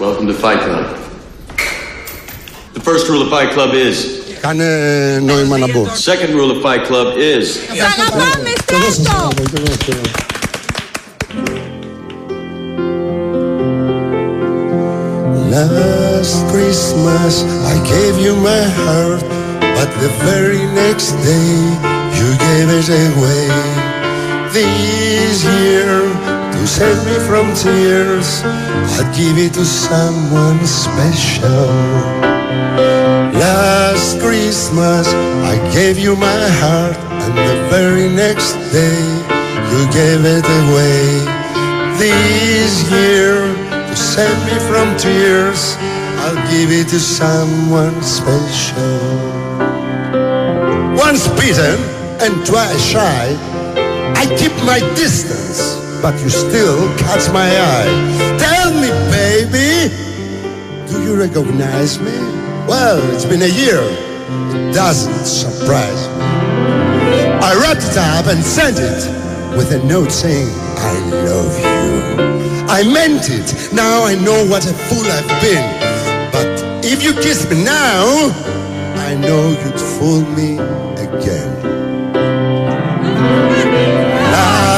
Welcome to Fight Club. The first rule of Fight Club is. Κάνε νόημα να μπω. Second rule of Fight Club is. Σ' αγαπάμε, Στράτο! Last Christmas I gave you my heart, but the very next day you gave it away. This year, to save me from tears, I'd give it to someone special. Last Christmas I gave you my heart, and the very next day you gave it away. This year, to save me from tears, I'll give it to someone special. Once bitten and twice shy, I keep my distance, but you still catch my eye. Tell me, baby, do you recognize me? Well, it's been a year. It doesn't surprise me. I wrapped it up and sent it with a note saying, I love you. I meant it. Now I know what a fool I've been. But if you kiss me now, I know you'd fool me again.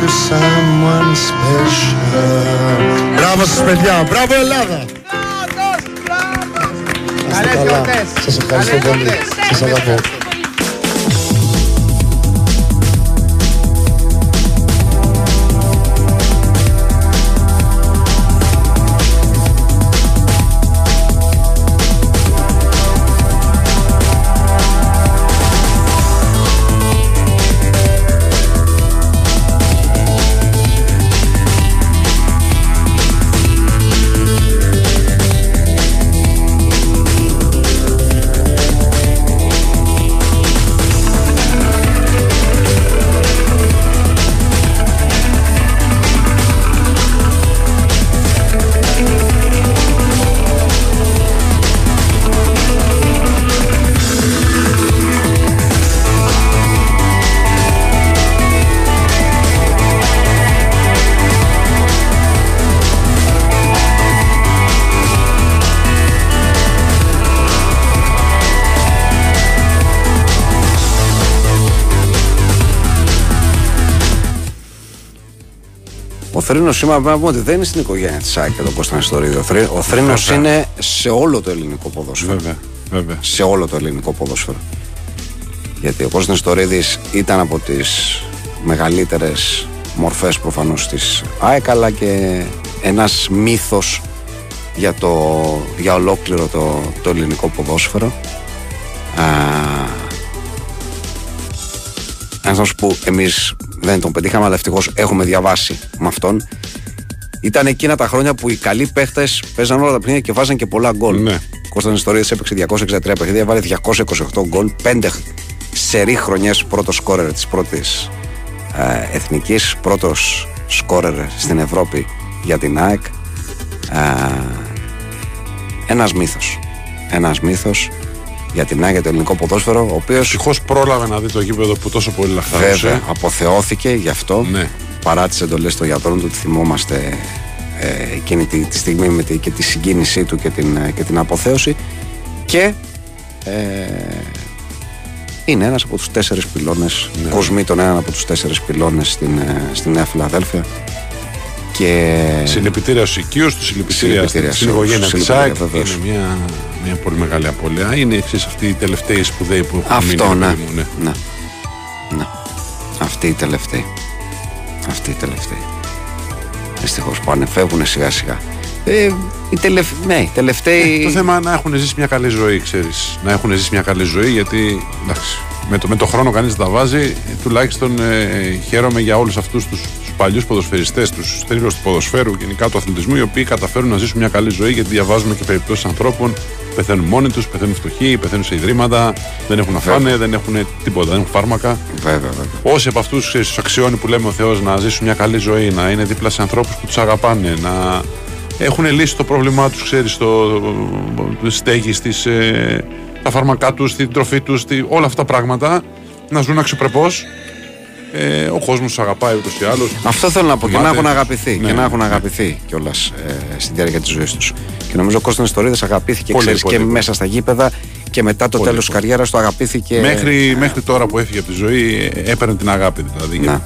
to someone special. Μπράβο σας παιδιά, μπράβο Ελλάδα! Καλές γιορτές. Σας ευχαριστώ Καλές πολύ. γιορτές. Σας αγαπώ. Θρήνος σήμερα πρέπει να πούμε ότι δεν είναι στην οικογένεια της ΑΕΚ και τον Κώστα Νεστορίδη. Ο, Θρή, ο Θρήνος Βέβαια. είναι σε όλο το ελληνικό ποδόσφαιρο. Βέβαια, βέβαια. Σε όλο το ελληνικό ποδόσφαιρο. Γιατί ο Κώστας Νεστορίδης ήταν από τις μεγαλύτερες μορφές προφανώς της ΑΕΚ αλλά και ένας μύθος για, το, για ολόκληρο το, το ελληνικό ποδόσφαιρο. Α, ένας που εμείς δεν τον πετύχαμε αλλά ευτυχώς έχουμε διαβάσει με αυτόν. Ήταν εκείνα τα χρόνια που οι καλοί παίχτες παίζαν όλα τα παιχνίδια και βάζαν και πολλά γκολ. Ναι. Κώστας Νεστορίδης έπαιξε 263 παιχνίδια, βάλε 228 γκολ, 5 σερή χρονιές πρώτος σκόρερ της πρώτης ε, εθνικής, πρώτος σκόρερ στην Ευρώπη για την ΑΕΚ. Ε, ένας μύθος. Ένας μύθος για την ΑΕΚ, για το ελληνικό ποδόσφαιρο, ο οποίος Ευτυχώς πρόλαβε να δει το γήπεδο που τόσο πολύ λαχταρούσε. βέβαια αποθεώθηκε γι' αυτό Ναι. παρά τις εντολές των γιατρών του ότι θυμόμαστε ε, εκείνη τη, τη στιγμή με τη, και τη συγκίνησή του και την, ε, και την αποθέωση και ε, είναι ένας από τους τέσσερις πυλώνες Ναι. Κοσμή τον έναν από τους τέσσερις πυλώνες στην, ε, στην Νέα Φιλαδέλφια και Συλληπιτήρια στους οικείους του, συλληπιτήρια Συλληπιτήρια στην σε όλους, οικογένεια τη συλληπιτήρια, ΑΕΚ. βεβαίως. Είναι μια, μια πολύ μεγάλη απώλεια. Είναι εξής αυτή η τελευταία σπουδαίοι που έχουν αυτό μείνει. ναι, ρε παιδί μου, ναι. ναι. ναι. Αυτή η τελευταία. Αυτή η τελευταία. Δυστυχώς πάνε, φεύγουν σιγά σιγά. Ε, οι τελευ... ναι, οι τελευταίοι. Το θέμα είναι να έχουν ζήσει μια καλή ζωή, ξέρεις. Να έχουν ζήσει μια καλή ζωή, γιατί εντάξει, με, το, με το χρόνο κανείς δεν τα βάζει. Ε, Τουλάχιστον ε, χαίρομαι για όλους αυτούς του παλιούς ποδοσφαιριστές, τους θρύλου του ποδοσφαίρου, γενικά του αθλητισμού, οι οποίοι καταφέρουν να ζήσουν μια καλή ζωή, γιατί διαβάζουμε και περιπτώσεις ανθρώπων πεθαίνουν μόνοι τους, πεθαίνουν φτωχοί, πεθαίνουν σε ιδρύματα, δεν έχουν να φάνε, δεν έχουν τίποτα, δεν έχουν φάρμακα. Βέβαια, βέβαια. Όσοι από αυτούς τους αξιώνει που λέμε ο Θεός να ζήσουν μια καλή ζωή, να είναι δίπλα σε ανθρώπους που τους αγαπάνε, να έχουν λύσει το πρόβλημά τους, ξέρεις, στο στέγη, στις, ε, τα φάρμακά τους, την τροφή τους, όλα αυτά τα πράγματα, να ζουν αξιοπρεπώς. Ε, ο κόσμος τους αγαπάει ούτως ή άλλως. Αυτό θέλω να πω και να έχουν αγαπηθεί. Ναι. Και να έχουν αγαπηθεί κιόλας ε, στη διάρκεια της ζωής τους. Και νομίζω ο Κώστας Νεστορίδης αγαπήθηκε Πολύ, ξέρεις, πολύ, και πολύ. μέσα στα γήπεδα και μετά το Πολύ, τέλος τη πολύ. καριέρας του αγαπήθηκε. Μέχρι, μέχρι τώρα που έφυγε από τη ζωή, ε, έπαιρνε την αγάπη. Δηλαδή, Να. για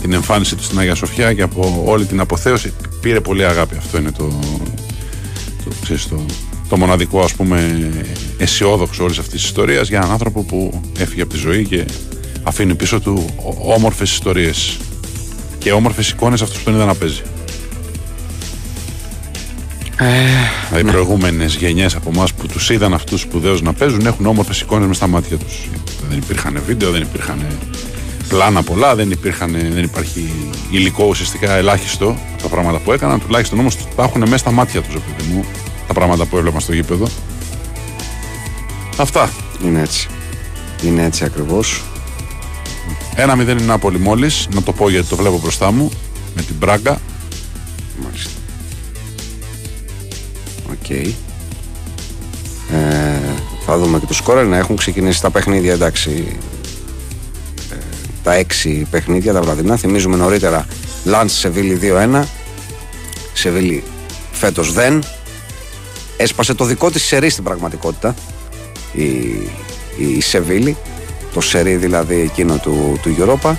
την εμφάνιση του στην Αγία Σοφιά και από όλη την αποθέωση. Πήρε πολύ αγάπη. Αυτό είναι το, το, ξέρεις, το, το μοναδικό ας πούμε αισιόδοξο όλης αυτής της ιστορίας για έναν άνθρωπο που έφυγε από τη ζωή και αφήνει πίσω του όμορφες ιστορίες και όμορφες εικόνες αυτούς που τον είδα να παίζει. Ε, ναι. Οι προηγούμενες γενιές από εμάς που τους είδαν αυτούς σπουδαίους να παίζουν έχουν όμορφες εικόνες μες στα μάτια τους. Δεν υπήρχαν βίντεο, δεν υπήρχαν πλάνα πολλά, δεν, υπήρχαν, δεν υπάρχει υλικό ουσιαστικά ελάχιστο τα πράγματα που έκαναν. Τουλάχιστον όμως τα έχουν μέσα στα μάτια τους, επειδή μου τα πράγματα που έβλεπα στο γήπεδο. Αυτά. Είναι έτσι. Είναι έτσι ακριβώς. 1-0 η Νάπολη μόλις, να το πω γιατί το βλέπω μπροστά μου, με την Μπράγκα. Μάλιστα. Οκ. Ε, θα δούμε και του σκόρερ να έχουν ξεκινήσει τα παιχνίδια, εντάξει. Ε, τα έξι παιχνίδια τα βραδινά. Θυμίζουμε νωρίτερα Λανς Σεβίλη 2-1. Σεβίλη φέτος δεν. Έσπασε το δικό της σερί στην πραγματικότητα η, η Σεβίλη. Το σερί δηλαδή εκείνο του, του Europa.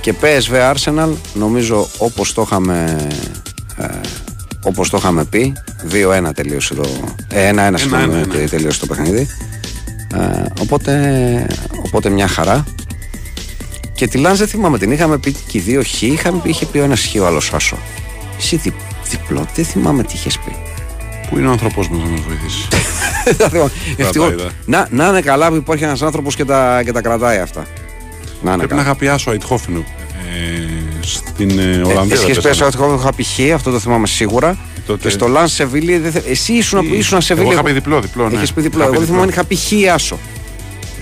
Και PSV Arsenal νομίζω όπως το είχαμε ε, όπως το είχαμε πει 2-1 τελείωσε το ε, 1-1 συγγνώμη, ένα, ένα. τελείωσε το παιχνίδι ε, οπότε, οπότε μια χαρά και τη Λάνς δεν θυμάμαι την είχαμε πει και οι δύο χ είχαμε πει, είχε πει ο ένας χ ο άλλος άσο εσύ δι, διπλό δεν θυμάμαι τι είχες πει Πού είναι ο άνθρωπό μα να μας βοηθήσει; Δεν θυμάμαι. Ευτυχώς. είδα. να, να είναι καλά που υπάρχει ένας άνθρωπος και τα, και τα κρατάει αυτά να είναι Πρέπει να καλά είχα πιάσω Αιτχόφινου ε, στην ε, Ε, Ολλανδία. Εσύ δεν πες πέσανε. ότι εγώ είχα πει χ, αυτό το θυμάμαι σίγουρα. Τότε- Και στο Λαν Σεβίλη, δεν θε- εσύ ήσουν, ήσουν Σεβίλη. Εγώ είχα πει διπλό, διπλό. Ναι. Έχεις πει διπλό. Είχα Εγώ δεν θυμάμαι αν είχα πει χ άσο.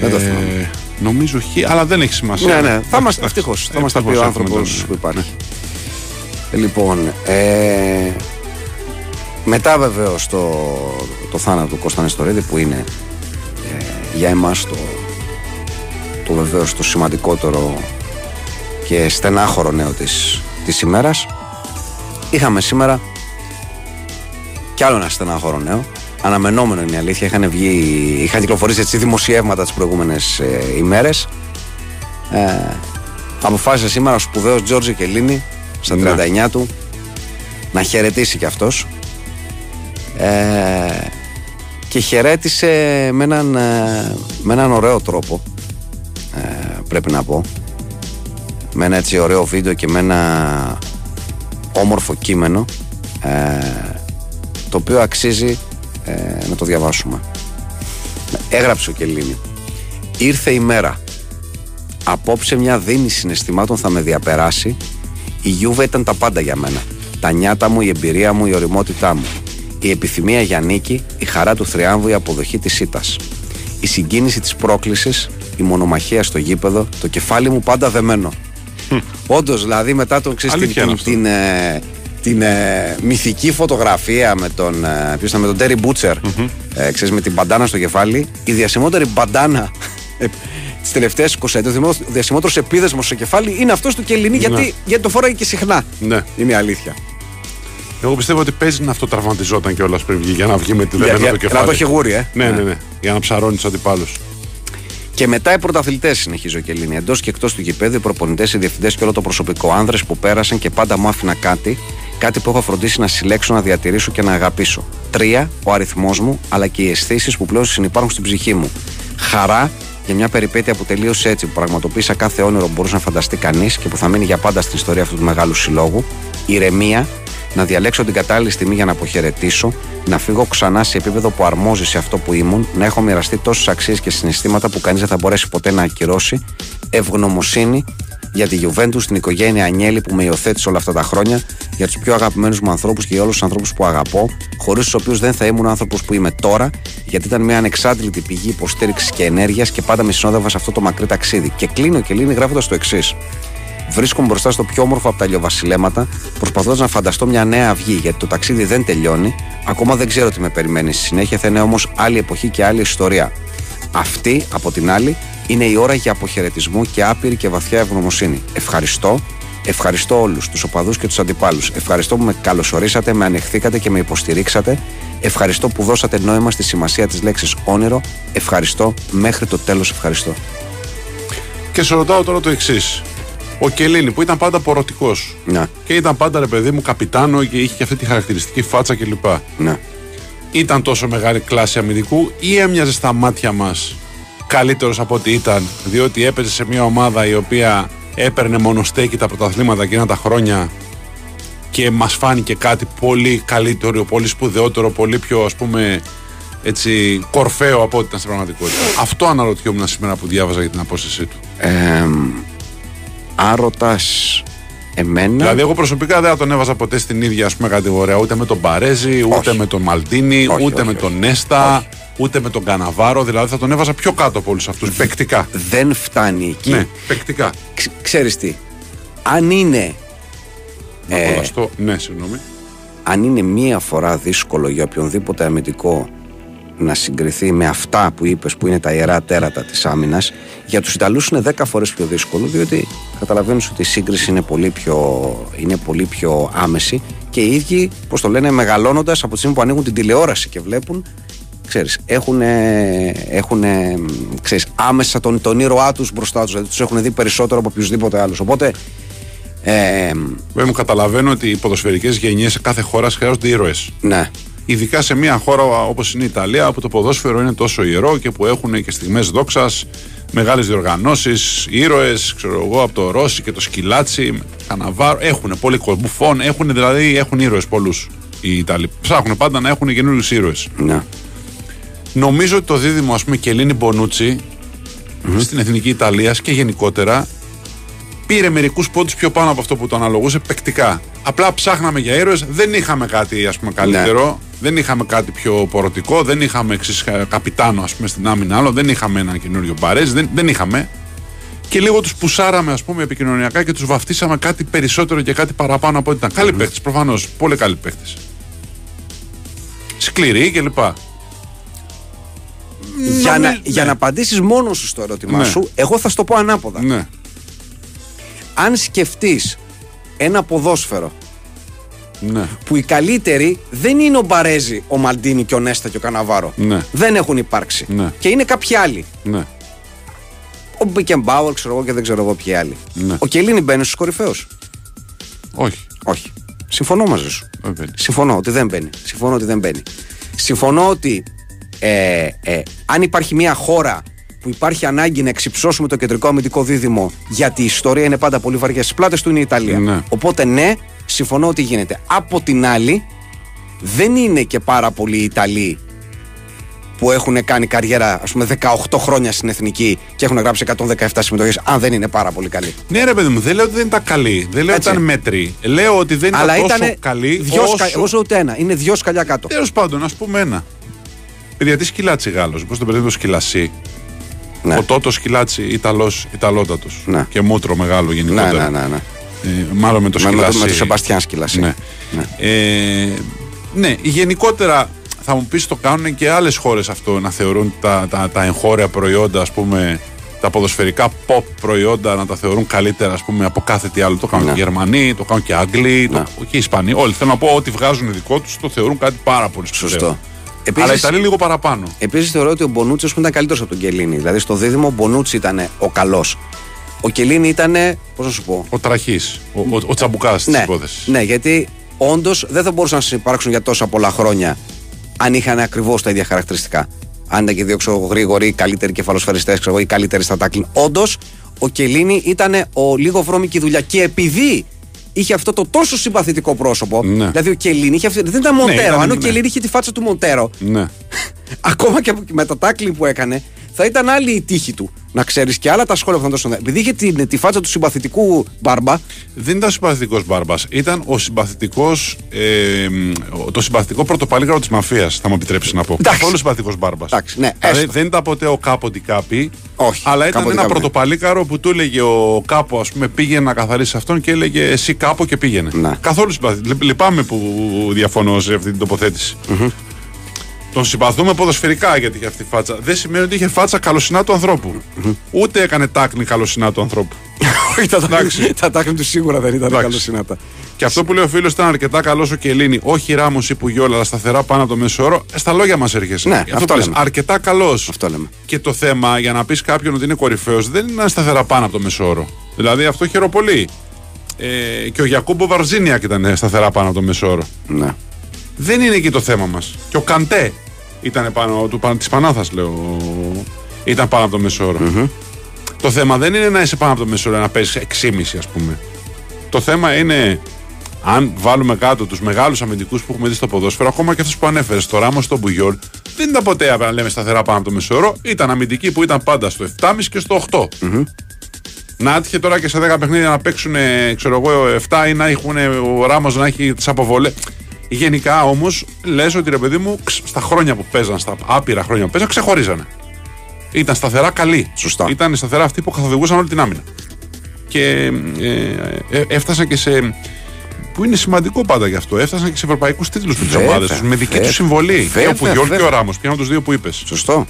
Δεν το θυμάμαι. Ε, νομίζω χ, αλλά δεν έχει σημασία. Ναι, ναι, θα είμαστε Εντάξει, ευτυχώς. εντάξει. Θα μας τα πει ο Ευτυχώς άνθρωπος έχουμε τον- που υπάρχει. Ε, Λοιπόν, ε, μετά βεβαίως το, το θάνατο του Κώστα Νεστορίδη που είναι ε, για εμάς το, το βεβαίως το σημαντικότερο και στενάχωρο νέο της, της ημέρας είχαμε σήμερα κι άλλο ένα στενάχωρο νέο αναμενόμενο είναι η αλήθεια είχαν, βγει, είχαν κυκλοφορήσει έτσι δημοσιεύματα τις προηγούμενες ε, ημέρες ε, αποφάσισε σήμερα ο σπουδαίος Τζόρτζι Κελίνη στα Ναι. 39 του να χαιρετήσει κι αυτός ε, και χαιρέτησε με έναν, ε, με έναν ωραίο τρόπο ε, πρέπει να πω με ένα έτσι ωραίο βίντεο και με ένα όμορφο κείμενο ε, το οποίο αξίζει ε, να το διαβάσουμε έγραψε ο Κελίνη ήρθε η μέρα Απόψε μια δίνη συναισθημάτων θα με διαπεράσει. Η Γιούβα ήταν τα πάντα για μένα. Τα νιάτα μου, η εμπειρία μου, η οριμότητά μου. Η επιθυμία για νίκη, η χαρά του θριάμβου, η αποδοχή της ήττας. Η συγκίνηση της πρόκλησης, η μονομαχία στο γήπεδο, το κεφάλι μου πάντα δεμένο. Όντως, δηλαδή μετά τον ξέρεις, την, Αλήθεια είναι την, αυτό. την, ε, την, ε, μυθική φωτογραφία με τον, ε, ποιος ήταν, με τον Τέρι Μπούτσερ, ε, ξέρεις, με την μπαντάνα στο κεφάλι, η διασημότερη μπαντάνα ε, τη τελευταία 20 ετία, ο διασημότερος επίδεσμος στο κεφάλι είναι αυτός του Κελινή, γιατί, γιατί το φοράει και συχνά. Ναι. Είναι η αλήθεια. Εγώ πιστεύω ότι παίζει να αυτό τραυματιζόταν κιόλας πριν βγει για να βγει με τη Για- δεμένο για- το κεφάλι. να το έχει γούρι, ε. Ναι, ναι, ναι. Για να ψαρώνεις του αντιπάλους. Και μετά οι πρωταθλητές, συνεχίζει ο Κελίνη. Εντός και εκτός του γηπέδου, οι προπονητές, οι διευθυντές και όλο το προσωπικό. Άνδρες που πέρασαν και πάντα μου άφηνα κάτι. Κάτι που έχω φροντίσει να συλλέξω, να διατηρήσω και να αγαπήσω. Τρία, ο αριθμός μου, αλλά και οι αισθήσεις που πλέον συνεπάρχουν στην ψυχή μου. Χαρά για μια περιπέτεια που τελείωσε έτσι, που πραγματοποίησα κάθε όνειρο που μπορούσε να φανταστεί κανείς και που θα μείνει για πάντα στην ιστορία αυτού του μεγάλου συλλόγου. Ηρεμία, να διαλέξω την κατάλληλη στιγμή για να αποχαιρετήσω, να φύγω ξανά σε επίπεδο που αρμόζει σε αυτό που ήμουν, να έχω μοιραστεί τόσες αξίες και συναισθήματα που κανείς δεν θα μπορέσει ποτέ να ακυρώσει, ευγνωμοσύνη για τη Juventus, την οικογένεια Ανιέλη που με υιοθέτησε όλα αυτά τα χρόνια, για τους πιο αγαπημένους μου ανθρώπους και για όλους τους ανθρώπους που αγαπώ, χωρίς τους οποίους δεν θα ήμουν ο άνθρωπος που είμαι τώρα, γιατί ήταν μια ανεξάντλητη πηγή υποστήριξης και ενέργειας και πάντα με συνόδευα σε αυτό το μακρύ ταξίδι. Και κλείνω και λύνει γράφοντας το εξής. Βρίσκομαι μπροστά στο πιο όμορφο από τα λιοβασιλέματα, προσπαθώντας να φανταστώ μια νέα αυγή, γιατί το ταξίδι δεν τελειώνει. Ακόμα δεν ξέρω τι με περιμένει στη συνέχεια, θα είναι όμως άλλη εποχή και άλλη ιστορία. Αυτή, από την άλλη, είναι η ώρα για αποχαιρετισμό και άπειρη και βαθιά ευγνωμοσύνη. Ευχαριστώ. Ευχαριστώ όλους, τους οπαδούς και τους αντιπάλους. Ευχαριστώ που με καλωσορίσατε, με ανεχθήκατε και με υποστηρίξατε. Ευχαριστώ που δώσατε νόημα στη σημασία της λέξης όνειρο. Ευχαριστώ. Μέχρι το τέλος ευχαριστώ. Και σε ρωτάω τώρα το εξής. Ο Κελίνη που ήταν πάντα πορωτικός. Να, Και ήταν πάντα ρε παιδί μου καπιτάνο και είχε και αυτή τη χαρακτηριστική φάτσα κλπ. να. Ήταν τόσο μεγάλη κλάση αμυντικού ή έμοιαζε στα μάτια μας καλύτερος από ό,τι ήταν, διότι έπαιζε σε μια ομάδα η οποία έπαιρνε μονοστέκι τα πρωταθλήματα εκείνα τα χρόνια και μας φάνηκε κάτι πολύ καλύτερο, πολύ σπουδαιότερο, πολύ πιο ας πούμε έτσι κορφαίο από ό,τι ήταν στην πραγματικότητα. Αυτό αναρωτιόμουν σήμερα που διάβαζα για την απόστασή του. Ε, αν ρωτά εμένα. Δηλαδή, εγώ προσωπικά δεν θα τον έβαζα ποτέ στην ίδια ας πούμε, κατηγορία ούτε με τον Μπαρέζη, ούτε Όχι. με τον Μαλτίνη, Όχι, ούτε όχι, με όχι. τον Νέστα, Όχι. ούτε με τον Καναβάρο. Δηλαδή, θα τον έβαζα πιο κάτω από όλους αυτούς. Παικτικά. δεν φτάνει εκεί. Ναι, παικτικά. Ξ- ξέρεις τι, αν είναι, Να Ε. κολλαστώ. Ναι, συγγνώμη. αν είναι μία φορά δύσκολο για οποιονδήποτε αμυντικό να συγκριθεί με αυτά που είπες που είναι τα ιερά τέρατα της άμυνας. Για τους Ιταλούς είναι 10 φορές πιο δύσκολο διότι καταλαβαίνεις ότι η σύγκριση είναι πολύ πιο, είναι πολύ πιο άμεση και οι ίδιοι, πώς το λένε, μεγαλώνοντας από τη στιγμή που ανοίγουν την τηλεόραση και βλέπουν ξέρεις, έχουν, έχουν ξέρεις, άμεσα τον, τον ήρωά τους μπροστά τους δηλαδή τους έχουν δει περισσότερο από οποιοδήποτε άλλους. Οπότε ε, Βέβαια, μου καταλαβαίνω ότι οι ποδοσφαιρικές γενιές σε κάθε χώρα χρειάζονται ήρωες. ναι Ειδικά σε μια χώρα όπως είναι η Ιταλία, που το ποδόσφαιρο είναι τόσο ιερό και που έχουν και στιγμές δόξας, μεγάλες διοργανώσεις, ήρωες, ξέρω εγώ, από το Ρώση και το Σκυλάτσι, Καναβάρο. Έχουν πολύ κόσμο. Μπουφόν, έχουν δηλαδή έχουν ήρωες πολλούς οι Ιταλοί. Ψάχνουν πάντα να έχουν καινούριους ήρωες. ναι Νομίζω ότι το δίδυμο, ας πούμε, Κελίνη Μπονούτσι στην εθνική Ιταλία και γενικότερα πήρε μερικούς πόντους πιο πάνω από αυτό που το αναλογούσε παικτικά. Απλά ψάχναμε για ήρωες, δεν είχαμε κάτι ας πούμε, καλύτερο, δεν είχαμε κάτι πιο πορωτικό, δεν είχαμε εξής κα- καπιτάνο ας πούμε, στην άμυνα άλλο, δεν είχαμε έναν καινούριο μπαρέζ, δεν, δεν είχαμε. Και λίγο τους πουσάραμε ας πούμε, επικοινωνιακά και τους βαφτίσαμε κάτι περισσότερο και κάτι παραπάνω από ό,τι ήταν. Καλοί παίχτε, προφανώς. Πολύ καλοί παίχτε. Σκληροί κλπ. για, να, Νομίζω- για ναι. να απαντήσεις μόνος σου στο ερώτημά Ναι. σου, εγώ θα σου το πω ανάποδα. Ναι. Αν σκεφτείς ένα ποδόσφαιρο Ναι. που οι καλύτεροι δεν είναι ο Μπαρέζη, ο Μαλντίνη και ο Νέστα και ο Καναβάρο. Ναι. Δεν έχουν υπάρξει. Ναι. Και είναι κάποιοι άλλοι. Ναι. Ο Μπικεμπάουερ, ξέρω εγώ και δεν ξέρω εγώ ποιοι άλλοι. Ναι. Ο Κελίνη μπαίνει στους κορυφαίους. Όχι. Όχι. Συμφωνώ μαζί σου. Δεν μπαίνει. Συμφωνώ ότι δεν μπαίνει. Συμφωνώ ότι δεν μπαίνει. Συμφωνώ ότι ε, ε, αν υπάρχει μια χώρα που υπάρχει ανάγκη να εξυψώσουμε το κεντρικό αμυντικό δίδυμο γιατί η ιστορία είναι πάντα πολύ βαριά στις πλάτες του είναι η Ιταλία. Ναι. Οπότε ναι, συμφωνώ ότι γίνεται. Από την άλλη, δεν είναι και πάρα πολλοί Ιταλοί που έχουν κάνει καριέρα ας πούμε 18 χρόνια στην εθνική και έχουν γράψει 117 συμμετοχές αν δεν είναι πάρα πολύ καλοί. Ναι, ρε παιδί μου, δεν λέω ότι δεν ήταν καλή. Δεν λέω ότι Έτσι. ήταν μέτρη. Λέω ότι δεν Αλλά ήταν τόσο ήταν καλή. δυο όσο... σκα... εγώ σου λέω ούτε ένα. Είναι δυο σκαλιά κάτω. Τέλος πάντων, ας πούμε ένα. Παιδιά, τι σκυλάτσι Γάλλο. Πώς τον παιδί το σκυλασί. Ναι. Ο Τότος σκυλάτσι Ιταλός, Ιταλότατος. Ναι. Και μούτρο μεγάλο Ναι, γενικότερα. ναι, ναι. ναι. Ε, μάλλον με το Με, με, σκυλασί. το- με το Σεμπαστιάν σκυλασί. Ναι. Ε, ναι, γενικότερα θα μου πεις το κάνουν και άλλες χώρες αυτό να θεωρούν τα, τα, τα εγχώρια προϊόντα, ας πούμε, τα ποδοσφαιρικά pop προϊόντα να τα θεωρούν καλύτερα ας πούμε, από κάθε τι άλλο. Το κάνουν Ναι. και οι Γερμανοί, το κάνουν και οι Άγγλοι, το, Ναι. οι Ισπανοί. Όλοι θέλω να πω ότι βγάζουν δικό τους το θεωρούν κάτι πάρα πολύ σπουδαίο. Σωστό. Αλλά οι Επίσης, Ιταλοί λίγο παραπάνω. επίσης θεωρώ ότι ο Μπονούτσι ήταν καλύτερος από τον Κελίνη. Δηλαδή στο δίδυμο ο Μπονούτσι ήταν ο καλός. Ο Κελίνη ήταν. Πώς να σου πω. Ο τραχής, ο, ο, ο τσαμπουκάς της ναι, υπόθεσης. ναι, γιατί όντως δεν θα μπορούσαν να συμπάρξουν για τόσα πολλά χρόνια αν είχαν ακριβώς τα ίδια χαρακτηριστικά. Αν ήταν και δύο ξέρω, εγώ, γρήγοροι, καλύτεροι κεφαλοσφαιριστές, ξέρω εγώ, ή καλύτεροι στα τάκλιν. Όντως, ο Κελίνη ήταν ο λίγο βρώμικη δουλειά. Και επειδή είχε αυτό το τόσο συμπαθητικό πρόσωπο, Ναι. δηλαδή ο Κελίνη είχε αυτή, δεν ήταν Μοντέρο. ήταν, αν ο ναι. Κελίνη είχε τη φάτσα του Μοντέρο, Ναι. ακόμα και με τα τάκλι που έκανε, θα ήταν άλλη η τύχη του. Να ξέρεις και άλλα τα σχόλια που θα δώσουν. Επειδή είχε τη, τη φάτσα του συμπαθητικού μπάρμπα. Δεν ήταν συμπαθητικός μπάρμπας. Ήταν ο συμπαθητικός. Ε, το συμπαθητικό πρωτοπαλίγαρο της μαφίας, θα μου επιτρέψεις να πω. Καθόλου συμπαθητικός μπάρμπας. Ναι, δηλαδή, δεν ήταν ποτέ ο κάπο Κάπη. Όχι. Αλλά ήταν ένα πρωτοπαλίκαρο που του έλεγε ο Κάπο, ας πούμε, πήγαινε να καθαρίσει αυτόν και έλεγε Εσύ κάπου και πήγαινε. Ναι. Καθόλου συμπαθητικό. Λυπάμαι που διαφωνώ σε αυτή την τοποθέτηση. Mm-hmm. Τον συμπαθούμε ποδοσφαιρικά γιατί είχε αυτή τη φάτσα. Δεν σημαίνει ότι είχε φάτσα καλοσυνά του ανθρώπου. Mm-hmm. Ούτε έκανε τάκνη καλοσυνά του ανθρώπου. Όχι, τα τάκνη του σίγουρα δεν ήταν καλοσυνάτα. Και αυτό που λέει ο φίλος ήταν αρκετά καλό ο Κελίνη. Όχι ράμος ή πουγιόλα, αλλά σταθερά πάνω από το μέσο όρο. Στα λόγια μας έρχεσαι. Ναι, αυτό, αυτό Αρκετά καλός. Αυτό λέμε. Και το θέμα για να πεις κάποιον ότι είναι κορυφαίος δεν είναι σταθερά πάνω από το μέσο όρο. Δηλαδή αυτό χαιροπολεί. Ε, και ο Γιακούμπο Βαρζίνιακ ήταν σταθερά πάνω από το μέσο όρο. Ναι. Δεν είναι εκεί το θέμα μας. Και ο Καντέ ήταν πάνω του, της Πανάθας λέω ήταν πάνω από το μέσο το θέμα δεν είναι να είσαι πάνω από το μέσο όρο να παίζεις 6,5 ας πούμε το θέμα είναι αν βάλουμε κάτω τους μεγάλους αμυντικούς που έχουμε δει στο ποδόσφαιρο, ακόμα και αυτούς που ανέφερες, το Ράμος, στο Μπουγιόρ, δεν ήταν ποτέ να λέμε σταθερά πάνω από το μεσόωρο. Ήταν αμυντικοί που ήταν πάντα στο 7,5 και στο 8. mm Να έτυχε τώρα και σε 10 παιχνίδια να παίξουν, ξέρω εγώ, 7 ή να έχουν ο Ράμος να έχει τις αποβολές. Γενικά όμως λες ότι ρε παιδί μου στα χρόνια που παίζαν, στα άπειρα χρόνια που παίζαν, ξεχωρίζανε. Ήταν σταθερά καλοί. Σωστά. Ήταν σταθερά αυτοί που καθοδηγούσαν όλη την άμυνα. Και ε, ε, έφτασαν και σε. που είναι σημαντικό πάντα γι' αυτό. Έφτασαν και σε ευρωπαϊκούς τίτλους με τι ομάδες τους. Με δική τους συμβολή. Βέβαια, και ο Πουγιόλ και ο Ράμος. Πιάνω τους δύο που είπες. Σωστό.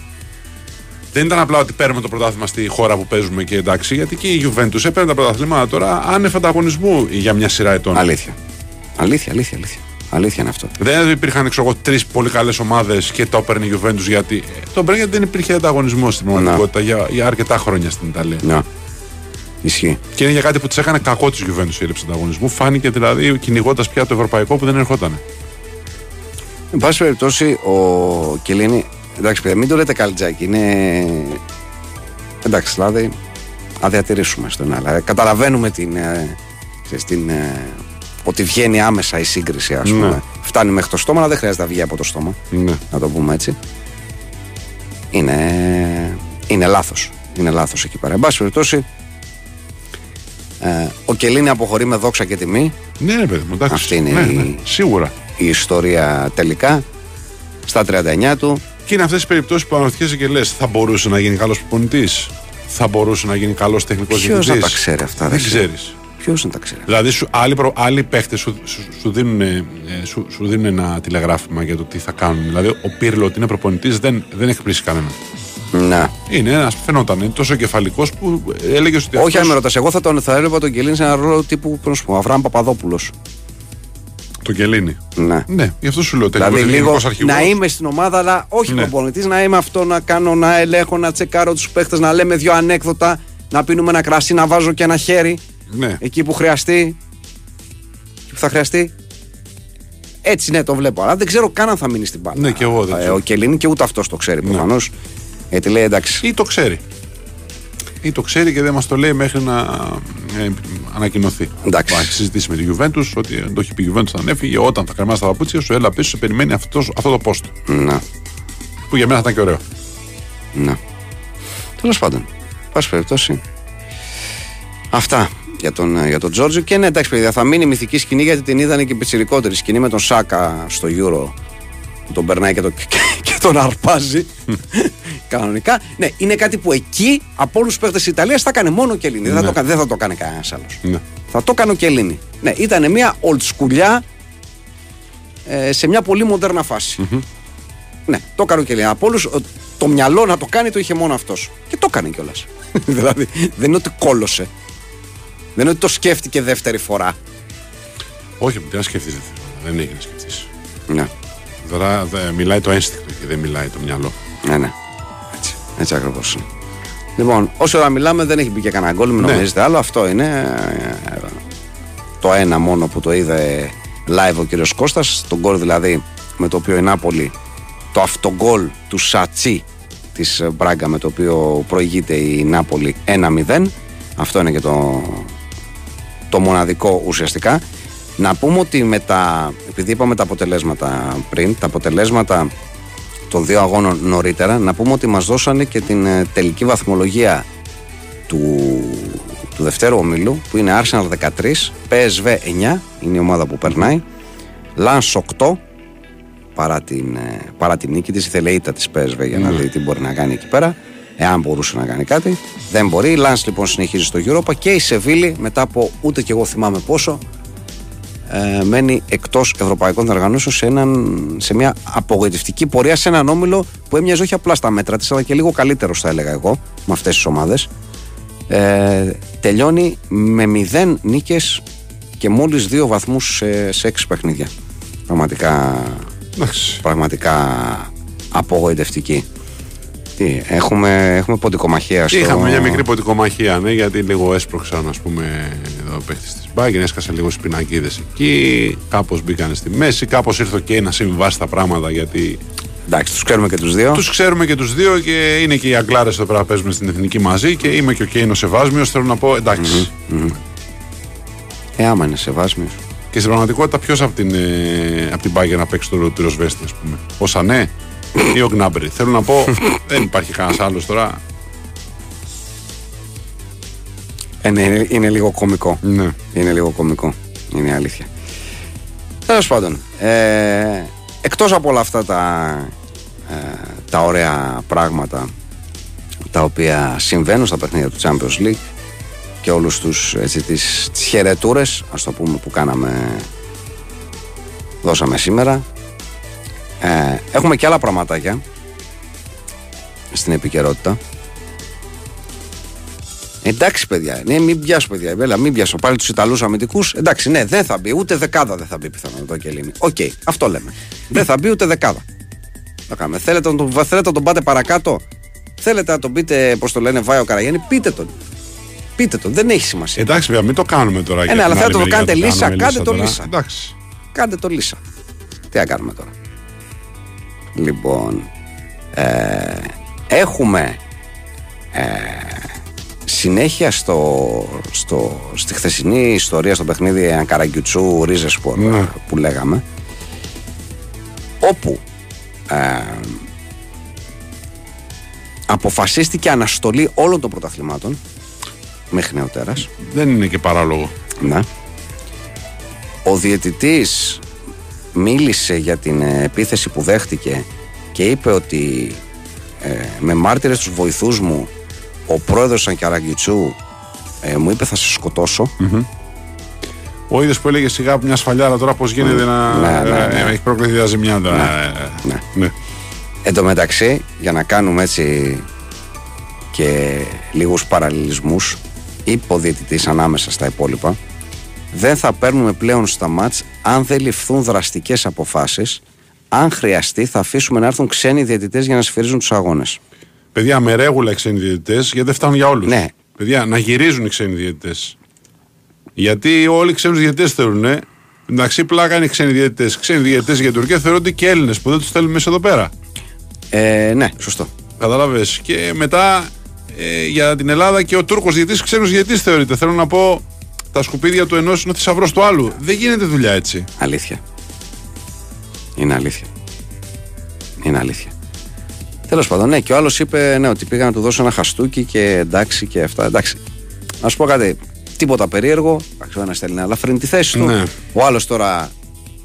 Δεν ήταν απλά ότι παίρνουμε το πρωτάθλημα στη χώρα που παίζουμε και εντάξει, γιατί και η Juventus έπαιρνε τα πρωταθλήματα τώρα άνευ ανταγωνισμού για μια σειρά ετών. Αλήθεια. Αλήθεια, αλήθεια, αλήθεια. Αλήθεια είναι αυτό. Δεν υπήρχαν τρεις πολύ καλές ομάδες και το έπαιρνε η Juventus γιατί. Το έπαιρνε γιατί δεν υπήρχε ανταγωνισμός στην πραγματικότητα για, για αρκετά χρόνια στην Ιταλία. Να. Ισχύει. Και είναι για κάτι που τη έκανε κακό τη Juventus η έλλειψη ανταγωνισμού. Φάνηκε δηλαδή κυνηγώντας πια το ευρωπαϊκό που δεν ερχόταν. Εν πάση περιπτώσει, ο Κελίνη. Εντάξει, παιδιά, μην το λέτε καλτζάκι. Είναι. Εντάξει, δηλαδή. Α διατηρήσουμε στον άλλα. Καταλαβαίνουμε την. Ε, στην ε, ότι βγαίνει άμεσα η σύγκριση, ας πούμε. Ναι. Φτάνει μέχρι το στόμα, αλλά δεν χρειάζεται να βγει από το στόμα. Ναι. Να το πούμε έτσι. Είναι, είναι λάθος. Είναι λάθος εκεί πέρα. Εν πάση περιπτώσει, ε, ο Κελίνη αποχωρεί με δόξα και τιμή. Ναι, ναι, παιδί μου, εντάξει. Αυτή είναι ναι, η, ναι, σίγουρα. η ιστορία τελικά. Στα 39 του. Και είναι αυτές τι περιπτώσεις που αναρωτιέσαι και λες: Θα μπορούσε να γίνει καλός προπονητής; Θα μπορούσε να γίνει καλός τεχνικός διευθυντή. Ποιο να τα ξέρει αυτά, δεν ξέρεις. Ποιος να τα ξέρει. Δηλαδή, σου, άλλοι, προ, άλλοι παίχτες σου, σου, σου, δίνουν, ε, σου, σου δίνουν ένα τηλεγράφημα για το τι θα κάνουν. Δηλαδή, ο Πύρλο ότι είναι προπονητής δεν, δεν εκπλήσει κανένα. Να. Είναι ένας, φαινόταν, είναι τόσο κεφαλικός που έλεγε ότι. Όχι, αν με ρωτάς, εγώ θα, τον, θα έλεγα τον Κελίνη σε ένα ρόλο τύπου πρόσωπο. Αβραάμ Παπαδόπουλος. Το Κελίνη. Ναι. ναι, γι' αυτό σου λέω δηλαδή, λίγο να είμαι στην ομάδα, αλλά όχι ναι. προπονητής, να είμαι αυτό να κάνω, να ελέγχω, να τσεκάρω τους παίχτες, να λέμε δύο ανέκδοτα, να πίνουμε ένα κρασί, να βάζω και ένα χέρι. Ναι. Εκεί που χρειαστεί. Εκεί που θα χρειαστεί. Έτσι ναι, το βλέπω. Αλλά δεν ξέρω καν αν θα μείνει στην μπάλα. Ναι, και εγώ δεν ξέρω. Ο Κελίνη και ούτε αυτός το ξέρει ναι. προφανώς. Γιατί λέει εντάξει. Ή το ξέρει. Ή το ξέρει και δεν μας το λέει μέχρι να ε, ανακοινωθεί. Εντάξει. Θα συζητήσει με τη Juventus ότι το έχει πει η Juventus θα έφυγε. Όταν θα κρεμάσει τα παπούτσια σου, έλα πίσω, σε περιμένει αυτός, αυτό το πόστο. Να. Που για μένα θα ήταν και ωραίο. Να. Τέλος πάντων. Πάση περιπτώσει. Αυτά για τον, για τον Τζόρτζο. Και ναι, εντάξει, παιδιά, θα μείνει μυθική σκηνή γιατί την είδανε και πιτσιρικότερη σκηνή με τον Σάκα στο Euro που τον περνάει και, το, και, τον αρπάζει. Κανονικά. Ναι, είναι κάτι που εκεί από όλους τους παίχτες της Ιταλίας θα έκανε μόνο και Ελλήνη. Δεν, θα το, δεν θα το κάνει κανένας άλλος. Ναι. Θα το έκανε και Ελλήνη. Ναι, ήταν μια old school ε, σε μια πολύ μοντέρνα φάση. Mm-hmm. Ναι, το έκανε και Ελλήνη. Από όλους το μυαλό να το κάνει το είχε μόνο αυτός. Και το έκανε κιόλας. δηλαδή δεν είναι ότι κόλωσε. Δεν είναι ότι το σκέφτηκε δεύτερη φορά. Όχι, δεν σκεφτεί δεύτερη φορά. Δεν έγινε σκεφτεί. Ναι. Τώρα δε, μιλάει το ένστικτο και δεν μιλάει το μυαλό. Ναι, ναι. Έτσι, έτσι ακριβώς. Λοιπόν, όσο ώρα μιλάμε δεν έχει μπει και κανένα γκολ, μην ναι. νομίζετε άλλο. Αυτό είναι ε, το ένα μόνο που το είδε live ο κύριος Κώστας. Το γκολ δηλαδή με το οποίο η Νάπολη, το αυτογκολ του Σατσί της Μπράγκα με το οποίο προηγείται η Νάπολη 1-0. Αυτό είναι και το, το μοναδικό ουσιαστικά. Να πούμε ότι με τα, επειδή είπαμε τα αποτελέσματα πριν, τα αποτελέσματα των δύο αγώνων νωρίτερα, να πούμε ότι μας δώσανε και την ε, τελική βαθμολογία του, του δευτέρου ομίλου, που είναι Arsenal 13, PSV 9, είναι η ομάδα που περνάει, Lens 8, παρά την, ε, παρά την νίκη της, ήθελε ήττα της PSV για να δει τι μπορεί να κάνει εκεί πέρα, εάν μπορούσε να κάνει κάτι. Δεν μπορεί. Η Lens λοιπόν συνεχίζει στο Europa και η Σεβίλη μετά από ούτε και εγώ θυμάμαι πόσο ε, μένει εκτός ευρωπαϊκών διοργανώσεων σε, έναν, σε μια απογοητευτική πορεία σε έναν όμιλο που έμοιαζε όχι απλά στα μέτρα της, αλλά και λίγο καλύτερος, θα έλεγα εγώ, με αυτές τις ομάδες. Ε, τελειώνει με μηδέν νίκες και μόλις δύο βαθμούς σε, σε έξι παιχνίδια. Πραγματικά, Εντάξει. πραγματικά απογοητευτική. Τι, έχουμε, έχουμε ποντικομαχία στο... Είχαμε μια μικρή ποτικομαχία, ναι, γιατί λίγο έσπρωξαν, ας πούμε, εδώ παίχτης της Μπάγκεν, έσκασε λίγο στις πινακίδες εκεί. Κάπως μπήκαν στη μέση, κάπως ήρθε και να συμβάσει τα πράγματα γιατί Εντάξει, τους ξέρουμε και τους δύο. τους ξέρουμε και τους δύο και είναι και οι Αγγλάρες εδώ πέρα που παίζουμε στην εθνική μαζί και είμαι και ο Κέινο Σεβάσμιος. Θέλω να πω εντάξει. Ε, άμα είναι σεβάσμιος. Και στην πραγματικότητα, ποιος από την, ε, απ' την Bayern να παίξει το πυροσβέστη, ας πούμε. Ο Σανέ ή ο Γκνάμπρι. Θέλω να πω, δεν υπάρχει κανένας άλλος τώρα. Ε, ναι, είναι, είναι λίγο κωμικό. Ναι. Είναι λίγο κωμικό. Είναι η αλήθεια. Τέλος πάντων, ε, εκτός από όλα αυτά τα, ε, τα ωραία πράγματα τα οποία συμβαίνουν στα παιχνίδια του Champions League και όλους τους έτσι, τις, τις χαιρετούρες ας το πούμε που κάναμε δώσαμε σήμερα ε, έχουμε και άλλα πραγματάκια στην επικαιρότητα Εντάξει, παιδιά. Ναι, μην πιάσω, παιδιά. Έλα, μην πιάσω πάλι τους Ιταλούς αμυντικούς. Εντάξει, ναι, δεν θα μπει. Ούτε δεκάδα δεν θα μπει πιθανόν εδώ και Ελλήνη. Οκ, αυτό λέμε. δεν θα μπει ούτε δεκάδα. Θα κάνουμε. Θέλετε να, τον, θέλετε να τον πάτε παρακάτω; Θέλετε να τον πείτε, πώς το λένε, Βάιο Καραγιάννη; Πείτε τον. Πείτε τον. Δεν έχει σημασία. Εντάξει, βέβαια, μην το κάνουμε τώρα. για ναι, την αλλά άλλη θέλετε να το μεριά, κάνετε λύσα, κάνουμε κάντε το τώρα. λύσα. Εντάξει. Κάντε το λύσα. Τι να κάνουμε τώρα. Λοιπόν, ε, έχουμε ε, συνέχεια στο, στο, στη χθεσινή ιστορία στο παιχνίδι Ανκαραγκιουτσού Ρίζεσπορ Ναι. που λέγαμε όπου ε, αποφασίστηκε αναστολή όλων των πρωταθλημάτων μέχρι νεοτέρας Δεν είναι και παράλογο. ναι. Ο διαιτητής μίλησε για την ε, επίθεση που δέχτηκε και είπε ότι ε, με μάρτυρες τους βοηθούς μου ο πρόεδρος Ανκαραγκιτσού ε, μου είπε θα σε σκοτώσω. Ο ίδιος που έλεγε σιγά από μια σφαλιάρα τώρα πώς γίνεται να. Ναι, ναι, ναι. ε, Έχει προκληθεί διαζημιά τώρα. Ναι. Ε, ναι. Εν τω μεταξύ, για να κάνουμε έτσι και λίγους παραλληλισμούς, είπε ο διαιτητής ανάμεσα στα υπόλοιπα, δεν θα παίρνουμε πλέον στα μάτς αν δεν ληφθούν δραστικές αποφάσεις. Αν χρειαστεί, θα αφήσουμε να έρθουν ξένοι διαιτητές για να σφυρίζουν τους αγώνες. Παιδιά με ρέγουλα οι ξένοι διαιτητές, γιατί δεν φτάνουν για όλους. Ναι. Παιδιά, να γυρίζουν οι ξένοι διαιτητές. Γιατί όλοι οι ξένους διαιτητές θεωρούν. Ε, εντάξει, πλάκα είναι οι ξένοι διαιτητές. Ξένοι διαιτητές για την Τουρκία θεωρούνται και Έλληνες που δεν τους στέλνουν μέσα εδώ πέρα. Ε, ναι, σωστό. Κατάλαβε. Και μετά ε, για την Ελλάδα και ο Τούρκος διαιτητής ξένος διαιτητής θεωρείται. Θέλω να πω, τα σκουπίδια του ενός είναι ο θησαυρός του άλλου. Δεν γίνεται δουλειά έτσι. Αλήθεια. Είναι αλήθεια. Είναι αλήθεια. Τέλος πάντων, ναι, και ο άλλος είπε ναι, ότι πήγα να του δώσω ένα χαστούκι και εντάξει και αυτά. Εντάξει. Να σου πω κάτι. Τίποτα περίεργο. Εντάξει, ο ένας θέλει να ελαφρύνει τη θέση του. Ναι. Ο άλλος τώρα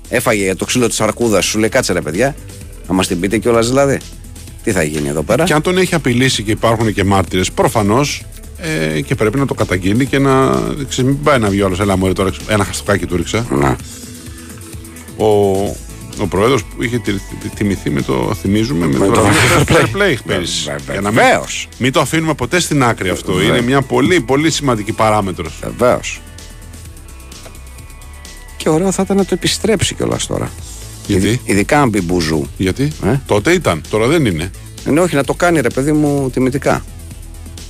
έφαγε το ξύλο της αρκούδας. Σου λέει κάτσε ρε παιδιά. Να μας την πείτε κιόλας δηλαδή. Τι θα γίνει εδώ πέρα; Και αν τον έχει απειλήσει και υπάρχουν και μάρτυρες, προφανώς ε, και πρέπει να το καταγγείλει και να. Ξέρεις, μην πάει να βγει ο άλλος. Έλα, μωρέ, τώρα ένα χαστοκάκι του ρίξα. Να. Ο, ο πρόεδρος που είχε τη- τη- τιμηθεί με το. Θυμίζουμε με, Με το, το βραβείο fair Fair Play πέρυσι. Βε- Για να μην, βεβαίως. μην το αφήνουμε ποτέ στην άκρη αυτό. Βεβαίως. Είναι μια πολύ πολύ σημαντική παράμετρος. Βεβαίως. Και ωραίο θα ήταν να το επιστρέψει κιόλας τώρα. Γιατί; Ειδικά αν μπει μπουζού. Γιατί; Ε; τότε ήταν, τώρα δεν είναι. Ναι, όχι, να το κάνει ρε παιδί μου τιμητικά.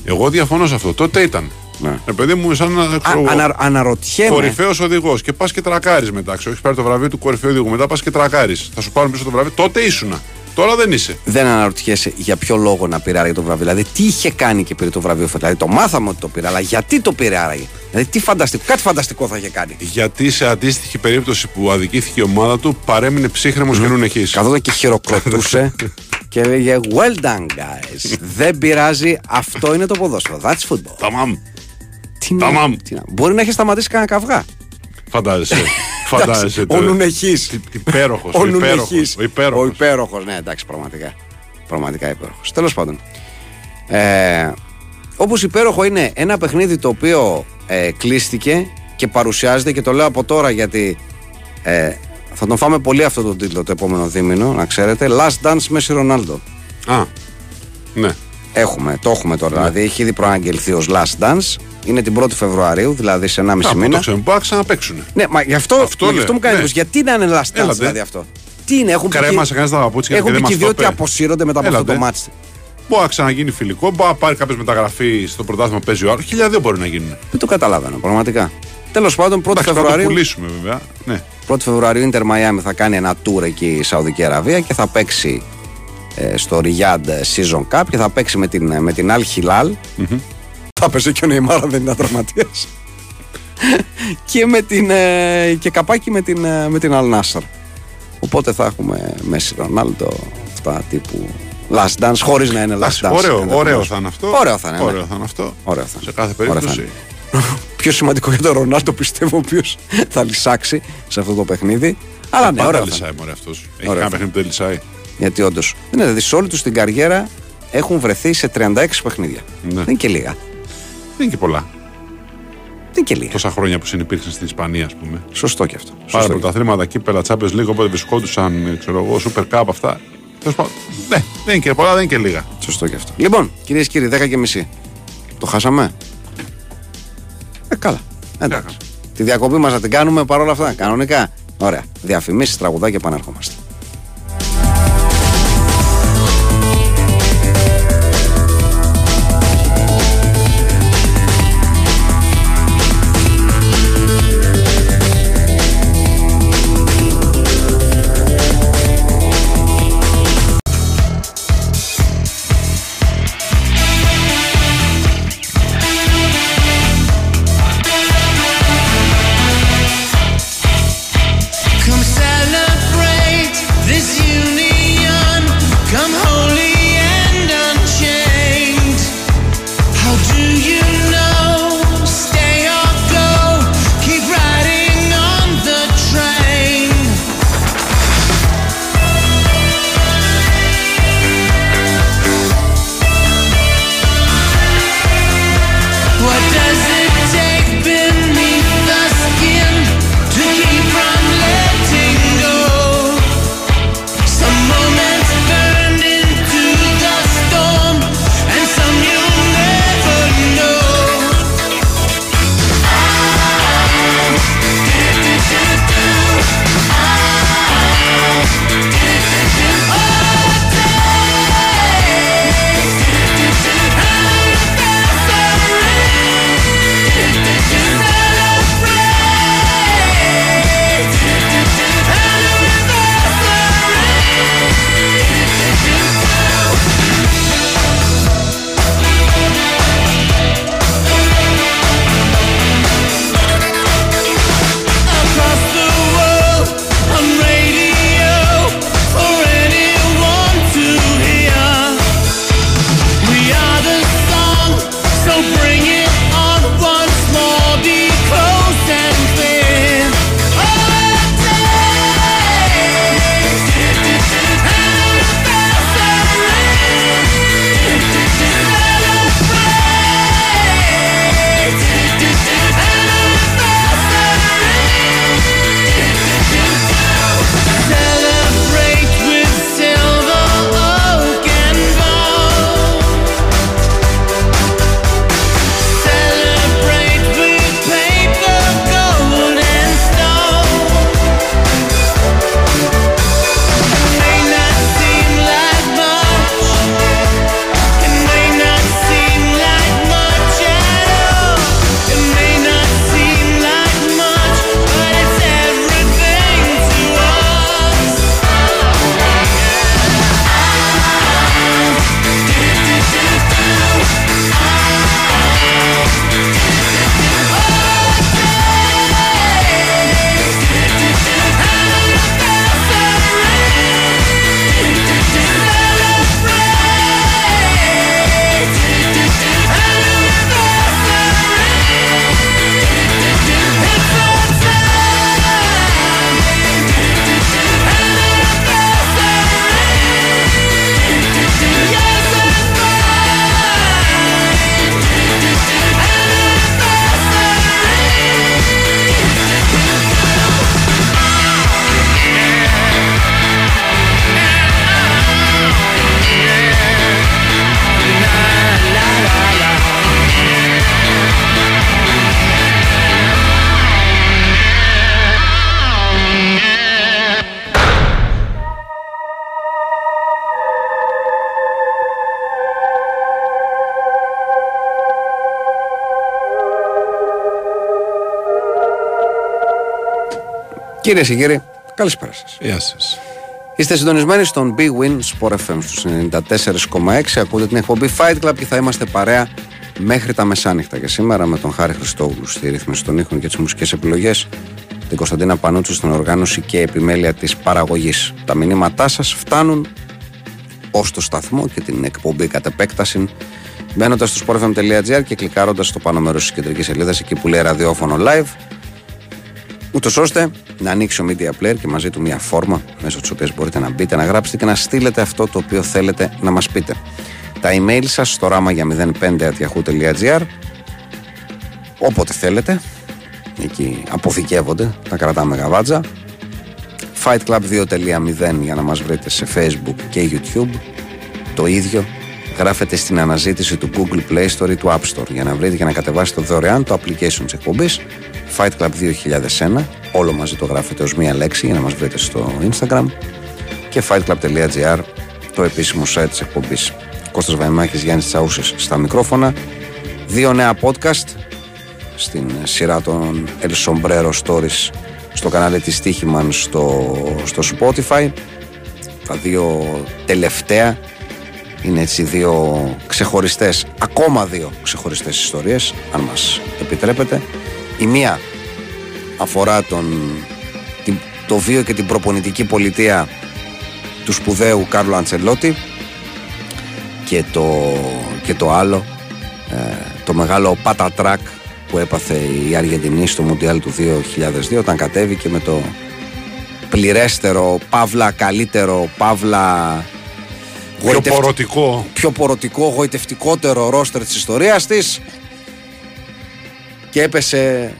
Εγώ διαφωνώ σε αυτό. Τότε ήταν. Ναι. Ε, παιδί μου, σαν να. Α, ξέρω εγώ, ανα, αναρωτιέμαι. Κορυφαίος οδηγός και πας και τρακάρεις μετά. Ξέρω, έχεις πάρει το βραβείο του κορυφαίου οδηγού. Μετά πας και τρακάρεις. Θα σου πάρουν πίσω το βραβείο. Τότε ήσουνα. Τώρα δεν είσαι. Δεν αναρωτιέσαι για ποιο λόγο να πήρε άραγε το βραβείο. Δηλαδή, τι είχε κάνει και πήρε το βραβείο φέτο. Δηλαδή, το μάθαμε ότι το πήρε, αλλά γιατί το πήρε άραγε. Δηλαδή, τι φανταστικό, κάτι φανταστικό θα είχε κάνει. Γιατί σε αντίστοιχη περίπτωση που αδικήθηκε η ομάδα του παρέμεινε ψύχρεμος και νουν έχει. Καθόταν και χειροκροτούσε. και έλεγε Well done, guys. Δεν πειράζει, αυτό είναι το ποδόσφαιρο. That's football. Ταμάμ. Τι να- Ταμάμ. τι να- Μπορεί να έχει σταματήσει κανένα καυγά. Φαντάζεσαι. Φαντάζεσαι. Ο Νουνεχής. Υπέροχος. Ο Ο υπέροχος. Νουνεχής. Ο υπέροχος. Ο υπέροχος, ναι, εντάξει, πραγματικά. Πραγματικά υπέροχος. Τέλος πάντων. Ε, Όπως υπέροχο είναι ένα παιχνίδι το οποίο ε, κλείστηκε και παρουσιάζεται και το λέω από τώρα γιατί ε, θα τον φάμε πολύ αυτό το τίτλο το επόμενο δίμηνο, να ξέρετε. Last Dance Μέση Ρονάλντο. Α. Ναι. Έχουμε, το έχουμε τώρα. Δηλαδή έχει ήδη προαγγελθεί ως Last Dance. Είναι την 1η Φεβρουαρίου, δηλαδή σε 1,5 Α, που το μήνα. ξέρουμε. Μπορεί να ξαναπέξουν. Ναι, μα γι' αυτό, Αυτό μα γι' λέω, αυτό μου κάνει ναι. εντύπωση. Γιατί να είναι last dance Έλατε. δηλαδή αυτό; Τι είναι, έχουν πει και- Κρέμασε κανένας τα παπούτσια Έχουν και πει δεν και οι μας δύο το ότι είπε. αποσύρονται μετά από αυτό το Έλατε. μάτι. Μπορεί να ξαναγίνει φιλικό, μπορεί να πάρει κάποιε μεταγραφή στο πρωτάθλημα που παίζει ο άλλος. Χιλιάδες μπορεί να γίνουν. Δεν το καταλαβαίνω, πραγματικά. Τέλος πάντων, 1η Εντάξει, θα το Φεβρουαρίου, πουλήσουμε βέβαια. Ναι. 1η Φεβρουαρίου Inter Miami θα κάνει ένα tour εκεί η Σαουδική Αραβία και θα παίξει ε, στο Riyadh Season Cup και θα παίξει με την, με την Al Hilal. Θα παίζει και ο Νεϊμάρα δεν είναι τραυματία. και, με την, ε, και καπάκι με την, ε, με την Al Nassr. Οπότε θα έχουμε Μέση Ρονάλντο, αυτά τύπου Last Dance, χωρίς να είναι Last Εντάξει, Dance. Ωραίο, ενδεχομένως. ωραίο θα είναι αυτό. Ωραίο θα είναι, ναι. Ωραίο θα είναι αυτό. Ωραίο θα είναι. Σε κάθε Ωραίο θα περίπτωση. Είναι. Πιο σημαντικό για τον Ρονάλντο πιστεύω, ο οποίος θα λυσάξει σε αυτό το παιχνίδι. Αλλά ναι, Πάντα ωραίο. θα λυσάει είναι. μωρέ αυτός. Έχει Ωραίο κάνει θα παιχνίδι που δεν λυσάει. Γιατί όντως. Ναι, δηλαδή σε όλη του την καριέρα έχουν βρεθεί σε 36 παιχνίδια. Ναι. Δεν είναι και λίγα. Δεν είναι και πολλά. Δεν είναι και λίγα. Τόσα χρόνια που συνεπήρξαν στην Ισπανία, ας πούμε. Σωστό και αυτό. Πάρα Σωστό και πρωταθλήματα, κύπελα, Champions League, όποτε βρισκόντουσαν, ξέρω εγώ, Super Cup, αυτά. Τέλος πάντων, Ναι, δεν είναι και πολλά, δεν είναι και λίγα. αυτό. Σωστό και αυτό. Λοιπόν, κυρίες και κύριοι, 10 και μισή. Το χάσαμε; Ε, καλά. Εντάξει. Τη διακοπή μας να την κάνουμε παρόλα αυτά. Κανονικά. Ωραία. Διαφημίσεις, τραγουδάκια, επαναρχόμαστε. Κυρίες και κύριοι, καλησπέρα σας. Γεια σας. Είστε συντονισμένοι στον Big Win Sport FM στους 94,6. Ακούτε την εκπομπή Fight Club και θα είμαστε παρέα μέχρι τα μεσάνυχτα. Και σήμερα με τον Χάρη Χριστόγλου στη ρύθμιση των ήχων και τις μουσικές επιλογές, την Κωνσταντίνα Πανούτσου στην οργάνωση και επιμέλεια της παραγωγής. Τα μηνύματά σας φτάνουν ως το σταθμό και την εκπομπή κατ' επέκταση μπαίνοντας στο sportfm.gr και κλικάροντας στο πάνω μέρος της κεντρικής σελίδας εκεί που λέει ραδιόφωνο live ούτως ώστε να ανοίξει ο Media Player και μαζί του μια φόρμα μέσω της οποίας μπορείτε να μπείτε, να γράψετε και να στείλετε αυτό το οποίο θέλετε να μας πείτε. Τα email σας στο ράμα για 05.yahoo.gr όποτε θέλετε. Εκεί αποθηκεύονται, τα κρατάμε γαβάτζα. Fightclub 2.0 για να μας βρείτε σε Facebook και YouTube. Το ίδιο γράφετε στην αναζήτηση του Google Play Store ή του App Store. Για να βρείτε και να κατεβάσετε δωρεάν το application της εκπομπής Fight Club 2001 όλο μαζί το γράφετε ως μία λέξη για να μας βρείτε στο Instagram και fightclub.gr το επίσημο site της εκπομπής. Κώστας Βαϊμάκης, Γιάννης Τσαούσης στα μικρόφωνα. Δύο νέα podcast στην σειρά των El Sombrero Stories στο κανάλι της Stichiman στο, στο Spotify. Τα δύο τελευταία είναι έτσι δύο ξεχωριστές ακόμα δύο ξεχωριστές ιστορίες αν μας επιτρέπετε. Η μία αφορά τον, την, το βίο και την προπονητική πολιτεία του σπουδαίου Κάρλο Αντσελότη και το, και το άλλο ε, το μεγάλο πατατράκ που έπαθε η Αργεντινή στο Μουντιάλ του 2002 όταν κατέβηκε με το πληρέστερο, παύλα καλύτερο, παύλα Πιο γοητευ- πορωτικό. πιο πορωτικό, γοητευτικότερο ρόστερ της ιστορίας της και έπεσε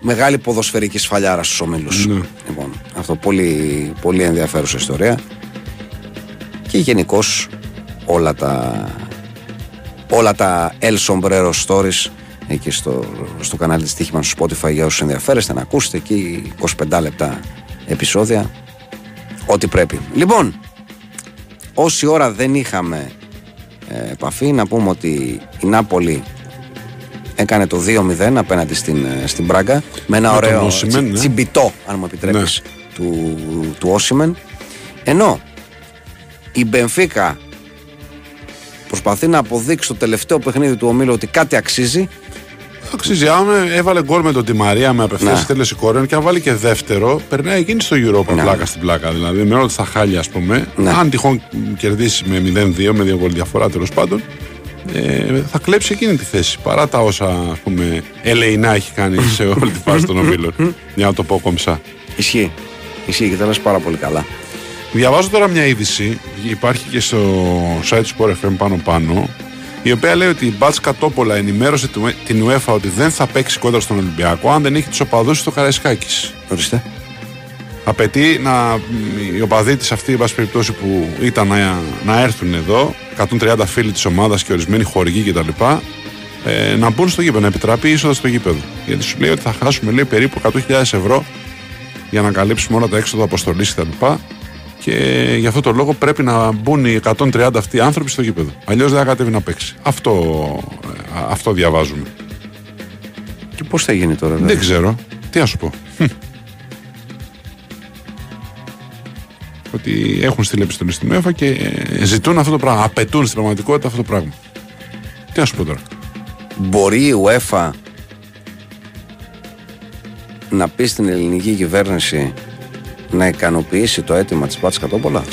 μεγάλη ποδοσφαιρική σφαλιάρα στους ομίλους. Ναι. Λοιπόν, αυτό πολύ, πολύ ενδιαφέρουσα ιστορία και γενικώς όλα τα όλα τα El Sombrero Stories εκεί στο, στο κανάλι της Τύχημαν στο Spotify για όσους ενδιαφέρεστε να ακούσετε εκεί 25 λεπτά επεισόδια ό,τι πρέπει. Λοιπόν, όση ώρα δεν είχαμε ε, επαφή να πούμε ότι η Νάπολη έκανε το 2-0 απέναντι στην, ε, στην Μπράγκα με ένα Με τον ωραίο Osimhen, ναι. τσιμπιτό αν μου επιτρέπεις του, του Όσιμεν ενώ η Μπενφίκα προσπαθεί να αποδείξει το τελευταίο παιχνίδι του ομίλου ότι κάτι αξίζει Αξίζει, άμα έβαλε γκολ με τον Τη Μαρία με απευθείας Ναι. εκτέλεση κόρεων και αν βάλει και δεύτερο, περνάει εκείνη στο Europa Ναι. πλάκα στην πλάκα. Δηλαδή, με όλα τα χάλια, ας πούμε, Ναι. αν τυχόν κερδίσει με 0-2, με δύο γκολ διαφορά τέλος πάντων, ε, θα κλέψει εκείνη τη θέση. Παρά τα όσα ας πούμε, ελεηνά έχει κάνει σε όλη τη φάση των ομίλων. Για να το πω κομψά. ισχύει ισχύει και τα λες πάρα πολύ καλά Διαβάζω τώρα μια είδηση, υπάρχει και στο site του Sport FM πάνω πάνω, η οποία λέει ότι η Μπάτς Κατόπολα ενημέρωσε του- την UEFA ότι δεν θα παίξει κόντρα στον Ολυμπιακό αν δεν έχει τους οπαδούς στο Καραϊσκάκης. ορίστε Απαιτεί να, οι οπαδοί της αυτή, εν πάση περιπτώσει, που ήταν να, να έρθουν εδώ, 130 φίλοι της ομάδας και ορισμένοι χορηγοί κτλ., ε, να μπουν στο γήπεδο, να επιτραπεί η είσοδος στο γήπεδο. Γιατί σου λέει ότι θα χάσουμε λέει, περίπου 100.000 ευρώ για να καλύψουμε όλα τα έξοδα αποστολής κτλ. Και γι' αυτό το λόγο πρέπει να μπουν οι 130 αυτοί άνθρωποι στο γήπεδο. Αλλιώς δεν θα κατέβει να παίξει. Αυτό, ε, αυτό διαβάζουμε. και πώς θα γίνει τώρα Δεν βέβαια. ξέρω. Τι να σου πω. Χμ. Ότι έχουν στείλει επιστολή στην UEFA και ε, ζητούν αυτό το πράγμα. Απαιτούν στην πραγματικότητα αυτό το πράγμα. Τι να σου πω τώρα. μπορεί η UEFA να πει στην ελληνική κυβέρνηση να ικανοποιήσει το αίτημα της Μπάτς Κατόπολα;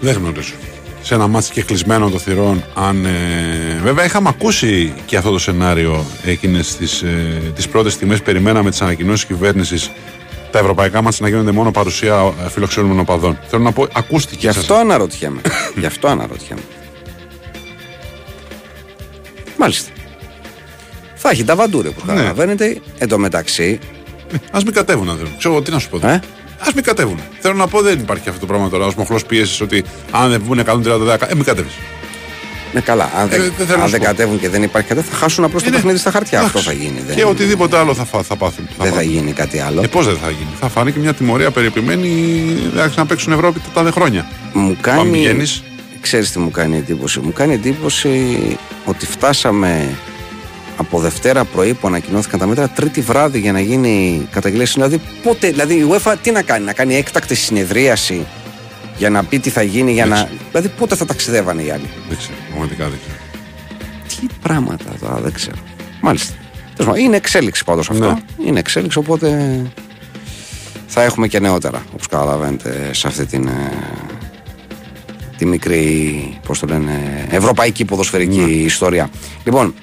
Δεν γνωρίζω. Σε ένα μάτι και κλεισμένο των θυρών, αν. Ε, βέβαια, είχαμε ακούσει και αυτό το σενάριο εκείνες τις ε, τις πρώτες στιγμές. Περιμέναμε τις ανακοινώσεις κυβέρνησης. Τα ευρωπαϊκά μάτια να γίνονται μόνο παρουσία ε, φιλοξενούμενων οπαδών. Θέλω να πω, ακούστηκε. Γι' σας. αυτό αναρωτιέμαι. Γι' αυτό αναρωτιέμαι. Μάλιστα. Θα έχει τα βαντούρια που Ναι. καταλαβαίνετε. Εν τω μεταξύ, Α μην κατέβουν, αν θέλουν. Ξέρω εγώ τι να σου πω. ε, Α μην κατέβουν. Θέλω να πω, δεν υπάρχει αυτό το πράγμα τώρα. Ω μοχλός πίεσης ότι αν δεν βγουν 130 ε, μην κατέβεις. ναι, καλά. Αν δεν, Ε, δεν θέλω να αν σου δεν πω. κατέβουν και δεν υπάρχει κάτι, θα χάσουν απλώς το παιχνίδι στα χαρτιά. Αυτό θα γίνει. Και Δεν, οτιδήποτε άλλο θα, φά, θα πάθουν. δεν θα πάθουν. γίνει κάτι άλλο. Ε, πώς δεν θα γίνει. Θα φανεί και μια τιμωρία περιποιημένη εντάξει, να παίξουν Ευρώπη τα τάδε χρόνια. Μου Πάμε κάνει. πηγαίνεις. Ξέρεις τι μου κάνει εντύπωση. Μου κάνει εντύπωση ότι φτάσαμε από Δευτέρα πρωί που ανακοινώθηκαν τα μέτρα, Τρίτη βράδυ για να γίνει καταγγελία. Δηλαδή, πότε, δηλαδή η UEFA τι να κάνει, να κάνει έκτακτη συνεδρίαση για να πει τι θα γίνει, για να. Δηλαδή, πότε θα ταξιδεύανε οι άλλοι; Δεν ξέρω, πραγματικά δεν ξέρω. Τι πράγματα τώρα, δεν ξέρω. Μάλιστα. Τέλος πάντων, Είναι εξέλιξη πάντως αυτό. Ναι. Είναι εξέλιξη, οπότε θα έχουμε και νεότερα, όπως καταλαβαίνετε, σε αυτή την. ε, τη μικρή, πώς το λένε, ευρωπαϊκή ποδοσφαιρική Ναι. ιστορία. Λοιπόν,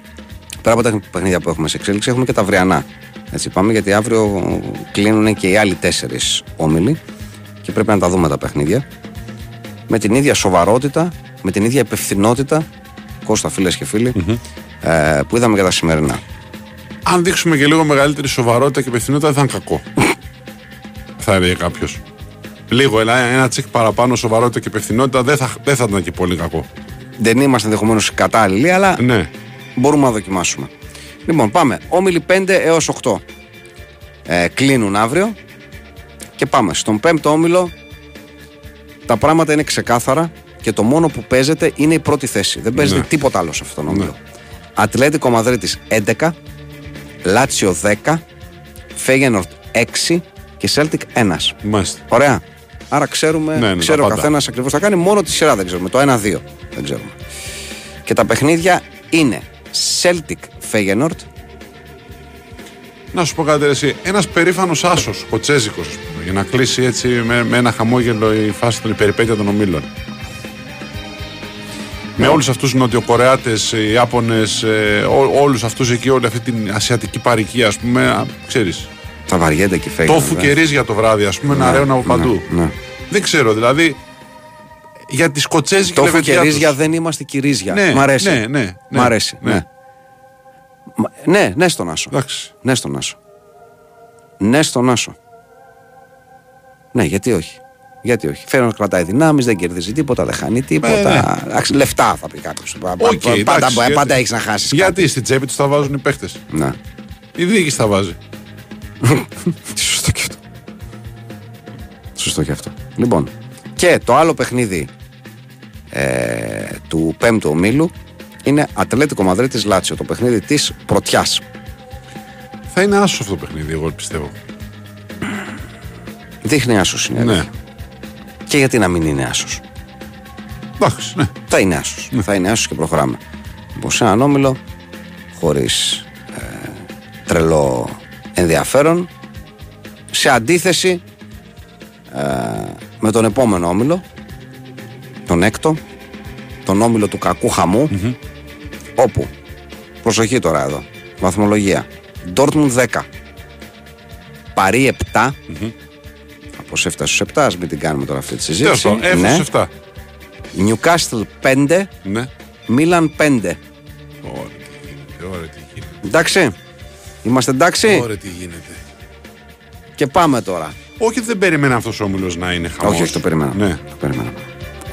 πέρα από τα παιχνίδια που έχουμε σε εξέλιξη, έχουμε και τα αυριανά. Έτσι πάμε, γιατί αύριο κλείνουν και οι άλλοι τέσσερις όμιλοι και πρέπει να τα δούμε τα παιχνίδια. Με την ίδια σοβαρότητα, με την ίδια υπευθυνότητα, Κώστα φίλες και φιλοι ε, που είδαμε και τα σημερινά. Αν δείξουμε και λίγο μεγαλύτερη σοβαρότητα και υπευθυνότητα, δεν θα είναι κακό. θα έλεγε κάποιος. Λίγο, ένα, ένα τσικ παραπάνω σοβαρότητα και υπευθυνότητα δεν θα, δεν θα ήταν και πολύ κακό. Δεν είμαστε ενδεχομένως κατάλληλοι, αλλά Ναι. Μπορούμε να δοκιμάσουμε. Λοιπόν, πάμε. Όμιλοι 5 έως 8. Ε, κλείνουν αύριο και πάμε. Στον 5ο όμιλο τα πράγματα είναι ξεκάθαρα και το μόνο που παίζεται είναι η πρώτη θέση. Δεν παίζεται Ναι. τίποτα άλλο σε αυτόν τον όμιλο. Ατλέτικο Μαδρίτης 11, Λάτσιο 10, Φέγενορτ 6 και Σέλτικ 1. Μάλιστα. Ωραία. Άρα ξέρουμε, Ναι, ναι, ξέρει τα ο πάντα. καθένας ακριβώς θα κάνει. Μόνο τη σειρά δεν ξέρουμε. Το 1-2 δεν ξέρουμε. Και τα παιχνίδια είναι Celtic Feyenoord, Να σου πω κάτι, εσύ. Ένας περήφανος άσος, κοτσέζικο, για να κλείσει έτσι με, με ένα χαμόγελο η φάση των περιπέτεια των ομίλων. Με όλους αυτούς του Νοτιοκορεάτες, οι Ιάπωνες, όλους αυτούς εκεί, όλη αυτή την ασιατική παροικία, ας πούμε, ξέρεις. θα βαριέται και η Feyenoord. Τόφου ε. και ρύζια το βράδυ, ας πούμε, να ρέουν από παντού. ναι. Δεν ξέρω, δηλαδή. Για τη σκοτσέζικη Τόφου και λεβεντιά τους. ρύζια δεν είμαστε κυρίζια. Ναι, Μ' αρέσει. ναι, ναι, ναι, Μ' αρέσει. ναι. Ναι. Μα- ναι, ναι στον Άσο. Εντάξει. Ναι στον Άσο. Ναι στον Άσο. Ναι, γιατί όχι. Γιατί όχι. Φέρνω κρατάει δυνάμεις, δεν κερδίζει τίποτα, δεν χάνει τίποτα. ναι. Εντάξει, λεφτά θα πει κάποιος. Οκ, πάντα εντάξει, πάντα γιατί- έχεις να χάσεις. Γιατί στην τσέπη τους τα βάζουν οι παίχτες. Ναι. Η διοίκηση τα βάζει. Σωστό και αυτό. Σωστό και αυτό. Λοιπόν, και το άλλο παιχνίδι ε, του πέμπτου ομίλου είναι Ατλέτικο Μαδρίτης Λάτσιο, το παιχνίδι της πρωτιάς. Θα είναι άσο αυτό το παιχνίδι, εγώ πιστεύω. Δείχνει άσος είναι. Ναι. Και γιατί να μην είναι άσος; Εντάξει, ναι. Θα είναι άσος. Θα είναι άσος και προχωράμε. Λοιπόν, σε έναν όμιλο, χωρίς ε, τρελό ενδιαφέρον, σε αντίθεση ε, με τον επόμενο όμιλο, τον έκτο, τον όμιλο του κακού χαμού, όπου, προσοχή τώρα εδώ, βαθμολογία, Dortmund 10, Παρί 7, από σε έφτασε στους 7, ας μην την κάνουμε τώρα αυτή τη Τέλος συζήτηση. πάντων, έφτασε ναι. 7. Newcastle 5, Ναι. Μίλαν 5. Ωραία, τι γίνεται. Ωραία, τι γίνεται. Εντάξει. Είμαστε εντάξει. Ωραία, τι γίνεται. Και πάμε τώρα. Όχι, δεν περίμενα αυτός ο όμιλος να είναι χαμός. Όχι, όχι, το περίμενα. Ναι. Το περίμενα.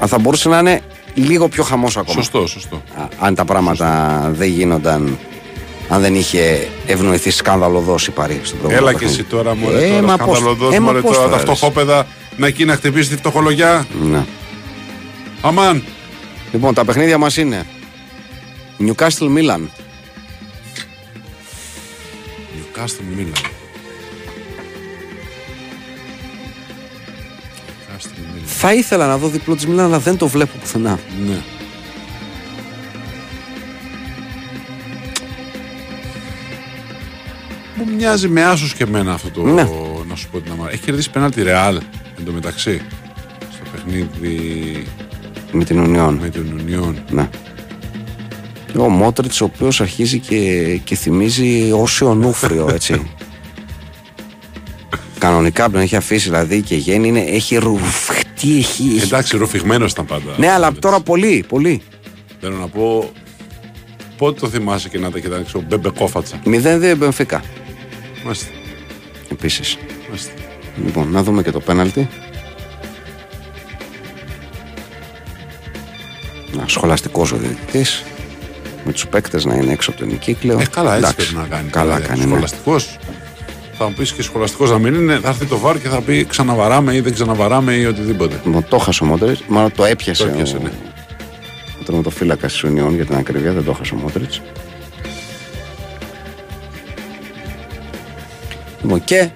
Αλλά θα μπορούσε να είναι λίγο πιο χαμός ακόμα. Σωστό, σωστό. Α, αν τα πράγματα δεν γίνονταν. Αν δεν είχε ευνοηθεί σκάνδαλο δόση Παρή στον προηγούμενο Έλα και παιχνίδι. εσύ τώρα, μωρέ, Ε, τώρα, μα πώς- σκανδαλωδός, ε, μα μωρέ, πώς τώρα, τα τώρα, ρε. φτωχόπεδα να εκεί να χτυπήσει τη φτωχολογιά. Ναι. Αμάν. Λοιπόν, τα παιχνίδια μας είναι Newcastle Milan. Newcastle Milan. Θα ήθελα να δω διπλό της Milan, αλλά δεν το βλέπω πουθενά. Ναι. Μου μοιάζει με άσους και εμένα αυτό το. Ναι. Να σου πω την αμάρεια. Έχει κερδίσει πέναλτι Ρεάλ εν τω μεταξύ. Στο παιχνίδι Με την Union. με την Union. Ναι. Ο Μότριτς, ο οποίος αρχίζει και, και θυμίζει όσιο νούφριο, έτσι. Κανονικά που τον έχει αφήσει δηλαδή και γέννη είναι, έχει ρουφχτεί, έχει. έχει- Εντάξει, ροφηγμένο ήταν πάντα. Ναι, αλλά τώρα πολύ, πολύ. Θέλω να πω. Πότε το θυμάσαι και να τα κοιτάξει ο Μπέμπε Κόφατσα; 0-2 Μπενφίκα. Μάλιστα. Επίσης. μάλιστα. Λοιπόν, να δούμε και το πέναλτι. Να, σχολαστικός ο διαιτητής με τους παίκτες να είναι έξω από το ημικύκλιο. Ε, καλά, έτσι Εντάξει, πρέπει να κάνει. Καλά Δηλαδή, κάνει, ναι. Θα μου πεις και σχολαστικός να μην είναι, θα έρθει το βάρ και θα πει ξαναβαράμε ή δεν ξαναβαράμε ή οτιδήποτε. Μα το χάσε ο Μόντριτς, μάλλον το έπιασε. Το έπιασε, ο... ναι. Ο τερματοφύλακας της Ουνιών για την ακριβία; δεν το χάσε ο Μόντριτς. Λοιπόν, και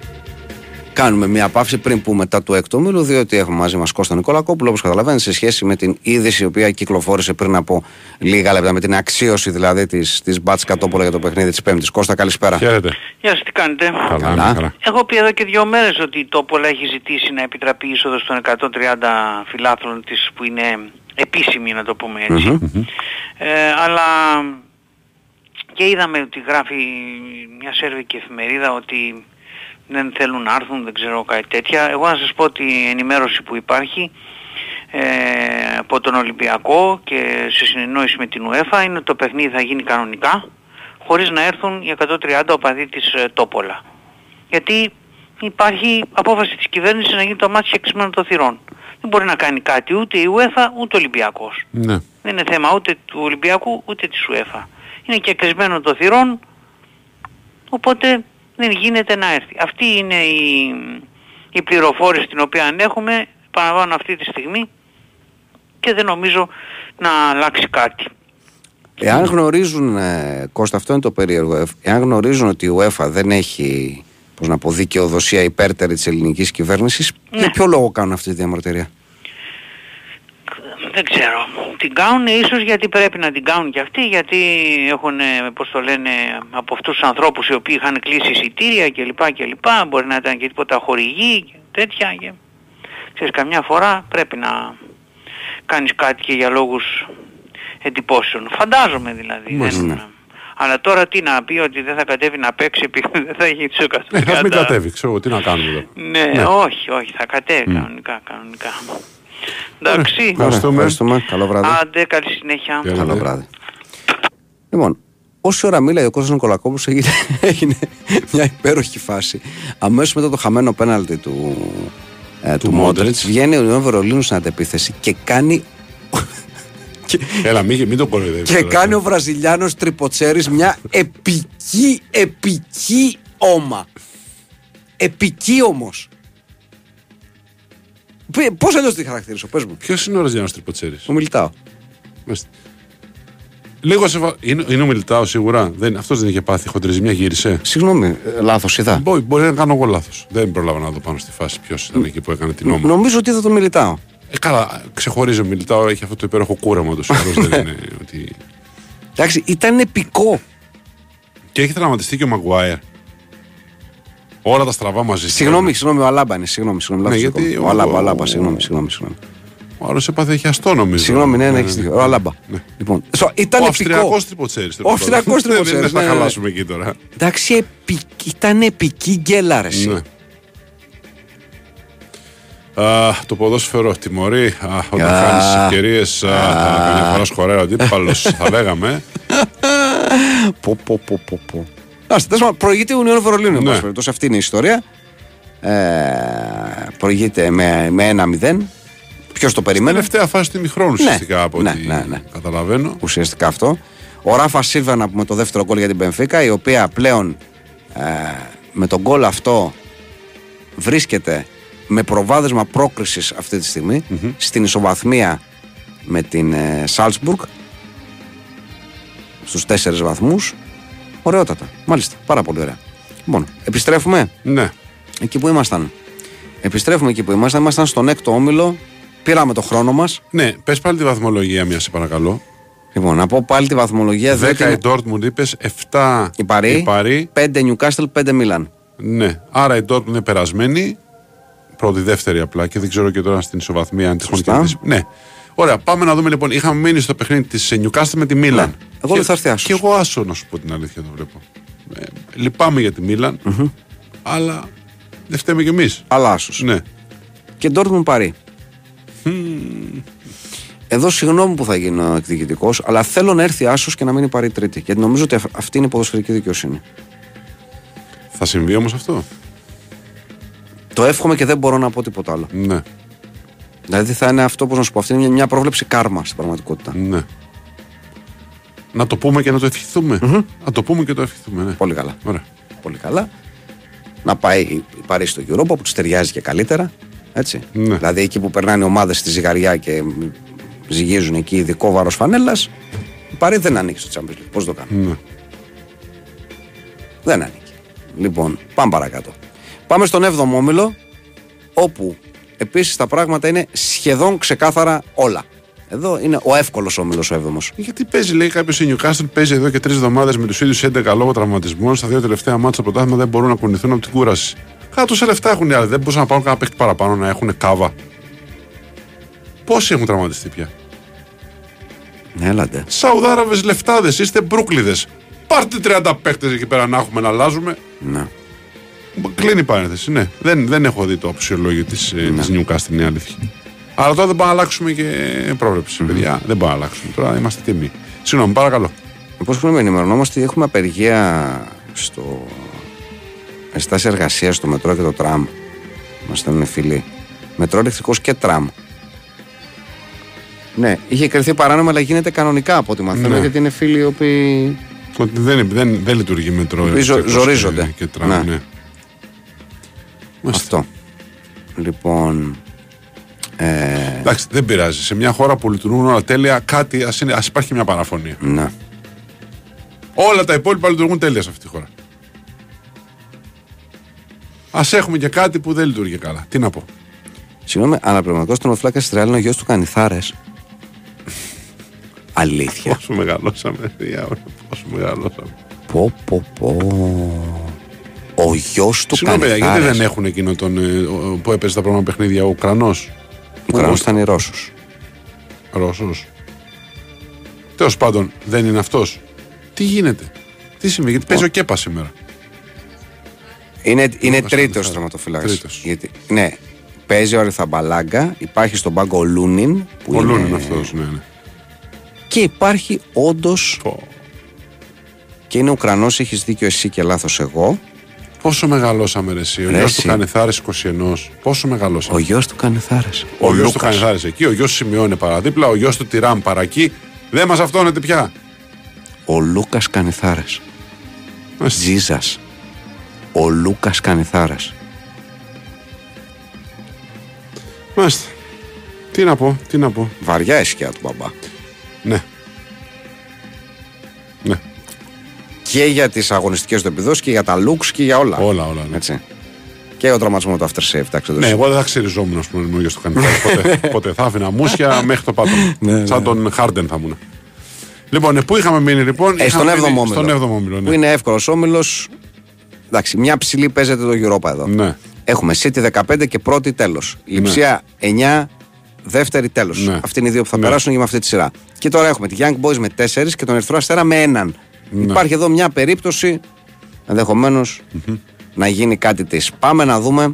κάνουμε μια παύση πριν που μετά του έκτου μήλου, διότι έχουμε μαζί μας Κώστα Νικολακόπουλο, όπως καταλαβαίνετε, σε σχέση με την είδηση η οποία κυκλοφόρησε πριν από λίγα λεπτά, με την αξίωση δηλαδή της της Μπάτς Κατόπολα για το παιχνίδι της Πέμπτης. Κώστα, καλησπέρα. Χαίρετε. Γεια σας, τι κάνετε; Καλά, Καλά. μια χαρά. Έχω πει εδώ και δύο μέρες ότι η Τόπολα έχει ζητήσει να επιτραπεί η είσοδος των 130 φιλάθλων της που είναι επίσημη να το πούμε έτσι. Ε, αλλά και είδαμε ότι γράφει μια σέρβικη εφημερίδα ότι δεν θέλουν να έρθουν, δεν ξέρω κάτι τέτοια. Εγώ να σας πω ότι η ενημέρωση που υπάρχει ε, από τον Ολυμπιακό και σε συνεννόηση με την UEFA είναι ότι το παιχνίδι θα γίνει κανονικά χωρίς να έρθουν οι 130 οπαδοί της ε, Τόπολα. Γιατί υπάρχει απόφαση της κυβέρνησης να γίνει το μάτι εξημένων των θυρών. Δεν μπορεί να κάνει κάτι ούτε η UEFA ούτε ο Ολυμπιακός. Ναι. Δεν είναι θέμα ούτε του Ολυμπιακού ούτε της UEFA. Είναι και κλεισμένο των θυρών, οπότε δεν γίνεται να έρθει. Αυτή είναι η, η πληροφόρηση την οποία έχουμε, παραλαμβάνω αυτή τη στιγμή και δεν νομίζω να αλλάξει κάτι. Εάν γνωρίζουν, ε, Κώστα, αυτό είναι το περίεργο. ε, Εάν γνωρίζουν ότι η UEFA δεν έχει πώς να πω, δικαιοδοσία υπέρτερη της ελληνικής κυβέρνησης, Ναι. για ποιο λόγο κάνουν αυτή τη διαμαρτυρία; Δεν ξέρω. Την κάνουν ίσως γιατί πρέπει να την κάνουν και αυτοί, γιατί έχουν, ε, πώς το λένε, από αυτούς τους ανθρώπους οι οποίοι είχαν κλείσει εισιτήρια κλπ. κλπ. Μπορεί να ήταν και τίποτα χορηγοί και τέτοια. Και... Ξέρεις, καμιά φορά πρέπει να κάνεις κάτι και για λόγους εντυπώσεων. Φαντάζομαι δηλαδή. Μάλιστα. Δεν... Αλλά τώρα τι να πει ότι δεν θα κατέβει να παίξει επειδή δεν θα έχει τους Ε, ας μην 130. κατέβει, ξέρω εγώ, τι να κάνουμε εδώ. Ναι, όχι, όχι, θα κατέβει κανονικά, κανονικά. Εντάξει. Ωραία, Ευχαριστούμε. ευχαριστούμε. Καλό βράδυ. Άντε, καλή συνέχεια. Γεια. Καλό ναι. βράδυ. Λοιπόν, όση ώρα μίλαγε ο Κώστας Νικολακόπουλος έγινε, έγινε μια υπέροχη φάση. Αμέσως μετά το χαμένο πέναλτι του, ε, του, Του Μόντριτς Μόντριτς. βγαίνει ο Ιωάννης Βερολίνου στην αντεπίθεση και κάνει και, Έλα, μην, μην το κοροϊδεύεις. και τώρα. κάνει ο Βραζιλιάνος Τριποτσέρης μια επική, επική όμα. Επική όμως. Πε- Πώς αλλιώς τη χαρακτηρίσω, πες μου. Ποιος είναι ο Ραζιάνος Τριποτσέρης. Μου μιλτάω. Μάλιστα. Λίγο σε βα... είναι, είναι ο Μιλτάο σίγουρα; Δεν, αυτός δεν είχε πάθει χοντριζημιά, γύρισε; Συγγνώμη, ε, λάθος είδα. Μπορεί, μπορεί να κάνω εγώ λάθος. Δεν προλάβα να δω πάνω στη φάση ποιος ήταν εκεί που έκανε την όμα. Νομίζω ότι είδα το μιλητάω. Ε, καλά, ξεχωρίζει ο Μιλτάο, έχει αυτό το υπέροχο κούραμα του. δεν είναι ότι. Εντάξει, ήταν επικό. Και έχει τραυματιστεί και ο Μαγκουάιρ. Όλα τα στραβά μαζί. Συγγνώμη, συγγνώμη, ο Αλάμπα είναι. Συγγνώμη, συγγνώμη. Ναι, λάθος γιατί δικό μου. ο- Ο Αλάμπα, ο ο- Αλάμπα, συγγνώμη, συγγνώμη. συγγνώμη. Ο άλλος έπαθε χιαστό νομίζω. Συγγνώμη, ναι, ναι, έχεις δίκιο. Ο Αλάμπα. Λοιπόν, σο- ήταν Ο επικό. Αυστριακός τριποτσέρη. Ο Αυστριακός τριποτσέρης, Δεν θα ναι, ναι. χαλάσουμε εκεί τώρα. Εντάξει, επι... ήταν επική γκέλα, ρε, εσύ. Ναι. Α, το ποδόσφαιρο τιμωρεί. Α, όταν Α. χάνεις τις ευκαιρίες, καμιά φορά σχολέα ο αντίπαλος, θα λέγαμε. Πω, πω, πω, πω, πω. Άστε, τέλος πάντων, προηγείται η Ουνιόν Βερολίνου. Ναι. Ναι. αυτή είναι η ιστορία. Ε, προηγείται με, με ένα μηδέν. Ποιος το περίμενε. Τελευταία φάση του ημιχρόνου ουσιαστικά από ναι, ό,τι ναι, ναι. καταλαβαίνω. ουσιαστικά αυτό. Ο Ράφα Σίλβα να πούμε το δεύτερο γκολ για την Πενφύκα, η οποία πλέον ε, με τον γκολ αυτό βρίσκεται με προβάδισμα πρόκρισης αυτή τη στιγμη στην ισοβαθμία με την ε, Σάλτσμπουργκ στους τέσσερις βαθμούς. Ωραιότατα. Μάλιστα. Πάρα πολύ ωραία. Λοιπόν, επιστρέφουμε; Ναι. εκεί που ήμασταν. Επιστρέφουμε εκεί που ήμασταν. Ήμασταν στον έκτο όμιλο. Πήραμε το χρόνο μας. Ναι, πες πάλι τη βαθμολογία μια, σε παρακαλώ. Λοιπόν, να πω πάλι τη βαθμολογία. 10 διότι η Dortmund είπες, 7 Η Παρή, η Παρή. 5 Newcastle, 5 Μίλαν. Ναι, άρα η Dortmund είναι περασμένη. Πρώτη-δεύτερη απλά και δεν ξέρω και τώρα στην ισοβαθμία αν τυχόν Σωστά. κερδίσει. Ναι. Ωραία, πάμε να δούμε λοιπόν. Είχαμε μείνει στο παιχνίδι της Newcastle με τη Μίλαν. Ναι. Εγώ δεν θα έρθει άσος. Και εγώ άσος να σου πω την αλήθεια το βλέπω. Ε, λυπάμαι για τη μιλαν αλλά δεν φταίμε κι εμείς. Αλλά άσος. Ναι. Και Dortmund Παρή. Εδώ συγγνώμη που θα γίνω εκδικητικός, αλλά θέλω να έρθει άσος και να μην πάρει τρίτη. Γιατί νομίζω ότι αυ- αυτή είναι η ποδοσφαιρική δικαιοσύνη. Θα συμβεί όμως αυτό; Το εύχομαι και δεν μπορώ να πω τίποτα άλλο. Ναι. Δηλαδή θα είναι αυτό, πώς να σου πω, αυτή είναι μια, μια πρόβλεψη κάρμα στην πραγματικότητα. ναι. Να το πούμε και να το ευχηθούμε. Να το πούμε και το ευχηθούμε. Ναι. Πολύ καλά. Ωραία. Πολύ καλά. Να πάει η Παρή στο Europa που τους ταιριάζει και καλύτερα. Έτσι. Ναι. Δηλαδή εκεί που περνάνε ομάδες στη ζυγαριά και μ, ζυγίζουν εκεί ειδικό βάρος φανέλας, η Παρή δεν ανήκει στο Champions League. Πώς το κάνουν; Ναι. Δεν ανήκει. Λοιπόν, πάμε παρακάτω. Πάμε στον 7ο όμιλο, όπου επίσης τα πράγματα είναι σχεδόν ξεκάθαρα όλα. Εδώ είναι ο εύκολος όμιλος ο 7ο. Γιατί παίζει, λέει κάποιος η Newcastle, παίζει εδώ και τρεις εβδομάδες με τους ίδιους 11 λόγω τραυματισμών. Στα δύο τελευταία μάτια στο πρωτάθλημα δεν μπορούν να κουνηθούν από την κούραση. Κάτω σε λεφτά έχουν οι άλλοι. Δεν μπορούσαν να πάρουν κανένα παίχτη παραπάνω να έχουν κάβα. Πόσοι έχουν τραυματιστεί πια; Ναι, έλατε. Σαουδάραβες λεφτάδες, είστε μπρούκλιδες. Πάρτε 30 παίχτε εκεί πέρα να έχουμε να αλλάζουμε. Ναι. Κλείνει η παρένθεση, ναι. Δεν, δεν έχω δει το αξιολόγιο της ναι. της Newcastle, είναι η αλήθεια. Αλλά τώρα δεν πάμε να αλλάξουμε και πρόβλεψη, παιδιά. Δεν πάμε να αλλάξουμε. Τώρα είμαστε τιμή. Συγγνώμη, παρακαλώ. Πώ πρέπει να ενημερωνόμαστε, έχουμε απεργία στο εστάσια εργασίας στο μετρό και το τραμ. Μας στέλνουν φίλοι. Μετρό ηλεκτρικό και τραμ. Ναι, είχε κρυθεί παράνομα, αλλά γίνεται κανονικά από ό,τι μαθαίνω, Ναι. γιατί είναι φίλοι οι οποίοι. Ότι δεν, δεν, δεν λειτουργεί μετρό. οποίοι ζω- ηλεκτρικός ζορίζονται. Και, και τραμ, Ναι. ναι. Μάλιστα. Αυτό. Λοιπόν. Ε, Εντάξει, δεν πειράζει. Σε μια χώρα που λειτουργούν όλα τέλεια, κάτι ας ας υπάρχει μια παραφωνία. ναι. Όλα τα υπόλοιπα λειτουργούν τέλεια σε αυτή τη χώρα. Α έχουμε και κάτι που δεν λειτουργεί καλά. Τι να πω. Συγγνώμη, αναπληρωματικό τερματοφύλακα τη Ρεάλ είναι ο γιος του Κανιθάρες. Αλήθεια. Πόσο μεγαλώσαμε, διάολο, πόσο μεγαλώσαμε. πω, πω, πω. Ο γιος του Συγγνώμη, παιδιά, γιατί Κανιθάρε. δεν έχουν εκείνο τον, ε, ο- που έπαιζε τα πρώτα παιχνίδια ο Ουκρανός; Ο Κρανό ήταν οι Ρώσους. Ρώσος. Τέλος πάντων, δεν είναι αυτός. Τι γίνεται; Τι σημαίνει, γιατί παίζει ο Κέπα σήμερα. Είναι, είναι Λούκας τρίτος Κανιθάρες. τερματοφύλακα. Τρίτος. Γιατί, ναι, παίζει ο Αριθαμπαλάγκα, υπάρχει στον πάγκο ο Λούνιν. Που Ο είναι... Λούν είναι αυτός, ναι, ναι. Και υπάρχει όντως. Πω. Και είναι Ουκρανός, έχεις δίκιο εσύ και λάθος εγώ. Πόσο μεγαλώσαμε ρε εσύ; Ο Ρε γιος εσύ. του Κανεθάρε 21. Πόσο μεγαλώσαμε; Ο γιος του Κανιθάρε. Ο, γιος του Κανεθάρε εκεί, ο γιος Σημειώνε παραδίπλα, ο γιος του Τυράμ παρακεί. Δεν μας αυτόνεται πια. Ο Λούκας Κανιθάρε. Μάλιστα. Τζίζα. Ο Λούκας Κανιθάρε. Μάλιστα. Τι να πω, τι να πω. Βαριά η σκιά του μπαμπά. Ναι. Ναι. Και για τις αγωνιστικές του επιδόσεις και για τα looks και για όλα. Όλα, όλα. Ναι. Έτσι. Και ο τραυματισμός του after save. εντάξει, δεν Ναι, το εγώ δεν θα ξεριζόμουν, ας πούμε, με ο γιο του Κανεθάρε. ποτέ, ποτέ. Θα άφηνα μουσια μέχρι το πάτωμα. Ναι, Σαν τον Χάρντεν θα ήμουν. Λοιπόν, ε, πού είχαμε μείνει λοιπόν. Ε, στον Είχαμε 7ο μείνει όμιλο. Στον 7ο όμιλο, ναι. Που είναι εύκολος όμιλος. Εντάξει, μια ψηλή παίζεται το Europa εδώ. Ναι. Έχουμε City 15 και πρώτη τέλος. Λιψία 9, δεύτερη τέλος. Ναι. Αυτοί είναι οι δύο που θα Ναι. περάσουν και με αυτή τη σειρά. Και τώρα έχουμε τη Young Boys με 4 και τον Ερυθρό Αστέρα με έναν. Ναι. Υπάρχει εδώ μια περίπτωση ενδεχομένως, να γίνει κάτι της. Πάμε να δούμε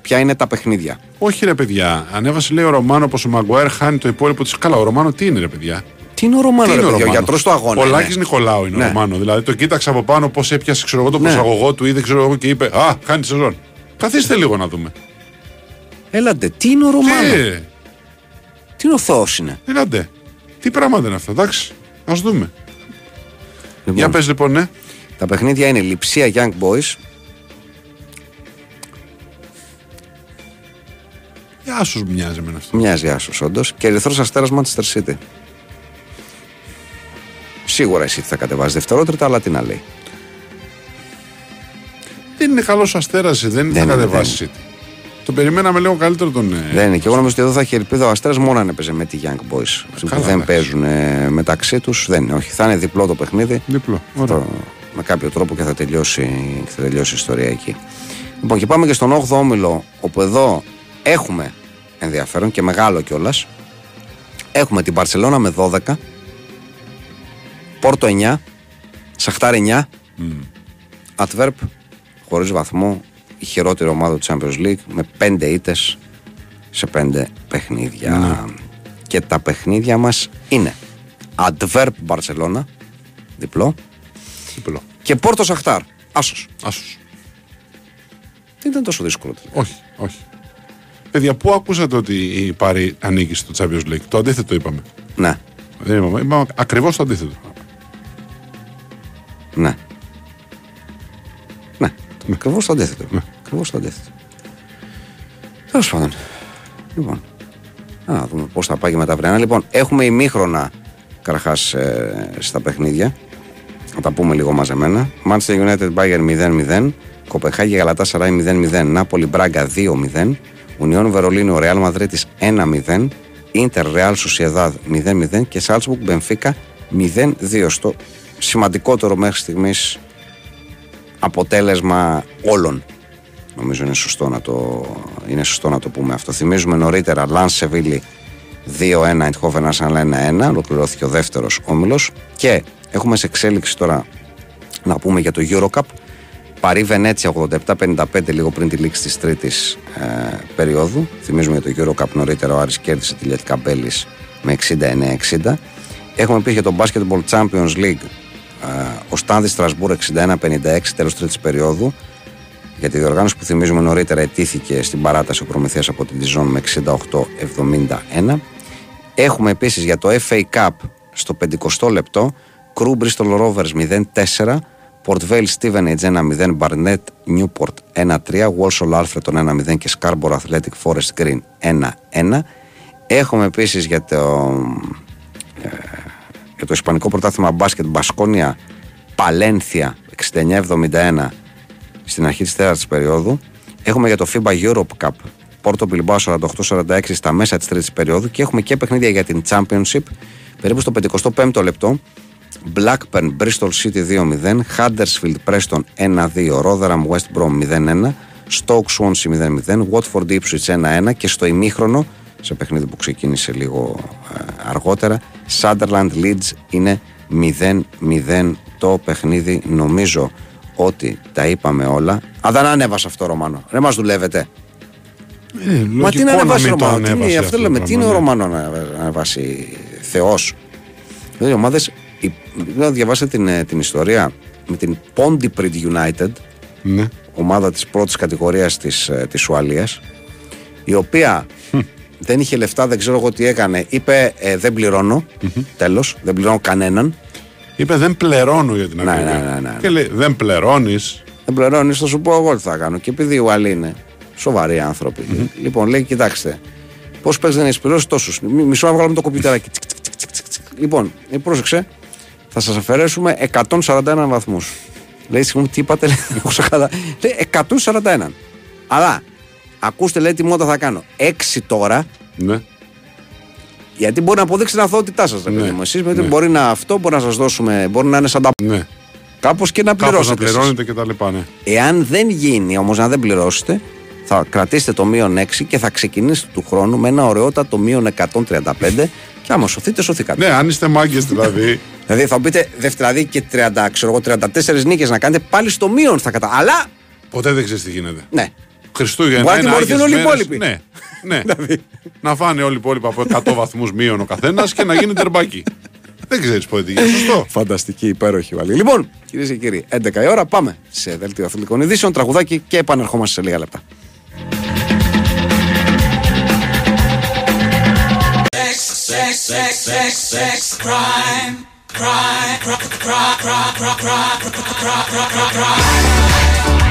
ποια είναι τα παιχνίδια. Όχι ρε παιδιά, ανέβασε λέει ο Ρωμάνο πως ο Μαγκουάερ χάνει το υπόλοιπο της. Καλά, ο Ρωμάνο τι είναι ρε παιδιά; Τι είναι ο Ρωμάνο, Τι ρε είναι παιδιά, ο Ρωμάνος; γιατρός του αγώνα. Ο είναι. Λάκη Νικολάου είναι Ναι. ο Ρωμάνο. Δηλαδή το κοίταξε από πάνω πώς έπιασε ξέρω εγώ, το Ναι. προσαγωγό του ή δεν ξέρω εγώ και είπε Α, κάνει τη σεζόν. Καθίστε λίγο να δούμε. Έλατε, τι είναι ο Ρωμάνο; Τι, Τι είναι ο Θεός είναι; έλατε. Τι πράγματα είναι αυτά, εντάξει. Α δούμε. Λοιπόν, Για πες λοιπόν, ναι. Τα παιχνίδια είναι Λιψία Young Boys. Για σου μοιάζει με αυτό. Μοιάζει άσος όντως. Και Ερυθρός Αστέρας Manchester City. Σίγουρα εσύ θα κατεβάζεις δευτερότριτα, αλλά τι να λέει. Δεν είναι καλός αστέρας, δεν, Δεν θα είναι, κατεβάσει. Το περιμέναμε λίγο καλύτερο τον. ε, Δεν είναι. Και εγώ νομίζω ότι εδώ θα έχει ελπίδα ο Αστέρας μόνο αν έπαιζε με τη Young Boys. Αυτοί που καλά, δεν εντάξει. παίζουν ε, μεταξύ τους. Δεν είναι. Όχι. Θα είναι διπλό το παιχνίδι. Διπλό. Ωραία. Το- με κάποιο τρόπο και θα τελειώσει, και θα τελειώσει η ιστορία εκεί. Λοιπόν, και πάμε και στον 8ο όμιλο, όπου εδώ έχουμε ενδιαφέρον και μεγάλο κιόλας. Έχουμε την Παρσελώνα με 12, Πόρτο 9, Σαχτάρ 9, Ατβέρπ χωρίς βαθμό, η χειρότερη ομάδα του Champions League με 5 ήττες σε 5 παιχνίδια. Και τα παιχνίδια μας είναι Αντβέρπ Μπαρσελώνα, διπλό, Διπλό. και Πόρτο Σαχτάρ, άσος. Άσους. Δεν ήταν τόσο δύσκολο. Όχι, όχι. Παιδιά, πού ακούσατε ότι η Πάρη ανήκει στο Champions League; Το αντίθετο είπαμε. Ναι, Δεν είπαμε. Είπαμε ακριβώς το αντίθετο. ναι. Ναι, ακριβώς το αντίθετο. Ακριβώς το αντίθετο. Τέλος πάντων. Λοιπόν, να δούμε πώς θα πάει και με τα βρένα. Λοιπόν, έχουμε ημίχρονα καταρχάς στα παιχνίδια. Να τα πούμε λίγο μαζεμένα. Manchester United Bayern 0-0. Κοπεχάγη Γαλατά Σαράι 0-0. Νάπολη Μπράγκα 2-0. Ουνιόν Βερολίνου Ρεάλ Μαδρίτη 1-0. Ιντερ Ρεάλ Σουσιαδάδ 0-0 και Σάλτσμπουργκ Μπενφίκα 0-2. Στο σημαντικότερο μέχρι στιγμής αποτέλεσμα όλων. Νομίζω είναι σωστό να το, είναι σωστό να το πούμε αυτό. Θυμίζουμε νωρίτερα Λαν Σεβίλη 2-1, Εindhoven Arsenal 1-1. Ολοκληρώθηκε ο δεύτερος όμιλος. Και έχουμε σε εξέλιξη τώρα να πούμε για το Eurocup. Παρή Βενέτσια 87-55 λίγο πριν τη λήξη της τρίτης ε, περίοδου. Θυμίζουμε για το Eurocup νωρίτερα ο Άρης κέρδισε τη Λιατικά Μπέλης με 69-60. Έχουμε πει για το Basketball Champions League ε, ο Στάνδης Στρασβούρ 61-56 τέλος τρίτης περίοδου. Για τη διοργάνωση που θυμίζουμε νωρίτερα ετήθηκε στην παράταση ο Προμηθέας από την Τιζόν με 68-71. Έχουμε επίσης για το FA Cup στο 50 λεπτό Crew Bristol Rovers 0-4 Port Vale Stevenage 1-0, Barnett Newport 1-3, Walsall Alfreton 1-0 και Scarborough Athletic Forest Green 1-1. Έχουμε επίσης για το, ε, για το Ισπανικό Πρωτάθλημα Μπάσκετ Μπασκόνια Παλένθια 69-71 στην αρχή της τέταρτης περίοδου. Έχουμε για το FIBA Europe Cup Πόρτο Μπιλμπάου 48-46 στα μέσα της τρίτης περίοδου και έχουμε και παιχνίδια για την Championship περίπου στο 55ο λεπτό Blackburn Bristol City 2-0, Huddersfield Preston 1-2, Rotherham West Brom 0-1, Stoke Swansea 0-0, Watford Ipswich 1-1 και στο ημίχρονο, σε παιχνίδι που ξεκίνησε λίγο ε, αργότερα, Sunderland Leeds είναι 0-0 το παιχνίδι. Νομίζω ότι τα είπαμε όλα. Α, δεν ανέβασε αυτό, Ρωμάνο. Δεν μας δουλεύετε. Ε, Μα τι να ανεβάσει, Ρωμάνο; Τι είναι, αυτό λέμε, τι είναι ο ναι. Ρωμάνο να ανεβάσει Θεός; Δηλαδή, οι ομάδε να διαβάσετε την, ε, την ιστορία με την Pontypridd United, Ναι. ομάδα της πρώτης κατηγορίας της, ε, της Ουαλίας, η οποία δεν είχε λεφτά, δεν ξέρω εγώ τι έκανε. Είπε ε, δεν πληρώνω, τέλος, δεν πληρώνω κανέναν. Είπε δεν πληρώνω για την Ναι, ακρίβεια. ναι, ναι, ναι. Και λέει δεν πληρώνεις. Δεν πληρώνεις, θα σου πω εγώ τι θα κάνω. Και επειδή οι Ουαλοί είναι σοβαροί άνθρωποι, λοιπόν λέει, κοιτάξτε, πώς παίζεις να έχεις πληρώσει τόσους. Μισό να βγάλουμε το κομπιουτεράκι. Τσικ, τσικ, τσικ, τσικ, τσικ. Λοιπόν, ε, πρόσεξε, θα σας αφαιρέσουμε 141 βαθμούς. Λέει, συγγνώμη, τι είπατε, λέει, δεν έχω καλά. Λέει 141. Αλλά, ακούστε, λέει, τι μότα θα κάνω. 6 τώρα, Ναι. γιατί μπορεί να αποδείξει την αθωότητά σας, Ναι. ναι. Εσείς, Ναι. μπορεί να αυτό, μπορεί να σας δώσουμε, μπορεί να είναι σαν τα ναι. κάπως και να Κάπως να πληρώσετε. εσείς. πληρώνετε και τα λοιπά. Ναι. Εάν δεν γίνει όμως να δεν πληρώσετε, θα κρατήσετε το μείον 6 και θα ξεκινήσετε του χρόνου με ένα ωραιότατο μείον 135 και άμα σωθείτε, σωθήκατε. ναι, αν είστε μάγκες δηλαδή. Δηλαδή θα πείτε δηλαδή και 30, ξέρω εγώ, 34 νίκες να κάνετε πάλι στο μείον θα κατα... Αλλά ποτέ δεν ξέρεις τι γίνεται. ναι. Χριστούγεννα. Μπορεί να είναι τιμωρηθούν Άγιες όλοι οι μέρες. υπόλοιποι. Ναι. ναι. να φάνε όλοι οι υπόλοιποι από 100 βαθμού μείον ο καθένα και να γίνει τερμπάκι. δεν ξέρει πότε τι γίνεται. Σωστό. Φανταστική, υπέροχη βάλη. Λοιπόν, κυρίε και κύριοι, 11 η ώρα πάμε σε δελτίο αθλητικών ειδήσεων, τραγουδάκι και επανερχόμαστε σε λίγα λεπτά. Can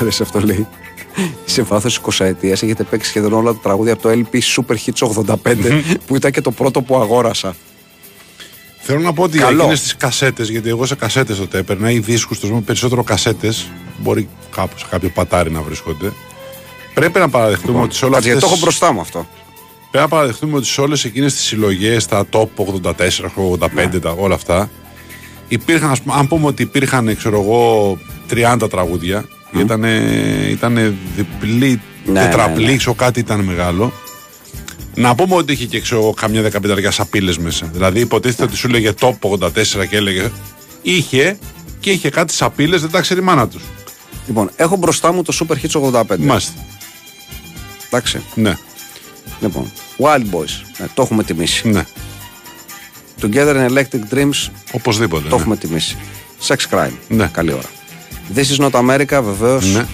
αρέσει αυτό λέει. Σε βάθος 20 ετία έχετε παίξει σχεδόν όλα τα τραγούδια από το LP Super Hits 85 που ήταν και το πρώτο που αγόρασα. Θέλω να πω ότι Καλό. εκείνε τι κασέτες, γιατί εγώ σε κασέτες τότε έπαιρνα ή δίσκους, το περισσότερο κασέτες, μπορεί κάπου σε κάποιο πατάρι να βρίσκονται. Πρέπει να παραδεχτούμε ότι σε όλα Κάτσε, γιατί αυτές, το έχω μπροστά μου αυτό. Πρέπει να παραδεχτούμε ότι σε όλες εκείνες τις συλλογές, τα top 84, 85, Ναι. τα, όλα αυτά, υπήρχαν, ας πούμε, αν πούμε ότι υπήρχαν, ξέρω εγώ, 30 τραγούδια, ήταν, ήτανε διπλή, Ναι, τετραπλή, ναι, ναι. ξέρω κάτι ήταν μεγάλο. Να πούμε ότι είχε και ξέρω, εγώ, καμιά δεκαπενταριά σαπίλες μέσα. Δηλαδή, υποτίθεται ότι σου έλεγε top 84 και έλεγε. Είχε και είχε κάτι σαπίλες, δεν τα ξέρει η μάνα τους. Λοιπόν, έχω μπροστά μου το Super Hits 85. Μάλιστα. Εντάξει. Ναι, Λοιπόν, Wild Boys. Ναι, το έχουμε τιμήσει. ναι. Together in Electric Dreams Οπωσδήποτε. το ναι. έχουμε τιμήσει. Sex Crime. Ναι. Καλή ώρα. This is not America, βεβαίω. Ναι.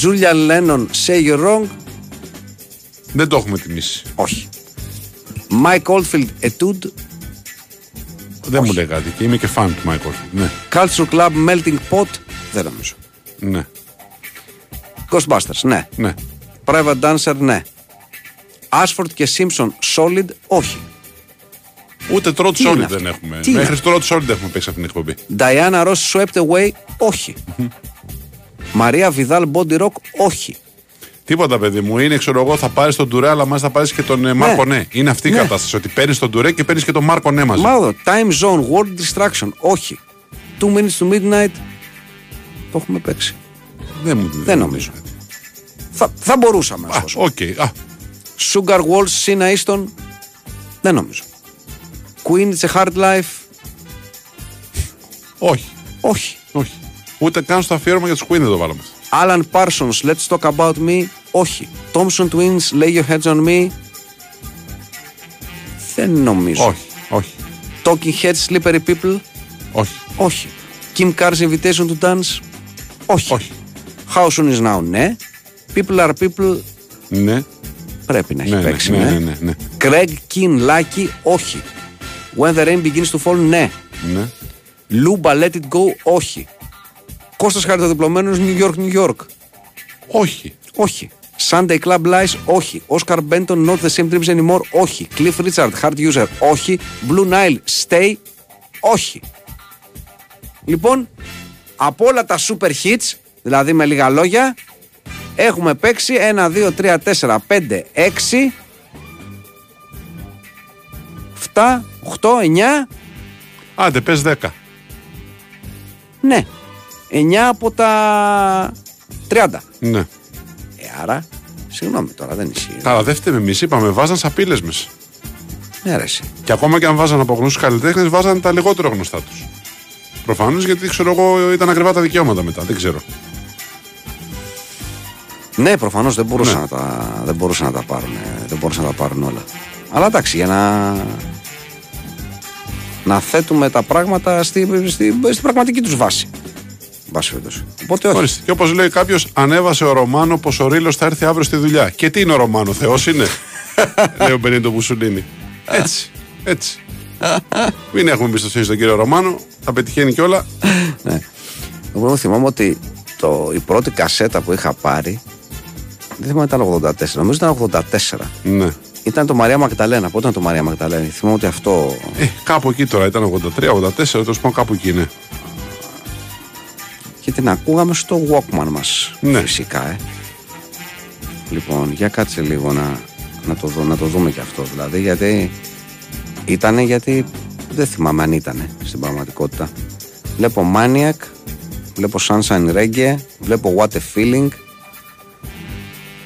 Julian Lennon, Say You're Wrong. Δεν το έχουμε τιμήσει. Όχι. Mike Oldfield, Etude. Δεν μου λέει κάτι και είμαι και φαν του Μάικολ. Ναι, Culture Club, Melting Pot. Δεν νομίζω. ναι, Ghostbusters, ναι. ναι. Private Dancer, ναι. Ashford και Simpson, Solid, όχι. Ούτε τρότ Τι είναι solid αυτό; δεν έχουμε. Τι είναι Μέχρι αυτό; τρότ solid έχουμε παίξει αυτήν την εκπομπή. Diana Ross, Swept Away, όχι. Μαρία Βιδάλ, Body Rock, όχι. Τίποτα, παιδί μου. Είναι, ξέρω εγώ, θα πάρεις τον Τουρέ, αλλά μάλιστα θα πάρεις και τον ε, Μάρκο Ναι. Είναι αυτή η Ναι. κατάσταση. Ότι παίρνεις τον Τουρέ και παίρνεις και τον Μάρκο Ναι μαζί. Μάδο, Time Zone, World Distraction, όχι. Two Minutes to Midnight, το έχουμε παίξει. Δεν, μου, Δεν νομίζω. Θα, θα μπορούσαμε να Α, σου πω. οκ. Α, Sugar Walls, Sheena Easton, δεν νομίζω. Queen, It's a Hard Life, όχι. όχι. Όχι. Ούτε καν στο αφιέρωμα για τους Queen δεν το βάλαμε. Alan Parsons, Let's Talk About Me, όχι. Thompson Twins, Lay Your Hands on Me, δεν νομίζω. Όχι. Όχι. Talking Heads, Slippery People, Όχι. όχι. Kim Carr's Invitation to Dance, όχι. Όχι. How Soon Is Now, ναι. People Are People, Ναι. πρέπει να έχει Ναι, ναι, παίξει, ναι, ναι. ναι, ναι, ναι. Craig Keen, Lucky, όχι. When the Rain Begins to Fall, ναι. ναι. Luba, Let It Go, όχι. Κώστας Χαριτοδιπλωμένος, New York, New York, Όχι. όχι. Sunday Club Lies, όχι. Oscar Benton, Not the Same Dreams Anymore, όχι. Cliff Richard, Hard User, όχι. Blue Nile, Stay, όχι. Λοιπόν, από όλα τα super hits, δηλαδή με λίγα λόγια, έχουμε παίξει 1, 2, 3, 4, 5, 6, 7, 8, 9, Άντε, πες 10. ναι. 9 από τα 30. Ναι. Ε, άρα, συγγνώμη τώρα, δεν ισχύει. Καλά, δεν φταίμε εμείς. Είπαμε, βάζαν σαπίλες μέσα. Ναι, αρέσει. Και ακόμα και αν βάζαν από γνωστούς καλλιτέχνες, βάζαν τα λιγότερο γνωστά τους. Προφανώς γιατί ξέρω εγώ ήταν ακριβά τα δικαιώματα μετά. Δεν ξέρω. Ναι, προφανώς δεν, μπορούσαν Ναι. να τα, δεν μπορούσαν να τα πάρουν. ε, Δεν μπορούσαν να τα πάρουν όλα. Αλλά εντάξει, για να. Να θέτουμε τα πράγματα στη, στη, στην πραγματική τους βάση. Βάση περιπτώσει. Οπότε όχι. Ορίστε. Και όπως λέει κάποιος, ανέβασε ο Ρωμάνο πως ο Ρήλο θα έρθει αύριο στη δουλειά. Και τι είναι ο Ρωμάνο, Θεός είναι; λέει ο Μπενίτο Μουσουλίνη. Έτσι. Έτσι. Μην έχουμε εμπιστοσύνη στον κύριο Ρωμάνο. Θα πετυχαίνει κιόλα. Ναι. Εγώ θυμάμαι ότι το, η πρώτη κασέτα που είχα πάρει. Δεν θυμάμαι ήταν 84, νομίζω ήταν 84. Ναι. Ήταν το Μαρία Μαγδαλένα. Πότε ήταν το Μαρία Μαγδαλένα; Θυμάμαι ότι αυτό. Ε, κάπου εκεί τώρα ήταν 83, 84, τέλος πάντων κάπου εκεί είναι. και την ακούγαμε στο Walkman μας Ναι. φυσικά ε. λοιπόν για κάτσε λίγο να, να, το, δω, να το δούμε και αυτό δηλαδή γιατί ήτανε γιατί δεν θυμάμαι αν ήτανε στην πραγματικότητα βλέπω Maniac βλέπω Sunshine Reggae βλέπω What a Feeling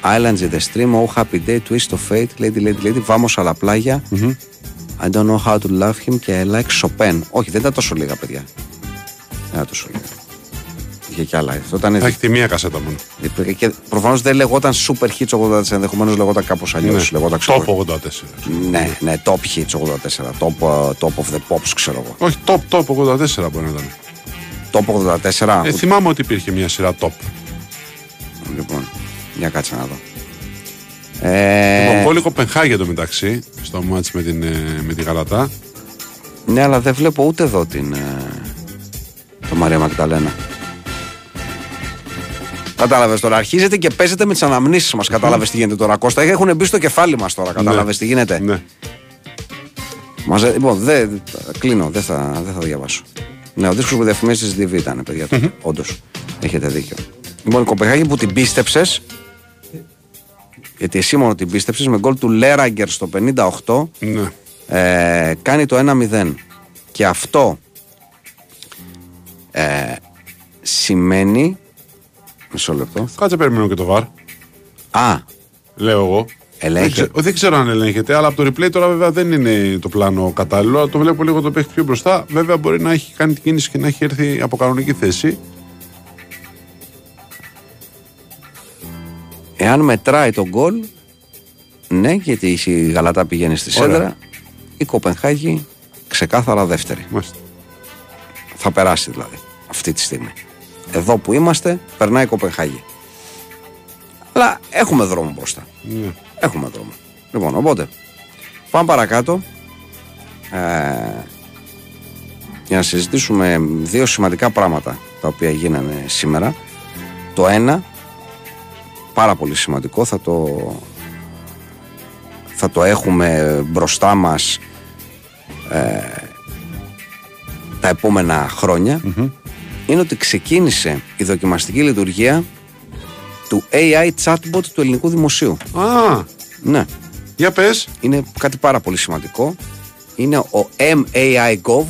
Islands in the Stream Oh Happy Day Twist of Fate Lady Lady Lady Vamos a la playa I don't know how to love him και I like Chopin όχι δεν ήταν τόσο λίγα παιδιά δεν ήταν τόσο λίγα Είχε κι άλλα. Αυτό ήταν Θα έχει τη μία κασέτα μόνο. Υπήρχε Και προφανώς δεν λεγόταν Super Hits 84, ενδεχομένως λεγόταν κάπως αλλιώς. Ναι. Λεγόταν ξέρω. Top 84. Ναι, ναι, Top Hits 84. Top, uh, top of the Pops, ξέρω εγώ. Όχι, top, top 84 μπορεί να ήταν. Top 84. Ε, θυμάμαι ότι υπήρχε μια σειρά top. Λοιπόν, για κάτσε να δω. Ε, Λοιπόν, Πόλη Κοπενχάγη το μεταξύ, στο μάτς με την, ε, με τη Γαλατά. ναι, αλλά δεν βλέπω ούτε εδώ την. ε, το Μαρία Μαγδαλένα. Κατάλαβες τώρα. Αρχίζετε και παίζετε με τις αναμνήσεις μας. Κατάλαβες τι γίνεται τώρα. Κώστα έχουν μπει στο κεφάλι μας τώρα. Κατάλαβες τι γίνεται. Ναι. Μαζε... Λοιπόν, δεν κλείνω, δεν θα, δεν θα διαβάσω. Ναι, ο δίσκος που διαφημίζεις τη DV ήταν, παιδιά. Mm-hmm. Όντως. Έχετε δίκιο. Λοιπόν, η Κοπεχάγη που την πίστεψες. Γιατί εσύ μόνο την πίστεψες με γκολ του Λέραγκερ στο 58 ναι. ε, κάνει το 1-0. Και αυτό ε, σημαίνει. Μισό λεπτό. Κάτσε περιμένω και το βαρ. Α, Λέω εγώ. Ελέγχε- Δεν, ξε- δεν ξέρω αν ελέγχεται, αλλά από το replay τώρα βέβαια δεν είναι το πλάνο κατάλληλο. αλλά Το βλέπω λίγο το παίχτη πιο μπροστά. Βέβαια μπορεί να έχει κάνει την κίνηση και να έχει έρθει από κανονική θέση. Εάν μετράει τον γκολ, ναι, γιατί η Γαλατά πηγαίνει στη Ωραία. σέντρα, η Κοπενχάγη ξεκάθαρα δεύτερη. Μάλιστα. Θα περάσει δηλαδή αυτή τη στιγμή. Εδώ που είμαστε, περνάει η Κοπενχάγη. Αλλά έχουμε δρόμο μπροστά. Ναι. Έχουμε δρόμο. Λοιπόν, οπότε πάμε παρακάτω. Ε, για να συζητήσουμε δύο σημαντικά πράγματα τα οποία γίνανε σήμερα. Το ένα, πάρα πολύ σημαντικό, θα το, θα το έχουμε μπροστά μας ε, τα επόμενα χρόνια, είναι ότι ξεκίνησε η δοκιμαστική λειτουργία του AI chatbot του ελληνικού δημοσίου. Α, Ναι, για πες. είναι κάτι πάρα πολύ σημαντικό. Είναι ο MAI Gov.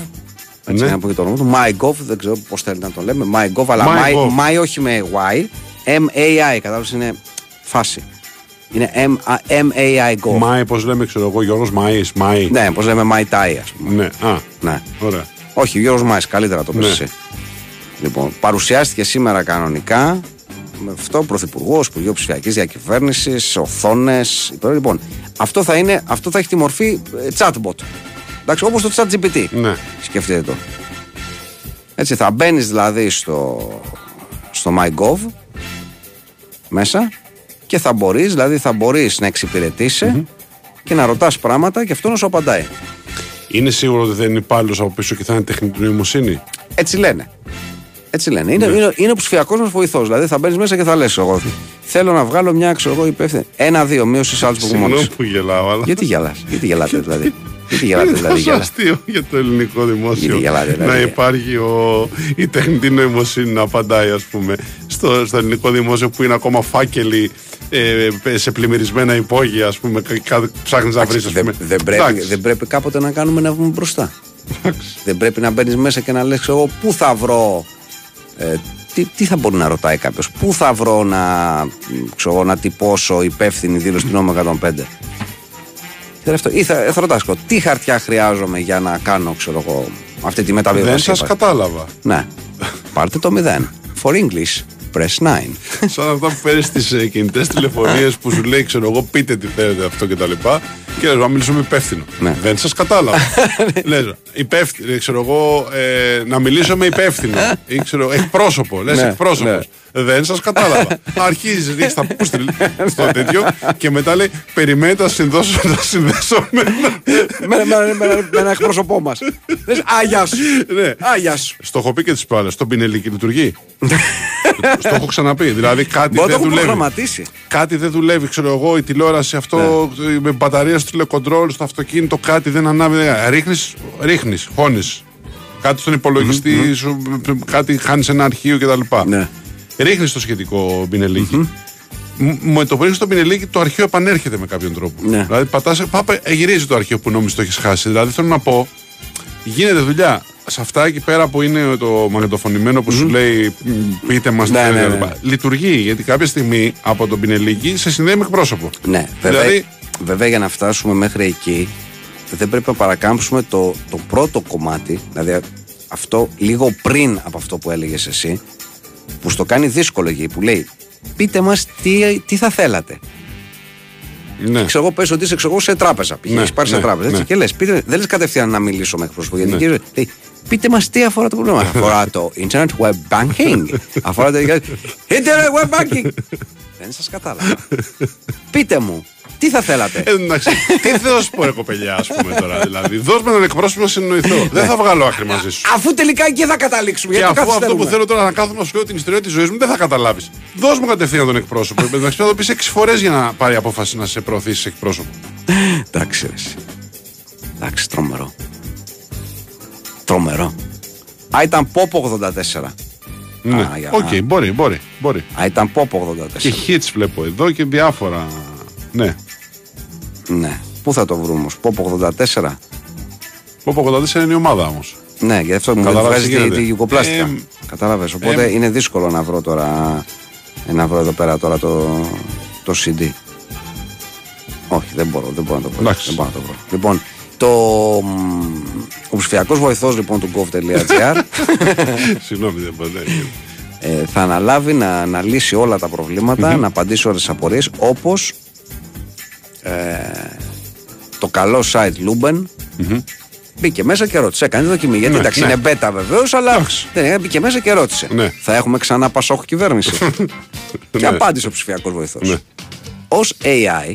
Έτσι, Ναι. να πω και το όνομα του. MyGov, δεν ξέρω πώς θέλετε να το λέμε. MyGov, αλλά My Gov. My, my όχι με Y. MAI, κατάλαβες είναι φάση. Είναι M- α, MAI Gov. Μάη, πώς λέμε, ξέρω εγώ, Γιώργος Μάη. Μάη. Ναι, πώς λέμε My Tai, ας πούμε. Ναι, α, Ναι. ωραία. Όχι, ο Γιώργος Μάης, καλύτερα το πες Ναι. εσύ. Λοιπόν, παρουσιάστηκε σήμερα κανονικά με αυτό, Πρωθυπουργός, Υπουργείο Ψηφιακής Διακυβέρνησης, οθόνες. Λοιπόν, αυτό θα, είναι, αυτό θα έχει τη μορφή ε, chatbot. Εντάξει, όπως το ChatGPT. Ναι. Σκεφτείτε το. Έτσι, θα μπαίνεις δηλαδή στο, στο MyGov μέσα και θα μπορείς, δηλαδή θα μπορείς να εξυπηρετήσει και να ρωτάς πράγματα και αυτό να σου απαντάει. Είναι σίγουρο ότι δεν είναι υπάλληλος από πίσω και θα είναι τεχνητή νοημοσύνη; Έτσι λένε. Έτσι λένε. Είναι, Ναι. είναι, είναι ο ψηφιακό μας βοηθός. Δηλαδή θα μπαίνεις μέσα και θα λες: Εγώ θέλω να βγάλω μια ξέρω εγώ υπεύθυνη. Ένα-δύο μείωσης άλλους που Συγγνώμη μόνος. που γελάω, αλλά. Γιατί γελάς, γιατί γελάτε δηλαδή. γιατί γελάτε Είναι δηλαδή. τόσο Γελά. αστείο για το ελληνικό δημόσιο Γιατί γελάτε, δηλαδή. να υπάρχει ο, η τεχνητή νοημοσύνη να απαντάει ας πούμε στο, στο ελληνικό δημόσιο που είναι ακόμα φάκελοι ε, σε πλημμυρισμένα υπόγεια ας πούμε κα- κα- ψάχνεις να βρεις ας Δεν, πούμε δεν, πρέπει, Εντάξει. δεν πρέπει κάποτε να κάνουμε να βγούμε μπροστά. δεν πρέπει να μπαίνεις μέσα και να λες εγώ πού θα βρω. Ε, τι, τι θα μπορεί να ρωτάει κάποιος, Πού θα βρω να, ξέρω, εγώ, να τυπώσω υπεύθυνη δήλωση του νόμου 105. Και αυτό, ή θα, θα ρωτάς, τι χαρτιά χρειάζομαι για να κάνω ξέρω εγώ, αυτή τη μεταβίβαση; δεν σας κατάλαβα Ναι. Πάρτε το 0. For English, press 9. σαν αυτά που παίρνεις στις ε, κινητές τηλεφωνίες που σου λέει, ξέρω εγώ, πείτε τι θέλετε αυτό και τα λοιπά. Και λες, να μιλήσουμε υπεύθυνο. Ναι. Δεν σας κατάλαβα. Λες, υπεύθυνο, ξέρω εγώ, ε, να μιλήσω με υπεύθυνο. ή ξέρω, εκπρόσωπο. Λες Ναι, εκπρόσωπος. ναι. Δεν σας κατάλαβα. Αρχίζεις, ρίχνει τα πούστριλ στο τέτοιο και μετά λέει, περιμένετε να συνδώσω να συνδέσω με ένα. με, με, με, με ένα εκπρόσωπό μας. Λες, Άγιας σου. Ναι. Άγιας σου. Στο έχω πει και τις προάλλες. Στον Πινελίκη λειτουργεί. Στο έχω ξαναπεί. Δηλαδή κάτι Μπορεί να το δεν έχουν δουλεύει. προγραμματίσει. Κάτι δεν δουλεύει, ξέρω εγώ, η τηλεόραση αυτό Ναι. με μπαταρία στο τηλεκοντρόλ, στο αυτοκίνητο, κάτι δεν ανάβει. Ρίχνεις, ρίχνεις, χώνεις. Κάτι στον υπολογιστή, σου, κάτι χάνεις ένα αρχείο κτλ. Ναι. Ρίχνεις το σχετικό πινελίκι. Μ- Με το που ρίχνεις το πινελίκι, το αρχείο επανέρχεται με κάποιον τρόπο. Ναι. Δηλαδή, πατάς, πάπα, ε, γυρίζει το αρχείο που νόμιζες το έχεις χάσει. Δηλαδή, θέλω να πω, γίνεται δουλειά. Σε αυτά εκεί πέρα που είναι το μαγνητοφωνημένο που σου λέει μ, πείτε μας τι Ναι, θέλετε ναι, κτλ. ναι. Λειτουργεί γιατί κάποια στιγμή από τον πινελίκι σε συνδέει με εκπρόσωπο. Ναι, βέβαια, Δηλαδή- βέβαια για να φτάσουμε μέχρι εκεί δεν πρέπει να παρακάμψουμε το, το πρώτο κομμάτι, δηλαδή αυτό λίγο πριν από αυτό που έλεγες εσύ, που στο κάνει δύσκολο εκεί, που λέει πείτε μας τι, τι θα θέλατε. Ναι. Ξέρω εγώ πες ότι είσαι ξέρω εγώ, σε τράπεζα. Πήγες, Ναι, έχεις πάρεις σε ναι, τράπεζα. Έτσι, ναι. Και λες, πείτε, δεν λες κατευθείαν να μιλήσω με εκπρόσωπο. Γιατί και λέει, πείτε μας τι αφορά το πρόβλημα. αφορά το internet web banking. αφορά το internet web banking. δεν σας κατάλαβα. πείτε μου Τι θα θέλατε; Ε, εντάξει, τι θέλω να σου πω, ρε κοπελιά, ας πούμε τώρα. Δηλαδή, δώσ' με έναν εκπρόσωπο να συνεννοηθώ. Δεν θα βγάλω άκρη μαζί σου. Αφού τελικά εκεί θα καταλήξουμε. Και γιατί το αφού αυτό που καθυστερούμε. θέλω τώρα να κάθομαι να σου λέω την ιστορία της ζωής μου, δεν θα καταλάβεις. Δώσ' μου κατευθείαν τον εκπρόσωπο. Εντάξει, θα το πεις έξι φορές για να πάρει απόφαση να σε προωθήσει εκπρόσωπο. Εντάξει, ρε. εσύ. Εντάξει, τρομερό. Τρομερό. Α, ήταν Pop 84. Ναι, Α, για- οκ, μπορεί, μπορεί, μπορεί. Α, ήταν Pop 84. Και hits βλέπω εδώ και διάφορα. Ναι. Ναι. Πού θα το βρούμε όμως, Pop 84. Pop 84 είναι η ομάδα όμως. Ναι, γιατί αυτό μου Καταλάβες βγάζει τι τη, γίνεται. τη Γιουγκοπλάστικα. Ε, Κατάλαβες. Οπότε ε, είναι δύσκολο να βρω τώρα. ε, Να βρω εδώ πέρα τώρα το, το CD. Όχι, δεν μπορώ, δεν μπορώ να το βρω. Εντάξει. Δεν μπορώ να το βρω. Λοιπόν, το, μ, ο ψηφιακός βοηθός λοιπόν του gov.gr Συγγνώμη, δεν μπορεί. ε, θα αναλάβει να, να λύσει όλα τα προβληματα να απαντήσει όλες τις απορίες όπως ε, το καλό site Luben μπήκε μέσα και ρώτησε. Έκανε τη δοκιμή. Γιατί Ναι, εντάξει ναι. είναι beta βεβαίως, αλλά Εντάξει. δεν είναι, μπήκε μέσα και ρώτησε. Ναι. Θα έχουμε ξανά πασόχ κυβέρνηση. και Ναι. απάντησε ο ψηφιακός βοηθός. Ναι. Ω AI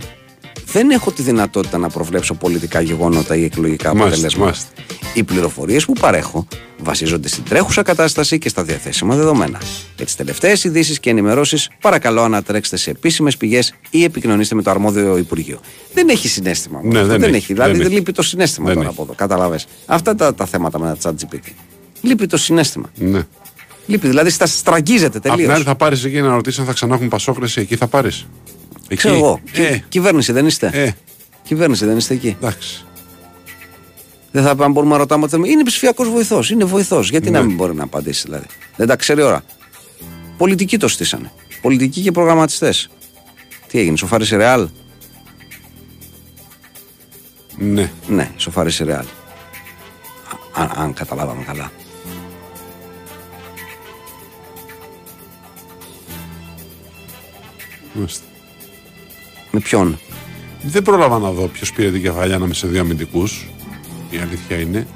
δεν έχω τη δυνατότητα να προβλέψω πολιτικά γεγονότα ή εκλογικά Μάλιστα, αποτελέσματα. μάλιστα. Οι πληροφορίες που παρέχω βασίζονται στην τρέχουσα κατάσταση και στα διαθέσιμα δεδομένα. Για τις τελευταίες ειδήσεις και ενημερώσεις, παρακαλώ ανατρέξτε σε επίσημες πηγές ή επικοινωνήστε με το αρμόδιο Υπουργείο. Δεν έχει συνέστημα. μόνο Ναι, αυτό, δεν δεν έχει, έχει. Δηλαδή δεν δεν έχει. λείπει το συνέστημα Δεν τώρα έχει. από εδώ. Κατάλαβε. Αυτά τα, τα θέματα με τα chat GPT. Λείπει το συνέστημα. Ναι. Λείπει, δηλαδή στα στραγγίζεται Απ' την τελείως. άλλη θα πάρεις εκεί να ρωτήσεις αν θα ξανά έχουν πασόκρεση, εκεί θα πάρεις. Ξέρω εγώ. Κυ- Ε, Κυβέρνηση δεν είστε; ε, Κυβέρνηση δεν είστε εκεί; εντάξει. Δεν θα πάμε, μπορούμε να ρωτάμε. ότι θέλουμε. Είναι ψηφιακός βοηθός. Είναι βοηθός. Γιατί να Ναι. μην μπορεί να απαντήσει δηλαδή; Δεν τα ξέρει ώρα. Πολιτικοί το στήσανε. Πολιτικοί και προγραμματιστές. Τι έγινε, σοφάρισε ρεάλ; Ναι. Ναι, σοφάρισε ρεάλ. Α- Αν, αν καταλάβαμε καλά. Μάλιστα. Με ποιον; Δεν πρόλαβα να δω ποιος πήρε την κεφαλιά ανάμεσα σε δύο αμυντικούς. Η αλήθεια είναι.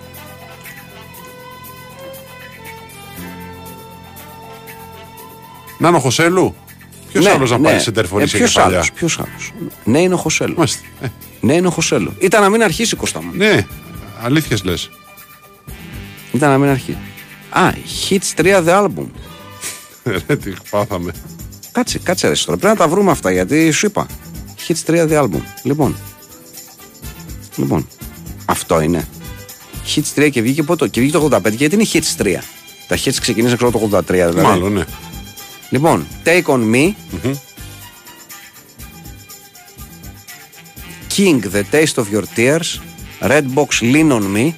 Να είναι ο Χωσέλου; Ποιος ναι, άλλος να ναι. πάρει σε τερφορή σε ποιος κεφαλιά; άλλος, ποιος άλλος. Ναι, είναι ο Χωσέλου. Μάλιστα. Ε, Ναι, είναι ο Χωσέλου. Ήταν να μην αρχίσει Κώστα μου. ναι, αλήθειες λες. Ήταν να μην αρχίσει. Α, Hits 3 The Album. Ρε, τι πάθαμε. Κάτσε, κάτσε ρε τώρα. Πρέπει να τα βρούμε αυτά γιατί σου είπα. Hits 3 The Album. Λοιπόν. Λοιπόν. Αυτό είναι. Hits 3 και βγήκε πότε. Και βγήκε το 85. Γιατί είναι Hits 3. Τα Hits ξεκινήσαν ξέρω το 83 δηλαδή. Μάλλον, ναι. Λοιπόν, Take on Me. King, The Taste of Your Tears. Redbox, Lean on Me.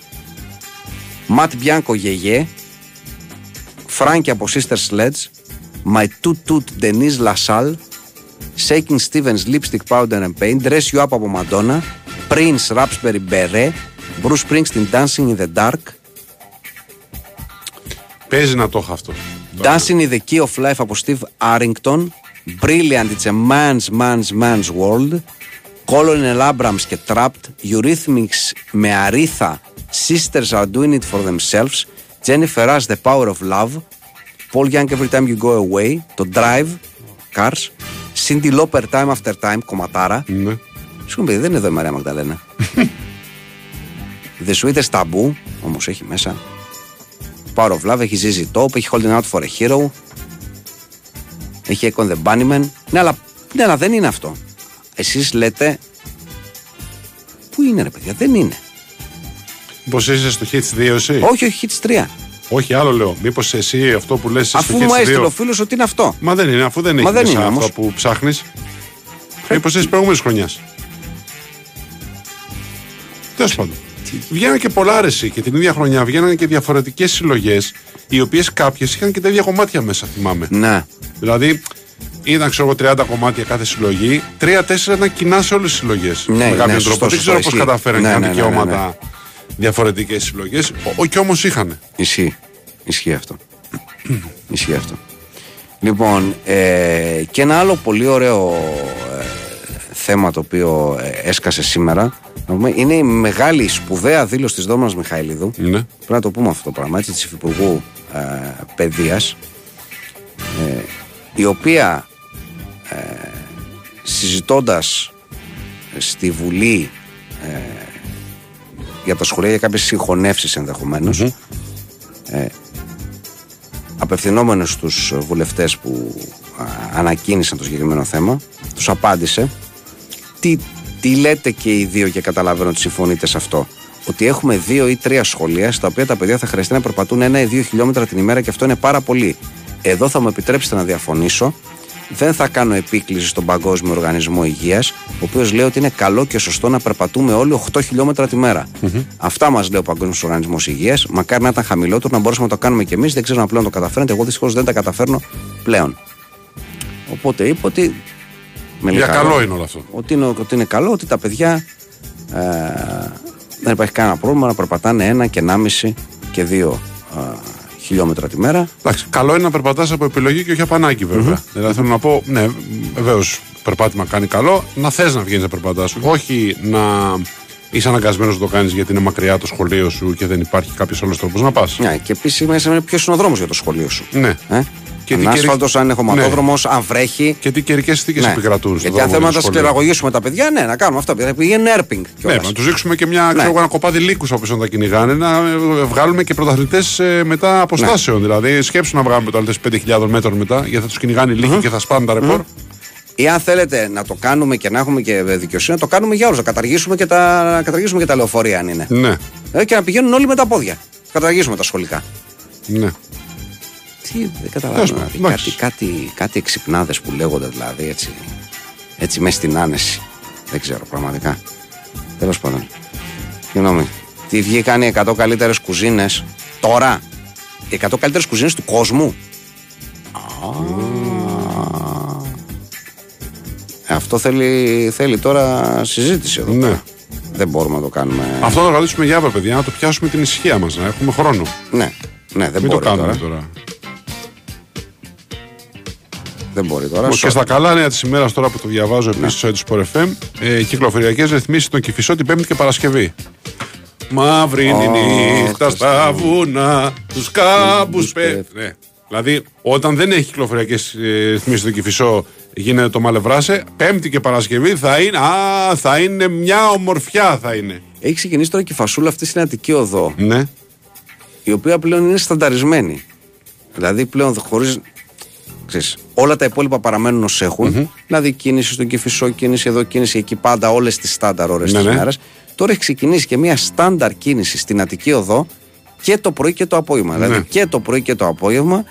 Matt Bianco, Yeye. Frankie από Sister Sledge. My Toot Toot, Denise LaSalle. Shaking Stevens, Lipstick Powder and Paint. Dress You Up από Madonna. Prince, Rapsberry Beret. Bruce Springsteen, Dancing in the Dark. Παίζει να το έχω αυτό. Dancing in the Key of Life από Steve Arrington. Brilliant, it's a man's, man's, man's world. Colonel Abrams και Trapped. Eurythmics με Αρίθα. Sisters are doing it for themselves. Jennifer Rush, The Power of Love. Paul Young, Every Time You Go Away. Το Drive, Cars. Cindy Lauper, Time After Time, κομματάρα. Ναι. Συγγνώμη, παιδί, δεν είναι εδώ η Μαρία Μαγδαλένα. The Sweetest Taboo, όμως έχει μέσα. Power of Love, έχει ZZ Top, έχει Holding Out for a Hero. Έχει Econ the Bunnyman. Ναι, αλλά, ναι, αλλά δεν είναι αυτό. Εσείς λέτε. Πού είναι, ρε παιδιά, δεν είναι. Πώς είσαι στο Hits 2 εσύ; Όχι, όχι, Hits 3. Όχι, άλλο λέω. Μήπως εσύ αυτό που λες είσαι Αφού στο μου Hits έστειλε 2. ο φίλος ότι είναι αυτό. Μα δεν είναι, αφού δεν έχει Μα δεν μέσα είναι αυτό όμως. που ψάχνεις. Μήπως είσαι προηγούμενης χρονιάς. Τέλος πάντων. Βγαίνανε και πολλά αρεσί και την ίδια χρονιά βγαίνανε και διαφορετικές συλλογές, οι οποίες κάποιες είχαν και τα ίδια κομμάτια μέσα, θυμάμαι. Ναι. Δηλαδή, ήταν ξέρω εγώ 30 κομμάτια κάθε συλλογή, 3-4 ήταν κοινά σε όλες τις συλλογές. Ναι, με ναι, κάποιον σωστό, τρόπο. Δεν σωστό, ξέρω πώς ισχύει. καταφέραν Ναι, και ναι, είχαν ναι, ναι, ναι. δικαιώματα διαφορετικές συλλογές. Όχι όμως είχαν. Ισχύει. Ισχύει αυτό. Ισχύει αυτό. Λοιπόν, ε, και ένα άλλο πολύ ωραίο ε, θέμα το οποίο ε, έσκασε σήμερα να πούμε, είναι η μεγάλη σπουδαία δήλωση της Δόμνας Μιχαηλίδου Ναι. πρέπει να το πούμε αυτό το πράγμα έτσι της Υφυπουργού ε, Παιδείας ε, η οποία ε, συζητώντας στη Βουλή ε, για τα σχολεία για κάποιες συγχωνεύσεις ενδεχομένως ε, απευθυνόμενος στους βουλευτές που α, ανακοίνησαν το συγκεκριμένο θέμα τους απάντησε τι, τι λέτε και οι δύο και καταλαβαίνω ότι συμφωνείτε σε αυτό ότι έχουμε δύο ή τρία σχολεία στα οποία τα παιδιά θα χρειαστεί να περπατούν ένα ή δύο χιλιόμετρα την ημέρα και αυτό είναι πάρα πολύ. Εδώ θα μου επιτρέψετε να διαφωνήσω. Δεν θα κάνω επίκληση στον Παγκόσμιο Οργανισμό Υγείας, ο οποίος λέει ότι είναι καλό και σωστό να περπατούμε όλοι 8 χιλιόμετρα τη μερα Αυτά μας λέει ο Παγκόσμιος Οργανισμός Υγείας. Μακάρι να ήταν χαμηλότερο, να μπορούσαμε να το κάνουμε κι εμείς. Δεν ξέρω αν πλέον το καταφέρνετε. Εγώ δυστυχώς δεν τα καταφέρνω πλέον. Οπότε είπε ότι. με Για λιχαρό, καλό είναι όλο αυτό. ότι είναι, ότι είναι καλό, ότι τα παιδιά ε, δεν υπάρχει κανένα πρόβλημα να περπατάνε ένα και ενάμιση και δύο ε, χιλιόμετρα τη μέρα. Εντάξει, καλό είναι να περπατάς από επιλογή και όχι από ανάγκη, βέβαια. Δηλαδή θέλω να πω, ναι, βεβαίως περπάτημα κάνει καλό, να θες να βγαίνεις να περπατάς. Όχι να είσαι αναγκασμένος να το κάνεις γιατί είναι μακριά το σχολείο σου και δεν υπάρχει κάποιος άλλος τρόπος να πας. Ναι, και επίσης μέσα ποιος είναι ο δρόμος για το σχολείο σου; Ναι. Ε; Και αν τι καιρικ- άσφαλτος, αν είναι χωματόδρομος, αν βρέχει. Και τι καιρικές συνθήκες Ναι. επικρατούν στο Γιατί αν δρόμο θέλουμε να για τα το σχολείο. σκληραγωγήσουμε τα παιδιά, ναι, να κάνουμε αυτό. Θα πηγαίνει έρπινγκ. Ναι, να τους δείξουμε και μια, ξέρω, εγώ, ένα κοπάδι λύκους όπω να τα κυνηγάνε, να ε, βγάλουμε και πρωταθλητές μετά αποστάσεων. Ναι. Δηλαδή, σκέψου να βγάλουμε πρωταθλητές 5.000 μέτρων μετά, γιατί θα τους κυνηγάνε οι λύκοι και θα σπάνε τα ρεπορ. Ή αν θέλετε να το κάνουμε και να έχουμε και δικαιοσύνη, να το κάνουμε για όλους. Να καταργήσουμε και τα, να καταργήσουμε και τα λεωφορεία, αν είναι. Ναι, Ε, και να πηγαίνουν όλοι με τα πόδια. Καταργήσουμε τα σχολικά. ναι. Τι, δεν Τέλος καταλαβαίνω. πάντων, δηλαδή, εντάξει. κάτι, κάτι, κάτι εξυπνάδες που λέγονται δηλαδή έτσι. Έτσι μέσα στην άνεση. Δεν ξέρω πραγματικά. Τέλος πάντων. Συγγνώμη. Τι βγήκαν οι 100 καλύτερες κουζίνες τώρα; Οι 100 καλύτερες κουζίνες του κόσμου. Α. Ε, Αυτό θέλει, θέλει τώρα συζήτηση εδώ. ναι. πέρα. Δεν μπορούμε να το κάνουμε. Αυτό να το κρατήσουμε για αύριο, παιδιά, να το πιάσουμε την ησυχία μας, να έχουμε χρόνο. Ναι, ναι, δεν Μην το μπορεί κάνουμε τώρα. τώρα. Δεν μπορεί τώρα. Και στα καλά νέα της ημέρας τώρα που το διαβάζω Ναι. επίση στο έτσι Sport FM, ε, κυκλοφοριακές ρυθμίσεις στον Κυφισό την Πέμπτη και Παρασκευή. Μαύρη είναι η νύχτα στα βουνά, τους κάμπους πέφτει. Ναι. Δηλαδή, όταν δεν έχει κυκλοφοριακές ρυθμίσεις στον Κυφισό, γίνεται το μαλευράσε. Πέμπτη και Παρασκευή θα είναι, α, θα είναι μια ομορφιά θα είναι. Έχει ξεκινήσει τώρα και η φασούλα αυτή στην Αττική Οδό, Ναι. η οποία πλέον είναι στανταρισμένη. Δηλαδή πλέον χωρίς. Όλα τα υπόλοιπα παραμένουν ως εχουν Δηλαδή κίνηση στον Κεφισό, κίνηση εδώ, κίνηση εκεί, πάντα όλες τις στάνταρ ώρες Ναι, της ναι. μέρας. Τώρα έχει ξεκινήσει και μια στάνταρ κίνηση στην Αττική Οδό και το πρωί και το απόγευμα. Ναι. Δηλαδή και το πρωί και το απόγευμα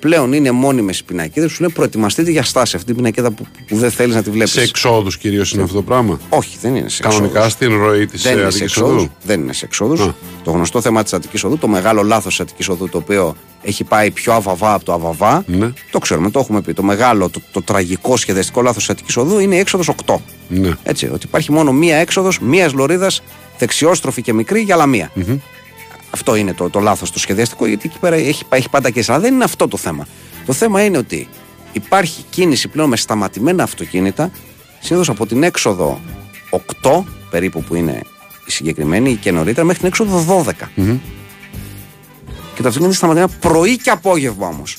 πλέον είναι μόνιμες πινακίδες που σου λένε προετοιμαστείτε για στάση. Αυτή την πινακίδα που, που δεν θέλεις να τη βλέπεις. Σε εξόδους κυρίως είναι αυτό το πράγμα; Όχι, δεν είναι σε Κανονικά εξόδους. στην ροή της Δεν είναι σε Αττικής εξόδους. Οδού; Δεν είναι σε εξόδους. Α. Το γνωστό θέμα της Αττικής Οδού, το μεγάλο λάθος της Αττικής Οδού, το οποίο έχει πάει πιο αβαβά από το αβαβά. Ναι. Το ξέρουμε, το έχουμε πει. Το μεγάλο, το, το τραγικό σχεδιαστικό λάθος της Αττικής Οδού είναι η έξοδος 8. Ναι. Έτσι, ότι υπάρχει μόνο μία έξοδος, μίας λωρίδας, δεξιόστροφη και μικρή για λαμία. Αυτό είναι το, το λάθος το σχεδιαστικό, γιατί εκεί πέρα έχει, έχει πάντα και Αλλά δεν είναι αυτό το θέμα. Το θέμα είναι ότι υπάρχει κίνηση πλέον με σταματημένα αυτοκίνητα, συνήθως από την έξοδο 8, περίπου που είναι η συγκεκριμένη, ή και νωρίτερα, μέχρι την έξοδο 12. Και τα αυτοκίνητα είναι σταματημένα πρωί και απόγευμα όμως.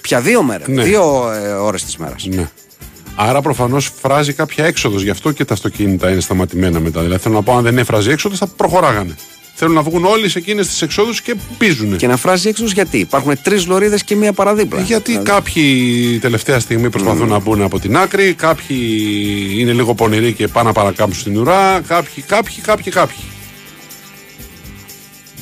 Πια δύο μέρες, Ναι. δύο ε, ώρες της μέρας. Ναι. Άρα προφανώς φράζει κάποια έξοδος, γι' αυτό και τα αυτοκίνητα είναι σταματημένα μετά. Δηλαδή θέλω να πω, αν δεν έφραζε έξοδος, θα προχωράγανε. Θέλουν να βγουν όλοι σε εκείνες τις εξόδους και πίζουν. Και να φράζει έξοδο γιατί; Υπάρχουν τρεις λωρίδες και μία παραδίπλα. Γιατί Δηλαδή, κάποιοι τελευταία στιγμή προσπαθούν να μπουν από την άκρη, κάποιοι είναι λίγο πονηροί και πάνε να παρακάμψουν στην ουρά, κάποιοι, κάποιοι, κάποιοι, κάποιοι.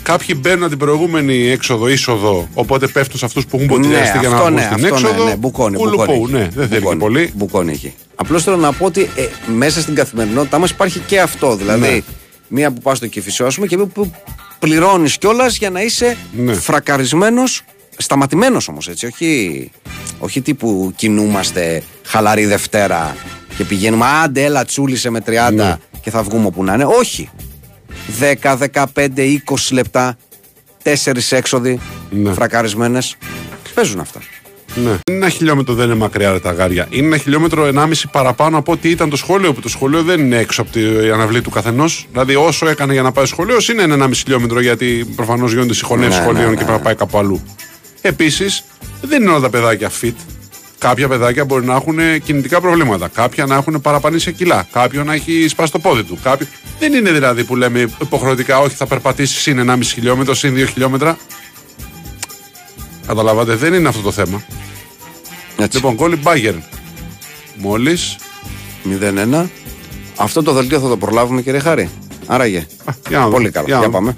Κάποιοι μπαίνουν την προηγούμενη έξοδο, είσοδο, οπότε πέφτουν σε αυτούς που έχουν ποτηλιαστεί για να αυτό βγουν ναι, στην αυτό έξοδο. ναι, ναι, μπουκώνει, Κουλουπού, μπουκώνει. ναι, δεν θέλει και Μπουκώνει, πολύ. Μπουκώνει εκεί. Απλώς θέλω να πω ότι ε, μέσα στην καθημερινότητά μας υπάρχει και αυτό. Δηλαδή, Ναι. Μία που πας στο κεφισό, α πούμε, και μία που πληρώνεις κιόλας για να είσαι Ναι. φρακαρισμένος, σταματημένος όμως έτσι. Όχι, όχι τύπου κινούμαστε χαλαρή Δευτέρα και πηγαίνουμε. Άντε, έλα, τσούλησε με 30 Ναι. και θα βγούμε όπου να είναι. Όχι. 10, 15, 20 λεπτά, τέσσερις έξοδοι Ναι. φρακαρισμένες. Παίζουν αυτά. Ναι. Είναι ένα χιλιόμετρο, δεν είναι μακριά ρε, τα γάρια. Είναι ένα χιλιόμετρο, ενάμιση παραπάνω από ό,τι ήταν το σχολείο. Που το σχολείο δεν είναι έξω από την αναβλή του καθενός. Δηλαδή, όσο έκανε για να πάει σχολείο, είναι ένα ενάμιση χιλιόμετρο, γιατί προφανώς γίνονται συγχωνεύσεις ναι, ναι, σχολείων ναι, και ναι. πρέπει να πάει κάπου αλλού. Επίσης, δεν είναι όλα τα παιδάκια fit. Κάποια παιδάκια μπορεί να έχουν κινητικά προβλήματα. Κάποια να έχουν παραπανήσει κιλά. Κάποιο να έχει σπάσει το πόδι του. Κάποιο... Δεν είναι δηλαδή που λέμε υποχρεωτικά, όχι θα περπατήσεις συν 1,5 χιλιόμετρο, συν 2 χιλιόμετρα. Καταλαβαίνετε, δεν είναι αυτό το θέμα. Έτσι. Λοιπόν, γκολ Bayern. Μόλις 0-1. Αυτό το δελτίο θα το προλάβουμε, κύριε Χάρη. Άραγε. Α, Πολύ καλά. Για πάμε.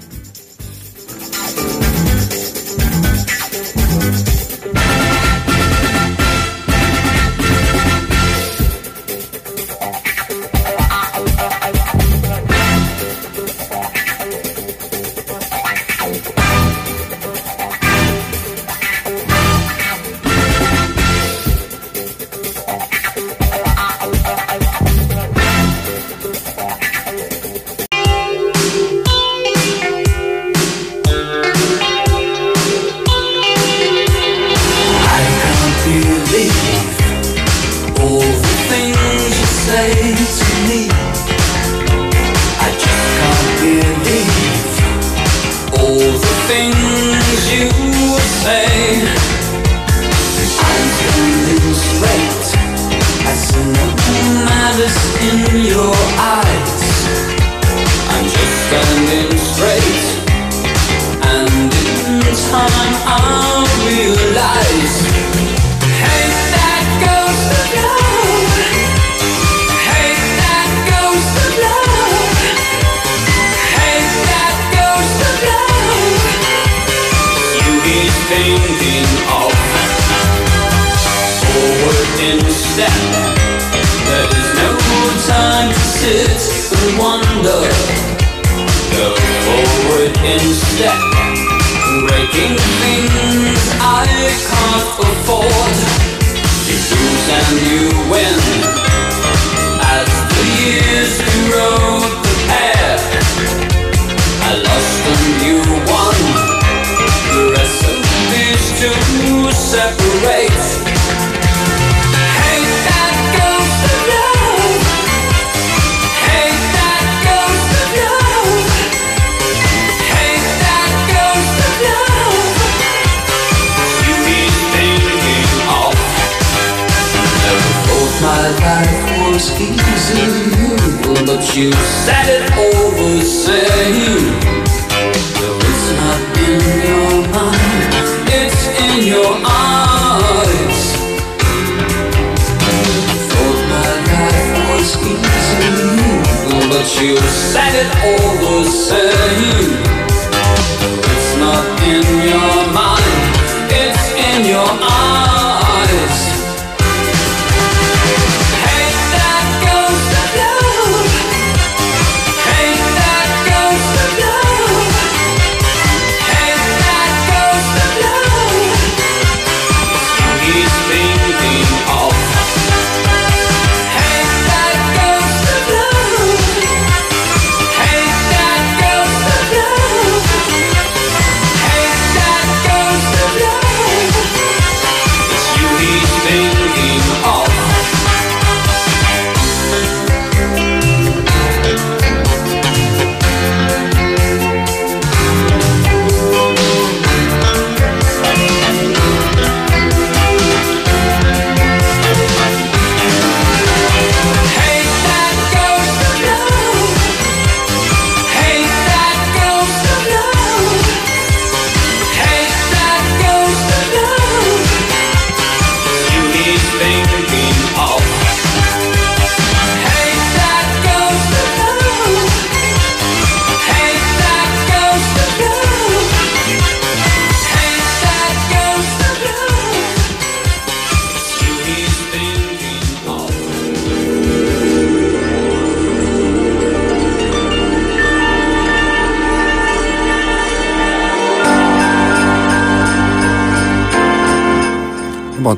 in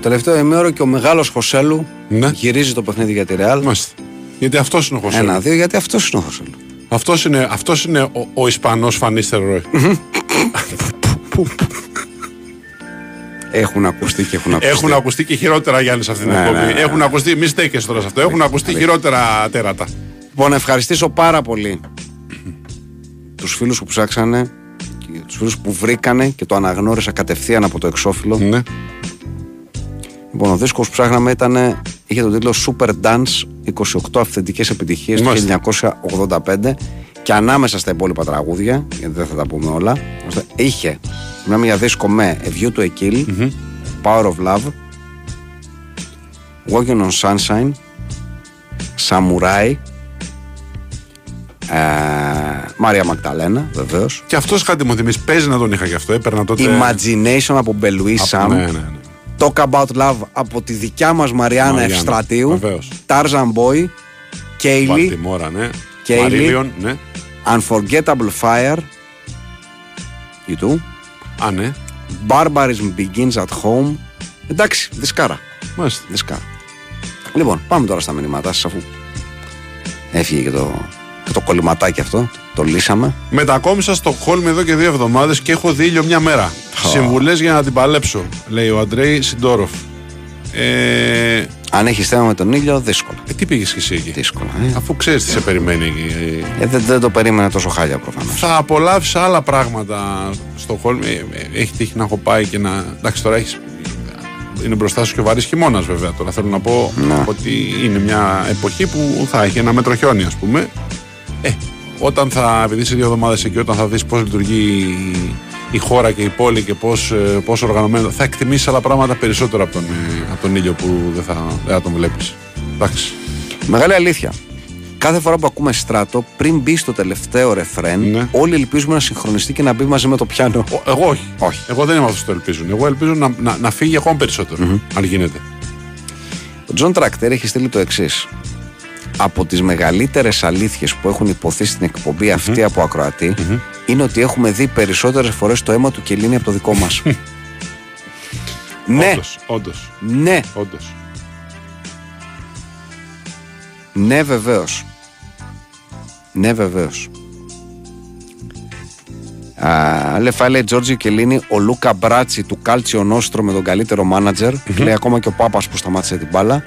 τελευταίο ημέρο και ο μεγάλος Χωσέλου ναι. γυρίζει το παιχνίδι για τη Ρεάλ. Μάλιστα. Γιατί αυτός είναι ο Χωσέλου. Ένα-δύο, γιατί αυτός είναι ο Χωσέλου. Αυτός είναι, αυτός είναι ο, ο Ισπανός φανίστερο Ρόι. Έχουν ακουστεί και έχουν ακουστεί. Έχουν ακουστεί και χειρότερα, Γιάννης, σε αυτήν την ναι, εκπομπή. Ναι, ναι, έχουν ακουστεί, μη στέκεσαι τώρα σε αυτό. Έχουν ακουστεί χειρότερα τέρατα. Λοιπόν, ευχαριστήσω πάρα πολύ τους φίλους που ψάξανε, τους φίλους που βρήκανε και το αναγνώρισα κατευθείαν από το εξώφυλλο. Ναι. Λοιπόν, ο δίσκος που ψάχναμε ήταν, είχε τον τίτλο Super Dance 28 αυθεντικές επιτυχίες του 1985 και ανάμεσα στα υπόλοιπα τραγούδια, γιατί δεν θα τα πούμε όλα, είχε, μιλάμε για δίσκο με A View to a Kill. Power of Love, Walking on Sunshine, Samurai, ε, Μάρια Μακταλένα, βεβαίως. Και αυτός κάτι μου θυμίζει. Παίζει να τον είχα και αυτό, έπαιρνα τότε. Imagination από Μπελουί Σαμ. Talk About Love από τη δικιά μας Μαριάννα Μαριάννα, Ευστρατείου. βεβαίως. Tarzan Boy, Kaylee, Βαλτιμόρα, ναι. Κέιλι. Μαρίλιον, ναι. Unforgettable Fire, YouTube, Α, ναι. Barbarism Begins at Home. Εντάξει, δισκάρα. Μάλιστα. δισκάρα. Λοιπόν, πάμε τώρα στα μηνύματά σας αφού έφυγε και το, και το κολληματάκι αυτό. Το λύσαμε. Μετακόμισα στο Χόλμ εδώ και δύο εβδομάδες και έχω δει ήλιο μια μέρα. Συμβουλές για να την παλέψω, λέει ο Αντρέη Σιντόροφ. Ε, Αν έχεις θέμα με τον ήλιο, δύσκολο. ε, τι πήγες και εσύ εκεί; Δύσκολο. Ε. Αφού ξέρεις τι σε περιμένει εκεί. Ε, Ε, δεν, δεν το περίμενα τόσο χάλια προφανώς. θα απολαύσεις άλλα πράγματα στο Χόλμ. Ε, ε, έχει τύχει να έχω πάει και να. Εντάξει, τώρα έχει. Είναι μπροστά σου και ο βαρύς χειμώνας, βέβαια. Τώρα θέλω να πω Να. ότι είναι μια εποχή που θα έχει ένα μέτρο χιόνι, ας πούμε. Ε, όταν θα, επειδή είσαι δύο εβδομάδες εκεί, όταν θα δεις πώς λειτουργεί η- η χώρα και η πόλη και πώς πώς οργανωμένο, θα εκτιμήσεις άλλα πράγματα περισσότερο από τον, ε, από τον ήλιο που δεν θα, δεν θα τον βλέπεις. Εντάξει. Μεγάλη αλήθεια. Κάθε φορά που ακούμε στράτο, πριν μπει στο τελευταίο ρεφρέν, Ναι. όλοι ελπίζουμε να συγχρονιστεί και να μπει μαζί με το πιάνο. Ο- Εγώ όχι. Όχι. Εγώ δεν είμαι αυτός που το ελπίζουν. Εγώ ελπίζω να, να, να φύγει ακόμα περισσότερο, αν γίνεται. Ο Τζον Τρακτέρ έχει στείλει το εξής. Από τις μεγαλύτερες αλήθειες που έχουν ειπωθεί στην εκπομπή αυτή από ακροατή είναι ότι έχουμε δει περισσότερες φορές το αίμα του Κιελίνι από το δικό μας. ναι, Όντως, όντως, ναι, όντως. ναι, βεβαίως. Ναι, βεβαίως. Λεφά λέει Τζόρτζιο Κιελίνι, ο Λούκα Μπράζι του Κάλτσιο Νόστρο με τον καλύτερο μάνατζερ. Λέει ακόμα και ο Πάπας που σταμάτησε την μπάλα.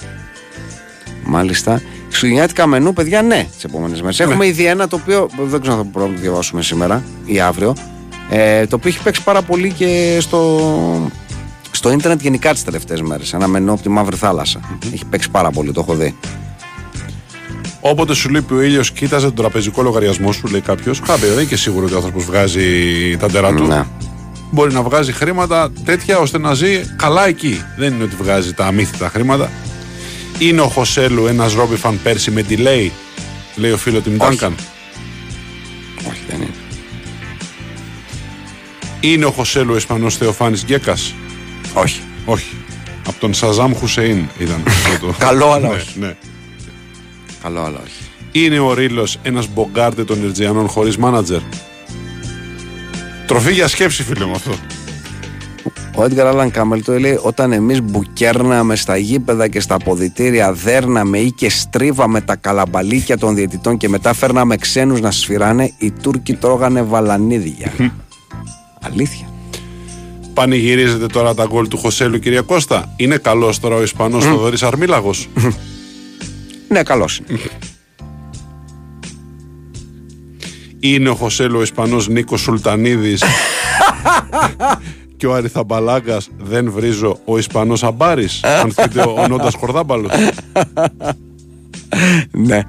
Μάλιστα. Χριστουγεννιάτικα μενού, παιδιά, ναι, τις επόμενες μέρες. Έχουμε ήδη ένα το οποίο δεν ξέρω αν θα μπορούμε να το διαβάσουμε σήμερα ή αύριο. Ε, το οποίο έχει παίξει πάρα πολύ και στο, στο ίντερνετ γενικά τις τελευταίες μέρες. Ένα μενού από τη Μαύρη Θάλασσα. Έχει παίξει πάρα πολύ, το έχω δει. Όποτε σου λείπει ο ήλιος, κοίταζε τον τραπεζικό λογαριασμό σου, λέει κάποιος. Κάποια δεν είναι και σίγουρο ότι ο άνθρωπος βγάζει τα ντερά του. Ναι. Μπορεί να βγάζει χρήματα τέτοια ώστε να ζει καλά εκεί. Δεν είναι ότι βγάζει τα αμύθιτα χρήματα. Είναι ο Χωσέλου ένας Ρόμπι φαν πέρσι με delay, λέει ο φίλος Τιμ Όχι. Ντάνκαν. Όχι, δεν είναι. Είναι ο Χωσέλου ο Ισπανός Θεοφάνης Γκέκας; Όχι. Όχι. Από τον Σαζάμ Χουσεϊν ήταν αυτό το. Καλό, αλλά ναι, όχι. ναι. Καλό, αλλά όχι. Είναι ο Ρήλο ένας μπογκάρτε των Ιρτζιανών χωρίς μάνατζερ. Τροφή για σκέψη, φίλε μου αυτό. Ο Έντγκαρ Άλαν Κάμελ το λέει όταν εμείς μπουκέρναμε στα γήπεδα και στα αποδητήρια δέρναμε ή και στρίβαμε τα καλαμπαλίκια των διαιτητών και μετά φέρναμε ξένους να σφυράνε οι Τούρκοι τρώγανε βαλανίδια. Αλήθεια. Πανηγυρίζετε τώρα τα γκολ του Χωσέλου, κυρία Κώστα. Είναι καλός τώρα ο Ισπανός Θοδωρής Αρμίλαγος. Ναι, καλώς είναι. Είναι ο Χωσέλου ο Ισπανός Νίκος Σουλτανίδης. και ο Αριθαμπαλάγκας δεν βρίζω ο Ισπανός Αμπάρης. αν θείτε ο Νόντας Χορδάμπαλος. ναι.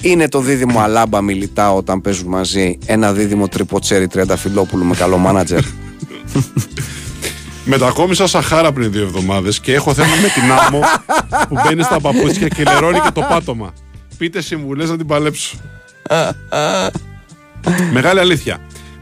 Είναι το δίδυμο Αλάμπα Μιλιτά όταν παίζουν μαζί ένα δίδυμο τριποτσέρι Τριανταφυλόπουλου με καλό μάνατζερ. Μετακόμισα Σαχάρα πριν δύο εβδομάδες και έχω θέμα με την άμμο που μπαίνει στα παπούτσια και λερώνει και το πάτωμα. Πείτε συμβουλές να την παλέψω. Μεγάλη αλήθεια.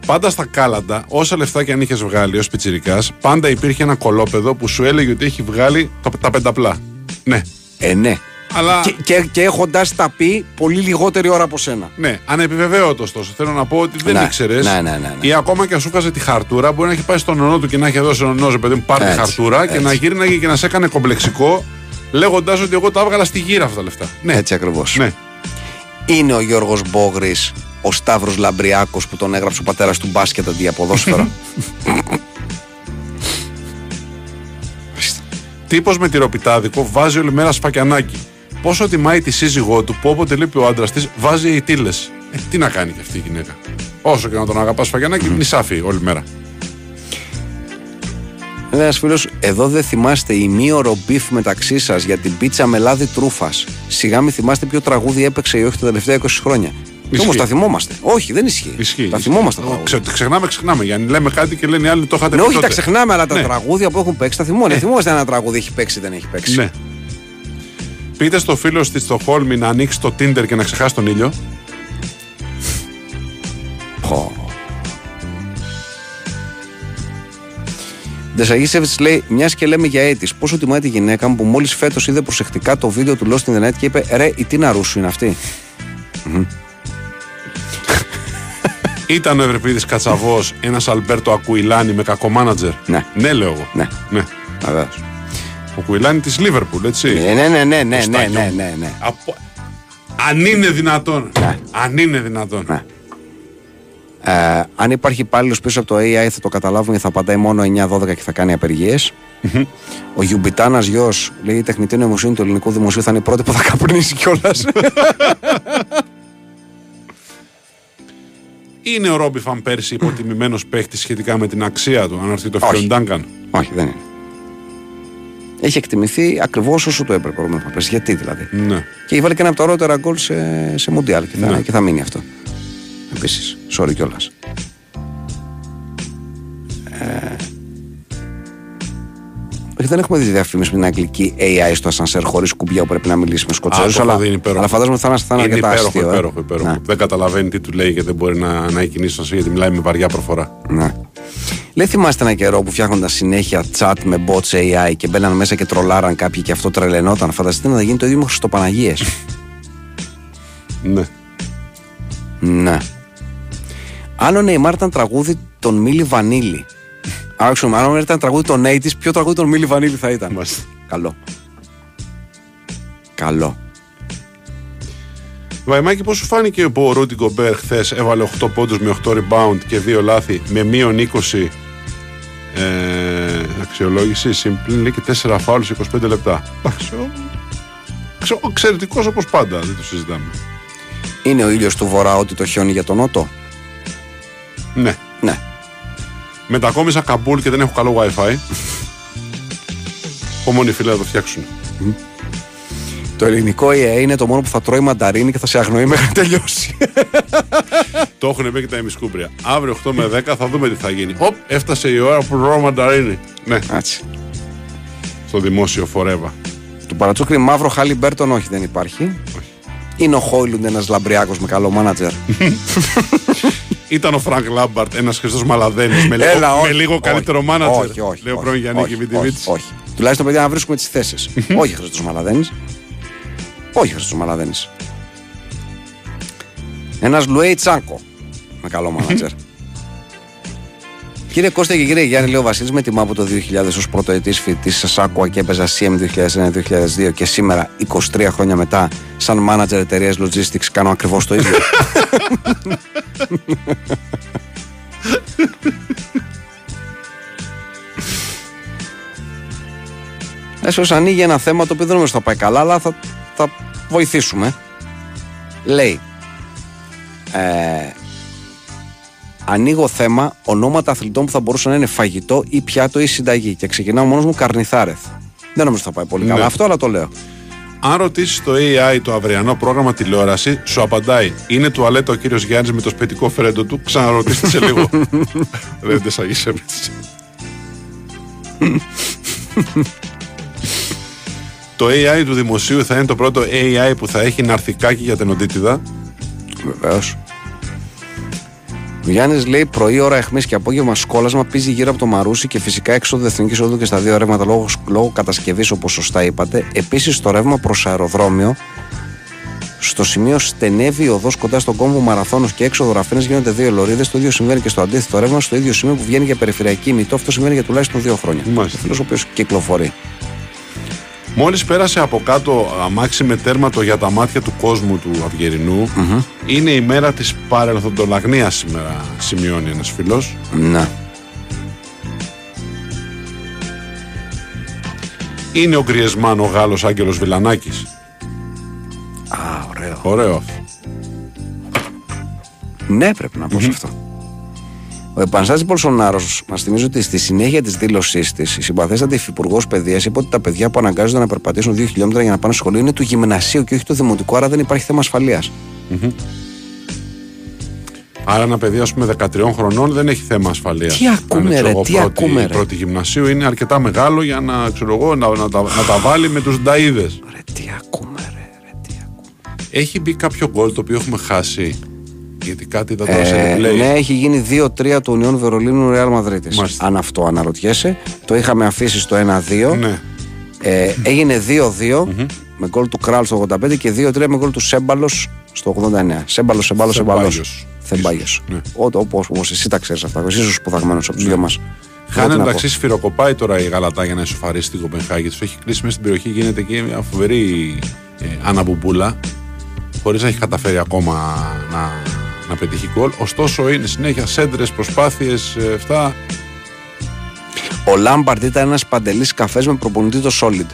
Πάντα στα κάλαντα, όσα λεφτά και αν είχες βγάλει ως πιτσυρικά, πάντα υπήρχε ένα κολόπεδο που σου έλεγε ότι έχει βγάλει τα, τα πενταπλά. Ναι. ε, ναι. Αλλά. Και, και, και έχοντα τα πει πολύ λιγότερη ώρα από σένα. Ναι, ανεπιβεβαίωτος ωστόσο. Θέλω να πω ότι δεν Ναι, ήξερες. ναι, ναι, ναι, ναι. Ή ακόμα και αν σου βγάζει τη χαρτούρα, μπορεί να έχει πάει στον ονό του και να έχει δώσει ο ονό, ρε παιδί μου, πάρει τη Έτσι, χαρτούρα και έτσι. να γύρναγε και να σε έκανε κομπλεξικό, λέγοντα ότι εγώ τα έβγαλα στη γύρα αυτά τα λεφτά. Ναι, Έτσι ακριβώς. ναι. Είναι ο Γιώργος Μπόγρης ο Σταύρος Λαμπριάκος που τον έγραψε ο πατέρας του μπάσκετ αντί για ποδόσφαιρο. Τύπος με τυροπιτάδικο βάζει όλη μέρα Σφακιανάκη. Πόσο τιμάει τη σύζυγό του που όποτε λείπει ο άντρας της βάζει οι τίλε. Ε, τι να κάνει και αυτή η γυναίκα. Όσο και να τον αγαπάς Σφακιανάκη, νισάφι όλη μέρα. Λέει ένας φίλος, εδώ δεν θυμάστε ημίωρο beef μεταξύ σας για την πίτσα με λάδι τρούφας. Σιγά μην θυμάστε ποιο τραγούδι έπαιξε ή όχι τα τελευταία 20 χρόνια. Όμως τα θυμόμαστε. Όχι, δεν ισχύει. Ισχύει. Τα ισχύει. θυμόμαστε. τα Ω, τραγούδια. ξε- ξεχνάμε, ξεχνάμε. Γιατί λέμε κάτι και λένε οι άλλοι το είχατε Ναι, πει όχι, τα τότε. ξεχνάμε, αλλά τα Ναι. τραγούδια που έχουν παίξει τα θυμόμαστε. Δεν θυμόμαστε ένα τραγούδι έχει παίξει ή δεν έχει παίξει. Ναι. Πείτε στο φίλο στη Στοχόλμη να ανοίξει το Tinder και να ξεχάσει τον ήλιο. Πω. Ντεσαγίσεβιτς λέει: Μιας και λέμε για έτη, πόσο τιμάει τη γυναίκα μου που μόλις φέτος είδε προσεκτικά το βίντεο του Lost in the Net και είπε: Ρε, η τι να ρούσου είναι αυτή. Ήταν ο Ευρυπίδης Κατσαβός ένας Αλμπέρτο Ακουιλάνη με κακό μάνατζερ; Ναι. Ναι, λέω εγώ. Ναι. ναι. Βεβαίως. Ο Κουιλάνη της Λίβερπουλ, έτσι. Ναι, ναι, ναι, ναι, ναι, Το ναι, στάγιο. ναι, ναι, ναι. Από... Αν είναι δυνατόν. Ναι. Αν είναι δυνατόν. Ναι. Ε, αν υπάρχει υπάλληλος πίσω από το AI θα το καταλάβουμε θα απαντάει μόνο 9-12 και θα κάνει απεργίες. Ο Γιουμπιτάνας γιος λέει: Η τεχνητή νοημοσύνη του ελληνικού δημοσίου θα είναι η πρώτη που θα καπνίσει κιόλας. Είναι ο Ρόμπι Φαν Πέρσι υποτιμημένος παίχτης σχετικά με την αξία του, αν έρθει το Όχι. Φιον Ντάγκαν. Όχι, δεν είναι. Έχει εκτιμηθεί ακριβώς όσο το έπρεπε ο Ρώμιο Παπές. Γιατί δηλαδή; Ναι. Και βάλει και ένα από τα ωραίτερα γκολ σε, σε Μουντιάλ και θα, Ναι. και θα μείνει αυτό. Επίσης. Sorry κιόλας. Ε, όχι, δεν έχουμε δει διαφήμιση με την αγγλική AI στο ασανσέρ χωρίς κουμπιά που πρέπει να μιλήσει με Α, Σκοτσέζου. το Αλλά, έχω δει, είναι υπέροχο. αλλά φαντάζομαι θα είναι, θα είναι Είναι αρκετά υπέροχο, αστείο. ε. υπέροχο, υπέροχο. Ναι. Δεν καταλαβαίνει τι του λέει και δεν μπορεί να, να έχει κινήσει γιατί μιλάει με βαριά προφορά. Ναι. Λέει, θυμάστε ένα καιρό που φτιάχνονταν συνέχεια chat με bots AI και μπαίναν μέσα και τρολάραν κάποιοι και αυτό τρελαινόταν. Φανταστείτε να γίνει το ίδιο με Χριστοπαναγίες. Ναι. ναι. Αν ο Νεϊμάρ ήταν τραγούδι των Μίλι Βανίλη. Άξιο, αν ο Νεϊμάρ ήταν τραγούδι των 80s, ποιο τραγούδι των Μίλι Βανίλη θα ήταν; Μάλιστα. Καλό. Καλό. Βαϊμάκη, πώς σου φάνηκε που ο Ρούντι Γκομπέρ χθες έβαλε 8 πόντους με 8 rebound και 2 λάθη με μείον 20 ε, αξιολόγηση. Συμπλήν λέει και 4 φάουλ σε 25 λεπτά. Εντάξει, ο- ξε- ο Εξαιρετικός όπως πάντα, δεν το συζητάμε. Είναι ο ήλιος του βορρά ότι το χιόνι για τον νότο. Ναι. Ναι. Μετακόμισα Καμπούλ και δεν έχω καλό WiFi. Ομόνοι φίλοι να το φτιάξουν. Το ελληνικό AI είναι το μόνο που θα τρώει μανταρίνι και θα σε αγνοεί μέχρι να τελειώσει. Το έχουν πει και τα ημισκούμπρια. Αύριο 8 με 10 θα δούμε τι θα γίνει. Οπ, έφτασε η ώρα που τρώω μανταρίνι. Ναι, Έτσι. στο δημόσιο φορέβα. Του παρατσούκρι μαύρο Χάλι Μπέρτον όχι δεν υπάρχει. Είναι ο Χόιλουντ ένας λαμπριάκο με καλό μάνατζερ. Ήταν ο Φρανκ Λάμπαρτ, ένας χρυσό μαλαδένης με, λίγο- Έλα, με όχι, λίγο όχι, καλύτερο μάνατζερ. Όχι, όχι. Λέω όχι, πρώην Γιάννη όχι, και όχι, Μιτιμίτση. όχι. Τουλάχιστον παιδιά να βρίσκουμε τις θέσεις. όχι Χρήστο Μαλαδένης. όχι Χρήστο Μαλαδένης. Ένας Λουέι Τσάνκο με καλό μάνατζερ. Κύριε Κώστα και κύριε Γιάννη, λέει ο Βασίλης, με τιμά από το 2000 ως πρώτο φοιτητή σε Σάκουα και έπαιζα CM 2001-2002 και σήμερα, 23 χρόνια μετά, σαν μάνατζερ εταιρείας logistics, κάνω ακριβώς το ίδιο. Έσως ανοίγει ένα θέμα το οποίο δεν νομίζω θα πάει καλά, αλλά θα, θα βοηθήσουμε. Λέει, ε, ανοίγω θέμα ονόματα αθλητών που θα μπορούσαν να είναι φαγητό ή πιάτο ή συνταγή. Και ξεκινάω μόνος μου Καρνιθάρεθ. Δεν νομίζω θα πάει πολύ Ναι. καλά αυτό, αλλά το λέω. Αν ρωτήσεις το AI το αυριανό πρόγραμμα τηλεόραση, σου απαντάει Είναι τουαλέτα ο κύριος Γιάννης με το σπιτικό φρέντο του. Ξαναρωτήστε σε λίγο. Δεν τε αγίσε Το AI του δημοσίου θα είναι το πρώτο AI που θα έχει ναρθικάκι για την οντίτιδα; Βεβαίως. Ο Γιάννης λέει πρωί ώρα αιχμής και απόγευμα σκόλασμα πίζει γύρω από το Μαρούσι και φυσικά έξοδο εθνική οδού και στα δύο ρεύματα λόγω, λόγω κατασκευής όπως σωστά είπατε. Επίσης το ρεύμα προς αεροδρόμιο στο σημείο στενεύει η οδός κοντά στον κόμβο Μαραθώνος και έξοδο Ραφίνε γίνονται δύο λωρίδες. Το ίδιο συμβαίνει και στο αντίθετο ρεύμα, στο ίδιο σημείο που βγαίνει για περιφερειακή μητό. Αυτό συμβαίνει για τουλάχιστον δύο χρόνια. Μάλιστα. Ο φίλος ο οποίος κυκλοφορεί. Μόλις πέρασε από κάτω αμάξι με τέρματο για τα μάτια του κόσμου του αυγερινου είναι η μέρα της παρελθοντολαγνίας σήμερα, σημειώνει ένας φίλος. Να. Είναι ο Γκριεσμάν ο Γάλλος Άγγελος Βιλανάκης. Α, ωραίο. Ωραίο αυτό. Ναι, πρέπει να πω σε αυτό. Ο Επανστάτη Μπολσονάρος μας θυμίζει ότι στη συνέχεια της δήλωσής της, η συμπαθέστατη υφυπουργός παιδείας είπε ότι τα παιδιά που αναγκάζονται να περπατήσουν 2 χιλιόμετρα για να πάνε στο σχολείο είναι του γυμνασίου και όχι του δημοτικού, άρα δεν υπάρχει θέμα ασφαλείας. Άρα ένα παιδί, ας πούμε, 13 χρονών δεν έχει θέμα ασφαλείας. Τι ακούμε, ρε, τι πρώτη, ακούμε, ρε. πρώτη γυμνασίου είναι αρκετά μεγάλο για να, ξέρω εγώ, να, να, τα, να τα βάλει με τους νταίδε. Ρε, τι ακούμε, ρε, ρε τι ακούμε. Έχει μπει κάποιο γκολ το οποίο έχουμε χάσει; Γιατί κάτι είδα τώρα σε Ε, replay. ναι, έχει γίνει 2-3 του Union Βερολίνου Ρεάλ Μαδρίτη. Μάλιστα. Αν αυτό αναρωτιέσαι, το είχαμε αφήσει στο 1-2. Ναι. Ε, έγινε 2-2 με γκολ του Κράλ στο 85 και 2-3 με γκολ του Σέμπαλος στο 89. Σέμπαλος, Σέμπαλος, Σέμπαλος. Θεμπάγιος. Θεμπάγιο. Ναι. Όπως εσύ τα ξέρεις αυτά. Εσύ είσαι σπουδαγμένος από τους δυο μας. Χάνε εντάξει, σφυροκοπάει τώρα η Γαλατά για να ισοφαρίσει την Κοπενχάγη. Τους έχει κλείσει μέσα στην περιοχή. Γίνεται εκεί μια φοβερή ε, αναμπουμπούλα. Χωρίς να έχει καταφέρει ακόμα να, να πετύχει γκολ. Ωστόσο είναι συνέχεια σέντρες, προσπάθειες, αυτά. Ο Λάμπαρντ ήταν ένας παντελής καφές με προπονητή το Solid.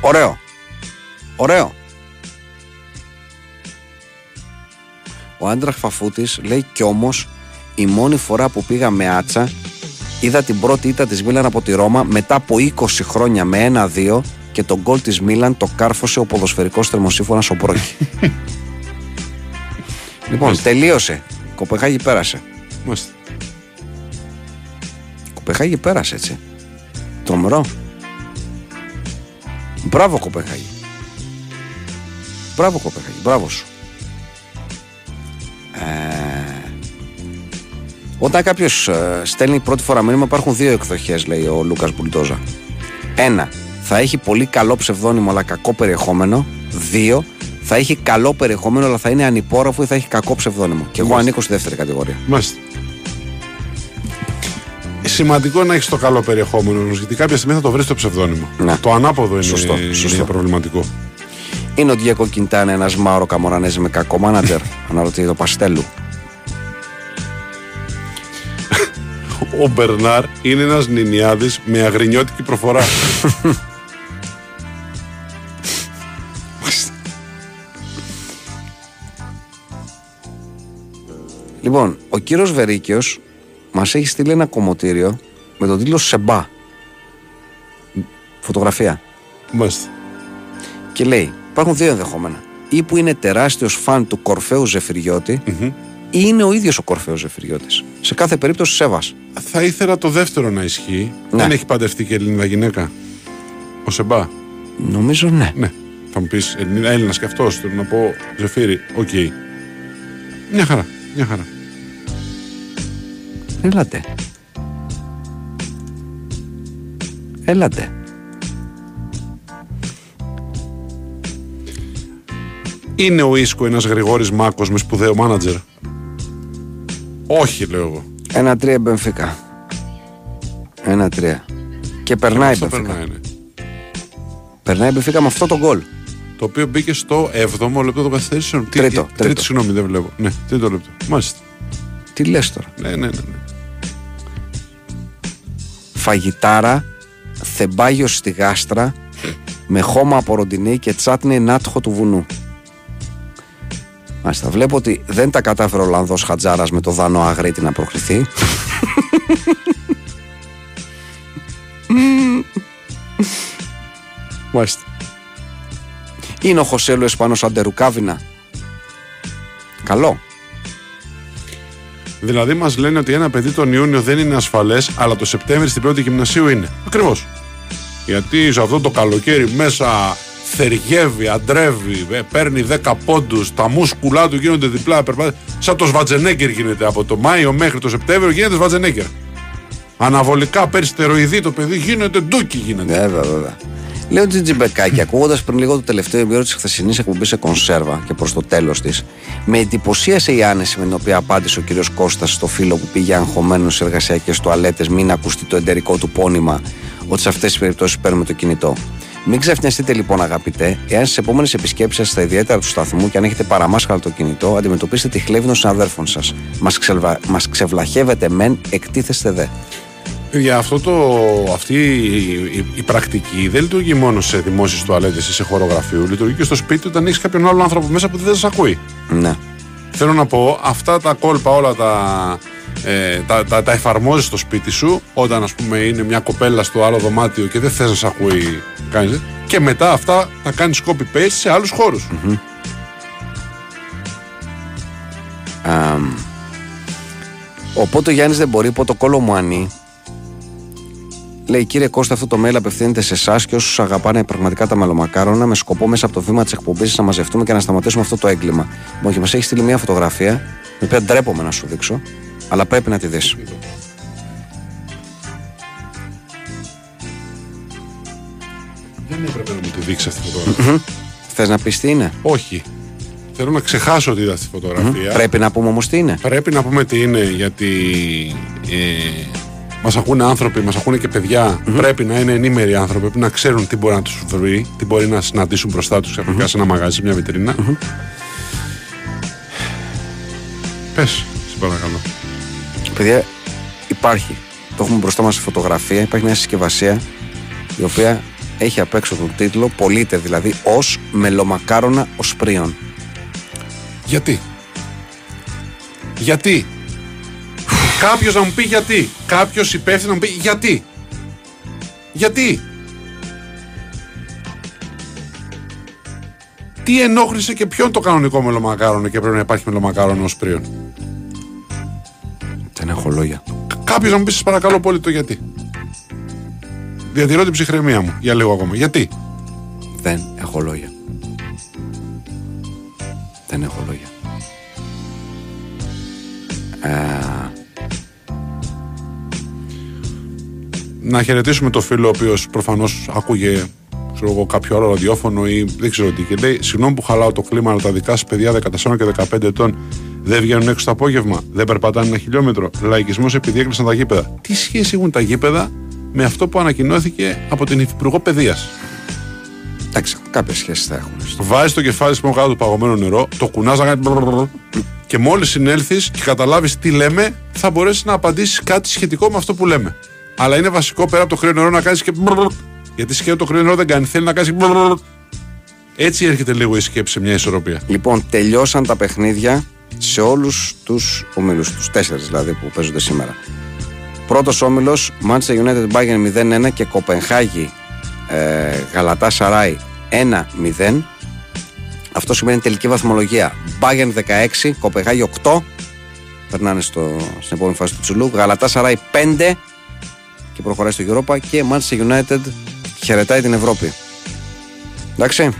Ωραίο. Ωραίο. Ο Άντραχ Φαφούτης λέει κι όμως η μόνη φορά που πήγα με άτσα είδα την πρώτη ήττα της Μίλαν από τη Ρώμα μετά από 20 χρόνια με 1-2 και τον γκολ της Μίλαν το κάρφωσε ο ποδοσφαιρικός θερμοσύμφωνας ο Μπρόκη. λοιπόν, τελείωσε. Κοπεχάγη πέρασε. Μάλιστα. Κοπεχάγη πέρασε έτσι. Τρομερό. Μπράβο Κοπεχάγη. Μπράβο Κοπεχάγη. Μπράβο σου. Ε, όταν κάποιος στέλνει πρώτη φορά μήνυμα, υπάρχουν δύο εκδοχές, λέει ο Λούκας Μπουλντόζα. Ένα, θα έχει πολύ καλό ψευδόνυμο αλλά κακό περιεχόμενο. Δύο, θα έχει καλό περιεχόμενο αλλά θα είναι ανυπόγραφο ή θα έχει κακό ψευδόνυμο. Και εγώ ανήκω στη δεύτερη κατηγορία. Μάλιστα. Σημαντικό να έχεις το καλό περιεχόμενο όμως, γιατί κάποια στιγμή θα το βρεις το ψευδόνυμο. Ναι. Το ανάποδο είναι, Σωστό, είναι σωστό. προβληματικό. Είναι ο Ντιέκο Κιντάνε ένας Μάουρο Καμορανέζη με κακό μάνατζερ. Αναρωτιέται το Παστέλου. Ο Μπερνάρ είναι ένας νηνιάδη με αγρινιώτικη προφορά. Λοιπόν, ο κύριος Βερίκιος μας έχει στείλει ένα κομμωτήριο με τον τίτλο Σεμπά. Φωτογραφία. Μάλιστα. Και λέει: Υπάρχουν δύο ενδεχόμενα. Ή που είναι τεράστιος φαν του κορφαίου Ζεφυριώτη, ή είναι ο ίδιος ο κορφαίος Ζεφυριώτης. Σε κάθε περίπτωση σέβα. Θα ήθελα το δεύτερο να ισχύει. Ναι. Δεν έχει παντευτεί και Ελληνίδα γυναίκα. Ο Σεμπά. Νομίζω ναι. Ναι. Θα μου πεις Έλληνας και αυτός. Θέλω να πω Ζεφύρι. Οκ. Μια χαρά. Μια χαρά. Έλατε. Έλατε. Είναι ο Ίσκο ένας Γρηγόρης Μάκος με σπουδαίο μάνατζερ; Όχι, λέω εγώ. Ένα τρία Μπενφίκα. Ένα τρία. Και περνάει η Αυτό Μπενφίκα. περνάει, ναι. Περνάει η Μπενφίκα με αυτό το γκολ. Το οποίο μπήκε στο 7ο λεπτό των καθυστερήσεων. Τι- Τρίτο, τι- τρίτο. Τρίτη, συγγνώμη, δεν βλέπω. Ναι, τρίτο λεπτό. Μάλιστα. Τι λες τώρα. Ναι, ναι, ναι. ναι. Φαγητάρα, θεμπάγιο στη γάστρα, με χώμα από ροντινή και τσάτνη νάτχο του βουνού. Μάλιστα, βλέπω ότι δεν τα κατάφερε ο Ολλανδός Χατζάρας με το δάνο αγρίτη να προκριθεί. Μάλιστα. Είναι ο Χωσέλου Εσπανός Αντερουκάβινα. Καλό. Δηλαδή μας λένε ότι ένα παιδί τον Ιούνιο δεν είναι ασφαλές, αλλά το Σεπτέμβρη στην πρώτη γυμνασίου είναι. Ακριβώς. Γιατί σε αυτό το καλοκαίρι μέσα θεργεύει, αντρεύει, ε, παίρνει 10 πόντους, τα μούσκουλά του γίνονται διπλά. Περπάτη. Σαν το Σβατζενέγκερ γίνεται από το Μάιο μέχρι το Σεπτέμβριο γίνεται Σβατζενέγκερ. Αναβολικά παίρνει στεροειδή το παιδί, γίνεται ντούκι γίνεται. Βέβαια, βέβαια. Λέω Τζιτζιμπεκάκη, ακούγοντας πριν λίγο το τελευταίο ημίρο της χθεσινής εκπομπής σε κονσέρβα και προς το τέλος της, με εντυπωσίασε η άνεση με την οποία απάντησε ο κ. Κώστας στο φίλο που πήγε αγχωμένος σε εργασιακές τουαλέτες, μην ακουστεί το εντερικό του πόνημα, ότι σε αυτές τις περιπτώσεις παίρνουμε το κινητό. Μην ξαφνιαστείτε λοιπόν, αγαπητέ, εάν στις επόμενες επισκέψεις σας στα ιδιαίτερα του σταθμού και αν έχετε παραμάσχαλο το κινητό, αντιμετωπίστε τη χλέβη των συναδέρφων σας. Μας ξεβα... μας ξεβλαχεύετε μεν, εκτίθεστε δε. Για αυτό το, αυτή η, η- η πρακτική δεν λειτουργεί μόνο σε δημόσιες τουαλέτες ή σε χώρο γραφείου. Λειτουργεί και στο σπίτι όταν έχεις κάποιον άλλο άνθρωπο μέσα που δεν σα ακούει. Ναι. Θέλω να πω, αυτά τα κόλπα όλα τα, ε, τα, τα, τα εφαρμόζεις στο σπίτι σου όταν ας πούμε είναι μια κοπέλα στο άλλο δωμάτιο και δεν θες να σε ακούει κάνεις, και μετά αυτά τα κάνεις copy-paste σε άλλους χώρους. Αμ, Οπότε ο Γιάννης δεν μπορεί, πρωτοκόλλο μου ανή. Λέει κύριε Κώστα, αυτό το mail απευθύνεται σε εσάς και όσους αγαπάνε πραγματικά τα μελομακάρονα με σκοπό μέσα από το βήμα της εκπομπής να μαζευτούμε και να σταματήσουμε αυτό το έγκλημα. Λοιπόν, και μας έχει στείλει μια φωτογραφία, την οποία ντρέπομαι να σου δείξω, αλλά πρέπει να τη δεις. Δεν έπρεπε να μου τη δείξεις αυτή τη φωτογραφία. Θες να πεις τι είναι; Όχι. Θέλω να ξεχάσω ότι είδα στη φωτογραφία. Πρέπει να πούμε όμως τι είναι. Πρέπει να πούμε τι είναι γιατί ε, μας ακούνε άνθρωποι, μας ακούνε και παιδια Πρέπει να είναι ενήμεροι άνθρωποι, πρέπει να ξέρουν τι μπορεί να τους βρει, τι μπορεί να συναντήσουν μπροστά τους ξαφνικά σε ένα μαγαζί, σε μια βιτρίνα. Πες, σε παρακαλώ. Παιδιά, υπάρχει. Το έχουμε μπροστά μας σε φωτογραφία. Υπάρχει μια συσκευασία η οποία έχει απ' έξω τον τίτλο Πολίτε δηλαδή ως μελομακάρονα οσπρίων. Γιατί; Γιατί; Κάποιος να μου πει γιατί. Κάποιος υπεύθυνος να μου πει γιατί. Γιατί. Τι ενόχλησε και ποιον το κανονικό μελομακάρονο και πρέπει να υπάρχει μελομακάρονος ως πρίον. Δεν έχω λόγια. Κάποιος να μου πει σας παρακαλώ πολύ το γιατί. Διατηρώ την ψυχραιμία μου για λίγο ακόμα. Γιατί. Δεν έχω λόγια. Δεν έχω λόγια. Ε, Να χαιρετήσουμε το φίλο ο οποίος προφανώς άκουγε ξέρω εγώ, κάποιο άλλο ραδιόφωνο ή δεν ξέρω τι και λέει Συγγνώμη που χαλάω το κλίμα, αλλά τα δικά σας παιδιά 14 και 15 ετών δεν βγαίνουν έξω το απόγευμα, δεν περπατάνε ένα χιλιόμετρο. Λαϊκισμός επειδή έκλεισαν τα γήπεδα. Τι σχέση έχουν τα γήπεδα με αυτό που ανακοινώθηκε από την Υφυπουργό Παιδείας; εντάξει, κάποιες σχέσεις θα έχουν. Βάζει το κεφάλι σου κάτω του παγωμένο νερό, το κουνάς να κάνει. μπρρρρρρ, Και μόλις συνέλθεις και καταλάβεις τι λέμε, θα μπορέσεις να απαντήσεις κάτι σχετικό με αυτό που λέμε. Αλλά είναι βασικό πέρα από το κρύο νερό να κάνεις και. μπρρρρρ, Γιατί σχεδόν το κρύο νερό δεν κάνει. Θέλει να κάνεις. μπρρρρρ. Έτσι έρχεται λίγο η σκέψη σε μια ισορροπία. Λοιπόν, τελειώσαν τα παιχνίδια σε όλους τους ομίλους, τους τέσσερις δηλαδή που παίζονται σήμερα. Πρώτος όμιλος, Manchester United Bayern 0-1 και Κοπενχάγη ε, Γαλατά Σαράι 1-0. Αυτό σημαίνει τελική βαθμολογία. Bayern 16, Κοπενχάγη 8. Περνάνε στο, στην επόμενη φάση του Τσουλού. Γαλατά Σαράι 5 και προχωράει στο Europa και Manchester United χαιρετάει την Ευρώπη. Εντάξει,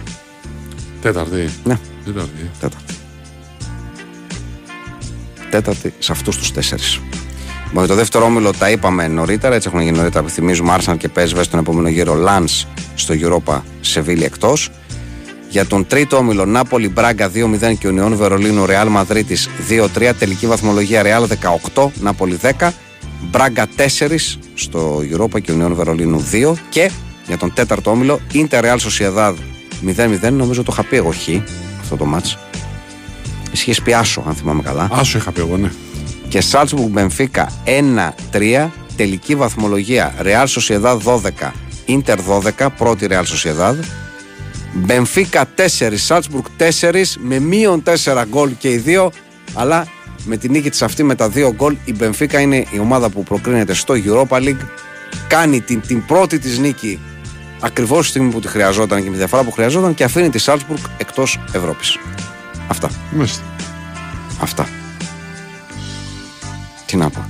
Τέταρτη. ναι, Τέταρτη. τέταρτη. Τέταρτη σε αυτούς τους τέσσερις. Λοιπόν, το δεύτερο όμιλο τα είπαμε νωρίτερα, έτσι έχουν γίνει νωρίτερα. Θυμίζουμε Arsenal και PSV στον επόμενο γύρο Lance στο Europa Σεβίλη εκτός. Για τον τρίτο όμιλο Νάπολη Μπράγκα 2-0 και Ουνιόν Βερολίνου Ρεάλ Μαδρίτη 2-3. Τελική βαθμολογία Ρεάλ 18, Νάπολη 10. Μπράγκα 4 στο Europa και Ουνιόν Βερολίνου 2. Και για τον τέταρτο όμιλο Ιντερ Ρεάλ Σοσιαδάδ 0-0. Νομίζω το είχα πει εγώ χ αυτό το μάτς. Ισχύει πιάσω, αν θυμάμαι καλά. Άσο είχα πει εγώ, ναι. Και Σάλτσμπουργκ Μπενφίκα 1-3. Τελική βαθμολογία Real Sociedad 12, Ίντερ 12, πρώτη Real Sociedad. Μπενφίκα 4, Σάλτσμπουργκ 4 με μείον 4 γκολ και οι δύο. Αλλά με τη νίκη της αυτή με τα δύο γκολ η Μπενφίκα είναι η ομάδα που προκρίνεται στο Europa League. Κάνει την, την πρώτη της νίκη ακριβώς στη στιγμή που τη χρειαζόταν και με τη διαφορά που χρειαζόταν και αφήνει τη Σάλτσμπουργκ εκτός Ευρώπης. Αυτά. Μάλιστα. Αυτά. Τι να πω.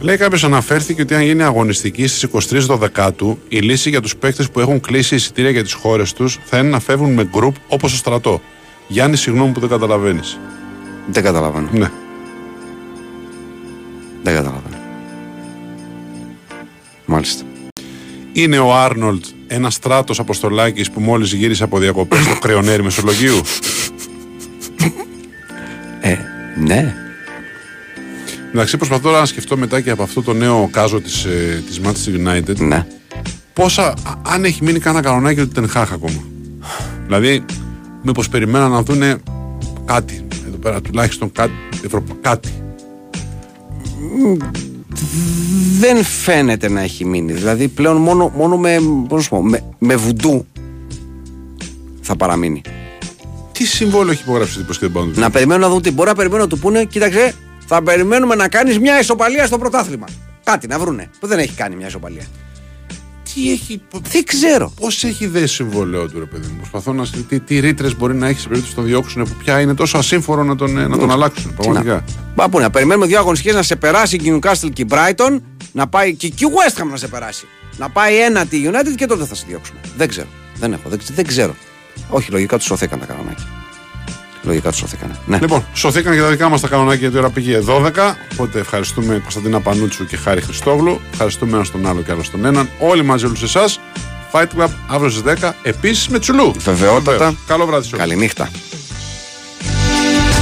Λέει κάποιος αναφέρθηκε ότι αν γίνει αγωνιστική στις 23 Δεκάτου, η λύση για τους παίκτες που έχουν κλείσει εισιτήρια για τις χώρες τους θα είναι να φεύγουν με γκρουπ όπως στο στρατό. Γιάννη, συγγνώμη που δεν καταλαβαίνεις. Δεν καταλαβαίνω. Ναι. Δεν καταλαβαίνω. Μάλιστα. Είναι ο Άρνολτ ένας στράτος Αποστολάκης που μόλις γύρισε από διακοπές στο κρεονέρι Μεσολογίου; Ε, ναι. Εντάξει, προσπαθώ τώρα να σκεφτώ μετά και από αυτό το νέο κάζο της ε, της Manchester United. Ναι. Πόσα, α- αν έχει μείνει κανένα κανονάκι του Τενχάχ ακόμα. Δηλαδή, μήπως περιμέναν να δούνε κάτι. Εδώ πέρα τουλάχιστον κάτι. Ευρωπα... κάτι. Δεν φαίνεται να έχει μείνει. Δηλαδή πλέον μόνο, μόνο με, πώς να σου πω, με, με βουντού θα παραμείνει. Τι συμβόλαιο έχει υπογράψει τύπος και δεν πάνε. Να περιμένουν να δουν τι μπορεί να περιμένουν να του πούνε, κοίταξε, θα περιμένουμε να κάνεις μια ισοπαλία στο πρωτάθλημα. Κάτι να βρούνε. Που δεν έχει κάνει μια ισοπαλία. Τι έχει. Δεν ξέρω. Πώς έχει δέσει συμβόλαιο του, ρε παιδί μου. Προσπαθώ να σκεφτώ τι, τι ρήτρες μπορεί να έχει σε περίπτωση να τον διώξουν που πια είναι τόσο ασύμφορο να τον, ε, να τον αλλάξουν. Πραγματικά. Μα πού να περιμένουμε δύο αγωνιστικές να σε περάσει και η Newcastle και η Brighton, να πάει και, και η West Ham να σε περάσει. Να πάει ένα τη United και τότε θα σε διώξουμε. Δεν ξέρω. Δεν έχω. Δεν, δεν ξέρω. Όχι, λογικά τους σωθήκαν τα κανονάκια. Λογικά τους σωθήκαν. Ναι. Λοιπόν, σωθήκαν και τα δικά μας τα κανονάκια γιατί η ώρα πήγε 12. Οπότε ευχαριστούμε Κωνσταντίνα Πανούτσου και Χάρη Χριστόγλου. Ευχαριστούμε ένα τον άλλο και άλλο τον έναν. Όλοι μαζί όλους εσάς. Fight Club αύριο στις 10. Επίσης με τσουλού. Βεβαιότατα. Βεβαίως. Καλό βράδυ σε όλους. Καληνύχτα.